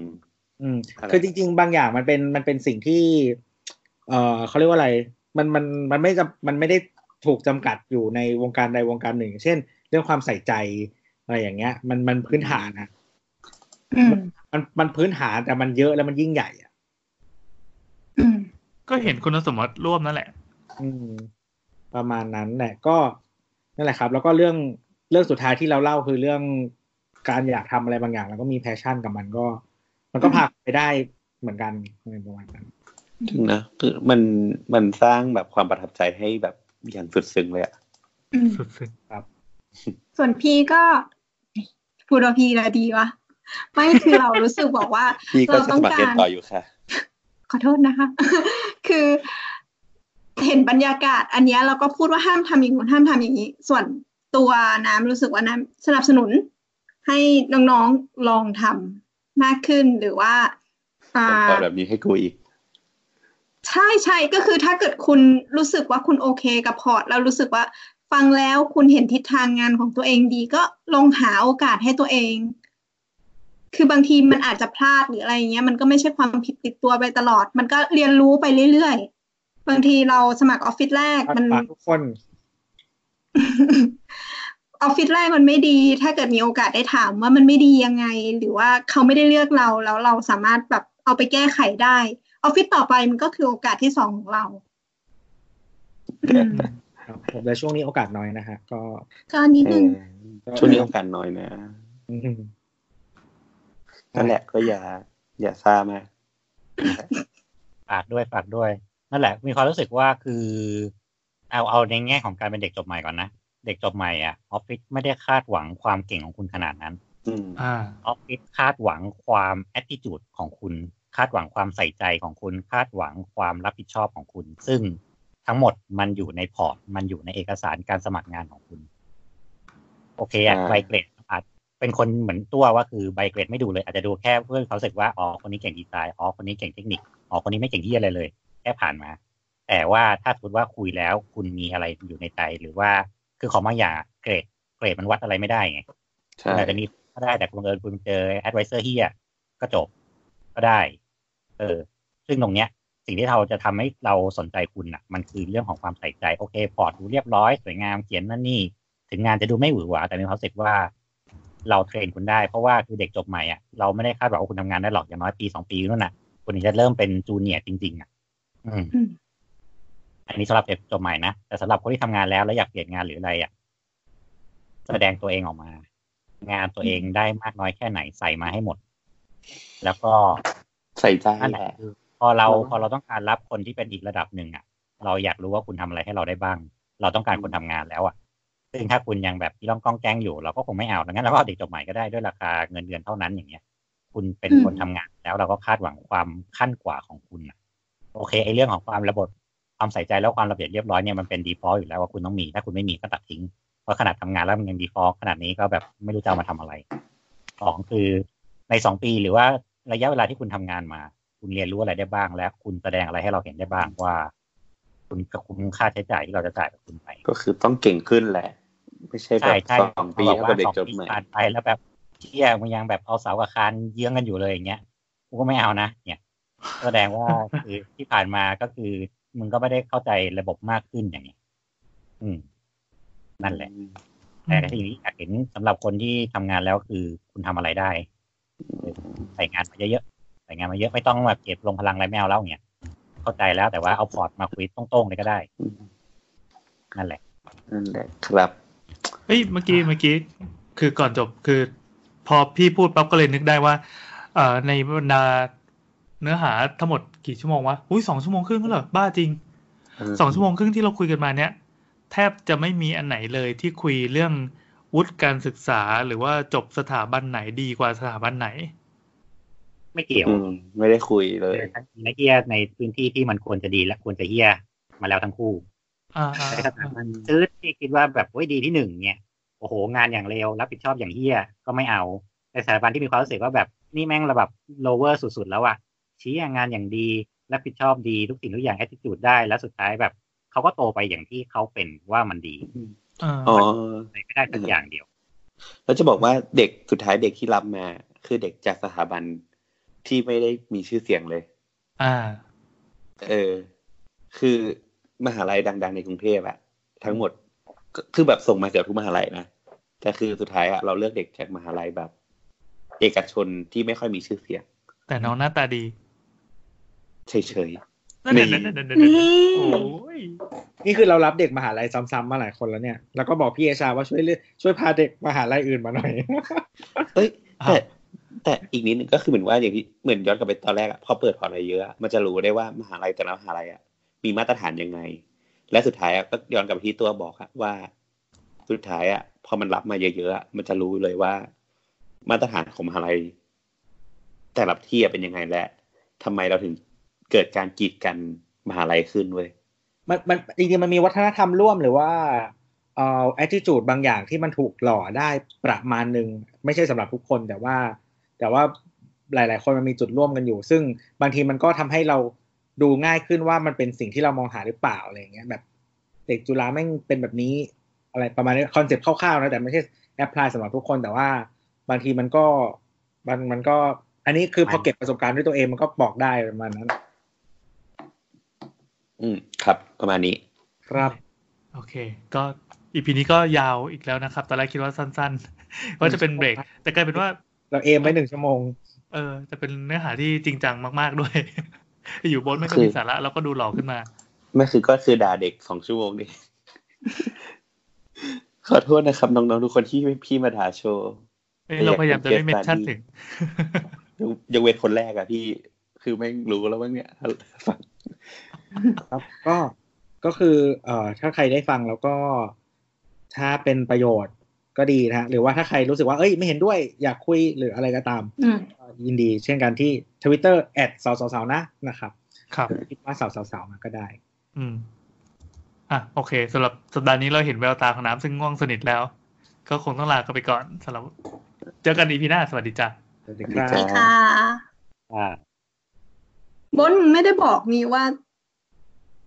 อืมอะไรคือจริง ๆ บางอย่างมันเป็นมันเป็นสิ่งที่ เอ่อเขาเรียกว่าอะไร มันมันมันไม่จำมันไม่ได้ถูกจำกัดอยู่ในวงการใดวงการหนึ่ง เช่น เรื่องความใส่ใจอะไรอย่างเงี้ย มันมันพื้นฐานนะอื มมันมันพื้นฐานแต่มันเยอะแล้วมันยิ่งใหญ่อะอืมก็เห็นคุณสมบัติร่วมนั่นแหละ อืม ประมาณนั้นแหละ ก็นั่นแหละครับ แล้วก็เรื่องเรื่องสุดท้ายที่เราเล่าคือเรื่องการอยากทำอะไรบางอย่าง แล้วก็มีแพชชั่นกับมันก็ มันก็พาไปได้เหมือนกันในประมาณนั้นจริงนะคือมันมันสร้างแบบความประทับใจให้แบบอย่างสุดซึ้งเลยอะอืมสุดส่วนพี่ก็พูดว่าพี่ละดีวะ ไม่คือเรารู้สึกบอกว่าพี่ก็เราจะต้อสงมัครกาเรียนรต่ออยู่ค่ะ ขอโทษนะคะ คือเห็นบรรยากาศ อันเนี้ยเราก็พูดว่าห้ามทำอย่างนู้นห้ามทำอย่างนี้ ส่วนตัวน้ำรู้สึกว่าน้ำสนับสนุน ให้น้องๆลองทำมากขึ้นหรือว่าอ่าเปิดแบบนี้ให้กูอีก ใช่ใช่ก็คือถ้าเกิดคุณรู้สึกว่าคุณโอเคกับพอร์ตแล้วรู้สึกว่าฟังแล้วคุณเห็นทิศทางงานของตัวเองดีก็ลองหาโอกาสให้ตัวเอง คือบางทีมันอาจจะพลาดหรืออะไรอย่างเงี้ย มันก็ไม่ใช่ความผิดติดตัวไปตลอด มันก็เรียนรู้ไปเรื่อยๆ บางทีเราสมัครออฟฟิศแรกมันฝากทุกคนออฟฟิศแรกมันไม่ดี ถ้าเกิดมีโอกาสได้ถามว่ามันไม่ดียังไง หรือว่าเขาไม่ได้เลือกเราแล้วเราสามารถแบบเอาไปแก้ไขได้ออฟฟิศต่อไปมันก็คือโอกาสที่สองของเราอืมครับผมแต่ช่วงนี้โอกาสน้อยนะฮะก็ก็นิดเอนึงอช่วงนี้โอกาสน้อยนะอืม นั่นแหละก็อย่า อย่าซ่ามากฝากด้วยฝากด้วย นั่นแหละ มีความรู้สึกว่าคือ เอาเอาในแง่ของการเป็นเด็กจบใหม่ก่อนนะ เด็กจบใหม่อะออฟฟิศไม่ได้คาดหวังความเก่งของคุณขนาดนั้นอืมๆอ่าออฟฟิศคาดหวังความแอ t i t u d e ของคุณ คาดหวังความใส่ใจของคุณ คาดหวังความรับผิดชอบของคุณ ซึ่งทั้งหมดมันอยู่ในพอร์ต มันอยู่ในเอกสารการสมัครงานของคุณ โอเคอะอ่าใบเกรดอาจ เป็นคนเหมือนตัวว่าคือใบเกรดไม่ดูเลย อาจจะดูแค่เพื่อเขารู้สึกว่าอ๋อคนนี้เก่งดีไซน์อ๋อคนนี้เก่งเทคนิคอ๋อคนนี้ไม่เก่งที่อะไรเลย แค่ผ่านมา แต่ว่าถ้าสมมติว่าคุยแล้วคุณมีอะไรอยู่ในใจหรือว่าคือของบางอย่างอะเกรดเกรดมันวัดอะไรไม่ได้ไงใช่คุณอาจจะมีก็ได้แต่บังเอิญคุณเจอ advisor เฮียก็จบก็ได้ เออ ซึ่งตรงเนี้ย สิ่งที่เราจะทำให้เราสนใจคุณอะ มันคือเรื่องของความใส่ใจ โอเค port ดูเรียบร้อย สวยงามเขียนนั่นนี่ ถึงงานจะดูไม่หวือหวาแต่มีความรู้สึกว่า เราเทรนคุณได้เพราะว่าคือเด็กจบใหม่อะเราไม่ได้คาดหวังว่าคุณทำงานได้หรอกอย่างน้อยปีสองปีนู่นน่ะคุณถึงจะเริ่มเป็นจูเนียร์จริง ๆ อะ อืมอืมอันนี้สำหรับเด็กจบใหม่นะแต่สำหรับคนที่ทำงานแล้วแล้วอยากเปลี่ยนงานหรืออะไรอะแสดงตัวเองออกมา งานตัวเองได้มากน้อยแค่ไหนใส่มาให้หมด แล้วก็ใส่ใจนั่นแหแหละละคือพอเราอ๋อพอเราต้องการรับคนที่เป็นอีกระดับหนึ่งอะ เราอยากรู้ว่าคุณทำอะไรให้เราได้บ้าง เราต้องการคนทำงานแล้วอะ ซึ่งถ้าคุณยังแบบที่ต้องก้องแกล้งอยู่เราก็คงไม่เอาดังนั้นเราก็เอาเด็กจบใหม่ก็ได้ด้วยราคาเงินเดือนเท่านั้นอย่างเงี้ย คุณเป็นอืมคนทำงานแล้วเราก็คาดหวังความขั้นกว่าของคุณอะโอเคไอ้เรื่องของความระบบความใส่ใจแล้วความระเบียบเรียบร้อยเนี่ยมันเป็น default อยู่แล้วว่าคุณต้องมี ถ้าคุณไม่มีก็ตัดทิ้งเพราะขนาดทำงานแล้วมันยัง default ขนาดนี้ก็แบบไม่รู้จะเอามาทำอะไรสองคือในสองปีหรือว่าระยะเวลาที่คุณทำงานมา คุณเรียนรู้อะไรได้บ้าง และคุณแสดงอะไรให้เราเห็นได้บ้างว่า คุณกับคุ้มค่าใช้จ่ายที่เราจะจ่ายกับคุณไป ก็คือต้องเก่งขึ้นแหละ ไม่ใช่แบใช่บใช่สองปีบอกเท่าว่ากับเด็กสองจบปีใหม่ผ่านไปแล้วแบบเที่ยมึงยังแบบเอาเสากับคานเยื้องกันอยู่เลยอย่างเงี้ยกูก็ไม่เอานะเนี่ยแสดงว่าคือที่ผ่านมาก็คือมึงก็ไม่ได้เข้าใจระบบมากขึ้นอย่างเงี้ยอืม นั่นแหละ แต่ทีนี้อยากเห็นสำหรับคนที่ทำงานแล้วคือคุณทำอะไรได้ใส่งานมาเยอะๆใส่งานมาเยอะไม่ต้องแบบเก็บลงพลังอะไรไม่เอาแล้วเนี่ยเข้าใจแล้วแต่ว่าเอาพอร์ตมาคุยตรงๆเลยก็ได้อืมนั่นแหละนั่นแหละ ครับ เฮ้ยเมื่อกี้เมื่อกี้คือก่อนจบคือ พอพี่พูดปั๊บก็เลยนึกได้ว่าเอ่อในบรรดาเนื้อหาทั้งหมดกี่ชั่วโมงวะอุ้ยสองชั่วโมงครึ่งแล้วเหรอบ้าจริงสองชั่วโมงครึ่งที่เราคุยกันมาเนี้ยแทบจะไม่มีอันไหนเลยที่คุยเรื่องวุฒิการศึกษาหรือว่าจบสถาบันไหนดีกว่าสถาบันไหน ไม่เกี่ยวอืมไม่ได้คุยเลยทั้งดีและเฮียในพื้นที่ที่มันควรจะดีและควรจะเฮียมาแล้วทั้งคู่ อ่าอ่าในสถาบันซื้อที่คิดว่าแบบโอ้ยดีที่หนึ่งเนี่ยโอ้โห งานอย่างเร็วรับผิดชอบอย่างเฮียก็ไม่เอา แต่สถาบันที่มีความรู้สึกว่าแบบนี่แม่งระแบบ lower สุดๆ แล้วอะชี้งานอย่างดีรับผิดชอบดีทุกสิ่งทุกอย่าง attitude ได้แล้วสุดท้ายแบบเขาก็โตไปอย่างที่เขาเป็นว่ามันดีอ่าอ๋อไม่ได้สักอย่างเดียวแล้วจะบอกว่าเด็กสุดท้ายเด็กที่รับมา คือเด็กจากสถาบันที่ไม่ได้มีชื่อเสียงเลย อ่า เออ คือ มหาลัยดัง ๆ ในกรุงเทพอะทั้งหมดก็คือแบบส่งมาเกือบทุกมหาลัยนะแต่คือสุดท้ายอะเราเลือกเด็กจากมหาลัยแบบ เอกชนที่ไม่ค่อยมีชื่อเสียง แต่น้องหน้าตาดีเฉยนั่นนี่นั่นนั่นนั่นนั่นนี่โอ้ยนี่คือเรารับเด็กมหาลัยซ้ำๆมาหลายคนแล้วเนี่ยแล้วก็บอกพี่เอชาว่าช่วยเลือกช่วยพาเด็กมหาลัยอื่นมาหน่อยๆเอ้ยแต่แต่อีกนิดนึงก็คือเหมือนว่าอย่างที่เหมือนย้อนกลับไปตอนแรกอะพอเปิดพอร์ตอะไรเยอะอะมันจะรู้ได้ว่ามหาลัยแต่ละมหาลัยอะ มีมาตรฐานยังไง และสุดท้ายก็ย้อนกลับไปที่ตัวบอกว่า สุดท้ายอะพอมันรับมาเยอะๆมันจะรู้เลยว่า มาตรฐานของมหาลัยแต่ละที่เป็นยังไงและทำไมเราถึงเกิดการกีดกันมหาลัยขึ้นเว้ยมันมันจริงๆมันมีวัฒนธรรมร่วมหรือว่าเอ่อ attitude บางอย่างที่มันถูกหล่อได้ประมาณหนึ่งไม่ใช่สำหรับทุกคนแต่ว่า แต่ว่าหลาย ๆ คนมันมีจุดร่วมกันอยู่ ซึ่งบางทีมันก็ทำให้เรา ดูง่ายขึ้นว่ามันเป็นสิ่งที่เรามองหาหรือเปล่าอะไรอย่างเงี้ยแบบเด็กจุฬาแม่งเป็นแบบนี้ อะไรประมาณนี้คอนเซ็ปต์คร่าวๆนะแต่ไม่ใช่ apply สำหรับทุกคนแต่ว่า บางทีมันก็มันมันก็ อันนี้คือพอเก็บประสบการณ์ด้วยตัวเองมันก็บอกได้ประมาณนั้น อืมครับ ประมาณนี้ ครับ โอเค ก็ EP นี้ก็ยาวอีกแล้วนะครับตอนแรกคิดว่าสั้นๆว่าจะเป็นเบรก แต่กลายเป็นว่า เรา aim ไว้หนึ่งชั่วโมง เออจะเป็นเนื้อหาที่จริงจังมาก ๆด้วย อยู่บนไม่ก็คือมีสาระแล้วก็ดูหล่อขึ้นมา ไม่คือก็คือด่าเด็กสองชั่วโมงดิขอโทษนะครับน้องๆทุกคนที่พี่มาด่าโชว์เอ้ยเราพยายามจะไม่เมนชั่นถึงยังยังเว้นคนแรกอะพี่คือไม่งรู้แล้วว่าเนี่ยฟังครับก็ก็คือเอ่อถ้าใครได้ฟังแล้วก็ ถ้าเป็นประโยชน์ก็ดีนะฮะหรือว่าถ้าใครรู้สึกว่าเอ้ยไม่เห็นด้วย อยากคุยหรืออะไรก็ตามอืมก็ ยินดี เช่นกันที่ทวิตเตอร์แอดสาวสาวนะนะครับ ครับคิดว่าสาวสาวมาก็ได้ อืม อะ โอเคสำหรับสัปดาห์นี้เราเห็นแววตาของน้ำซึ่งง่วงสนิทแล้ว ก็คงต้องลากันไปก่อนสำหรับเจอกันอีพีหน้า สวัสดีจ้ะสวัสดีครับค่ะอ่าบนมึงไม่ได้บอกนี่ว่า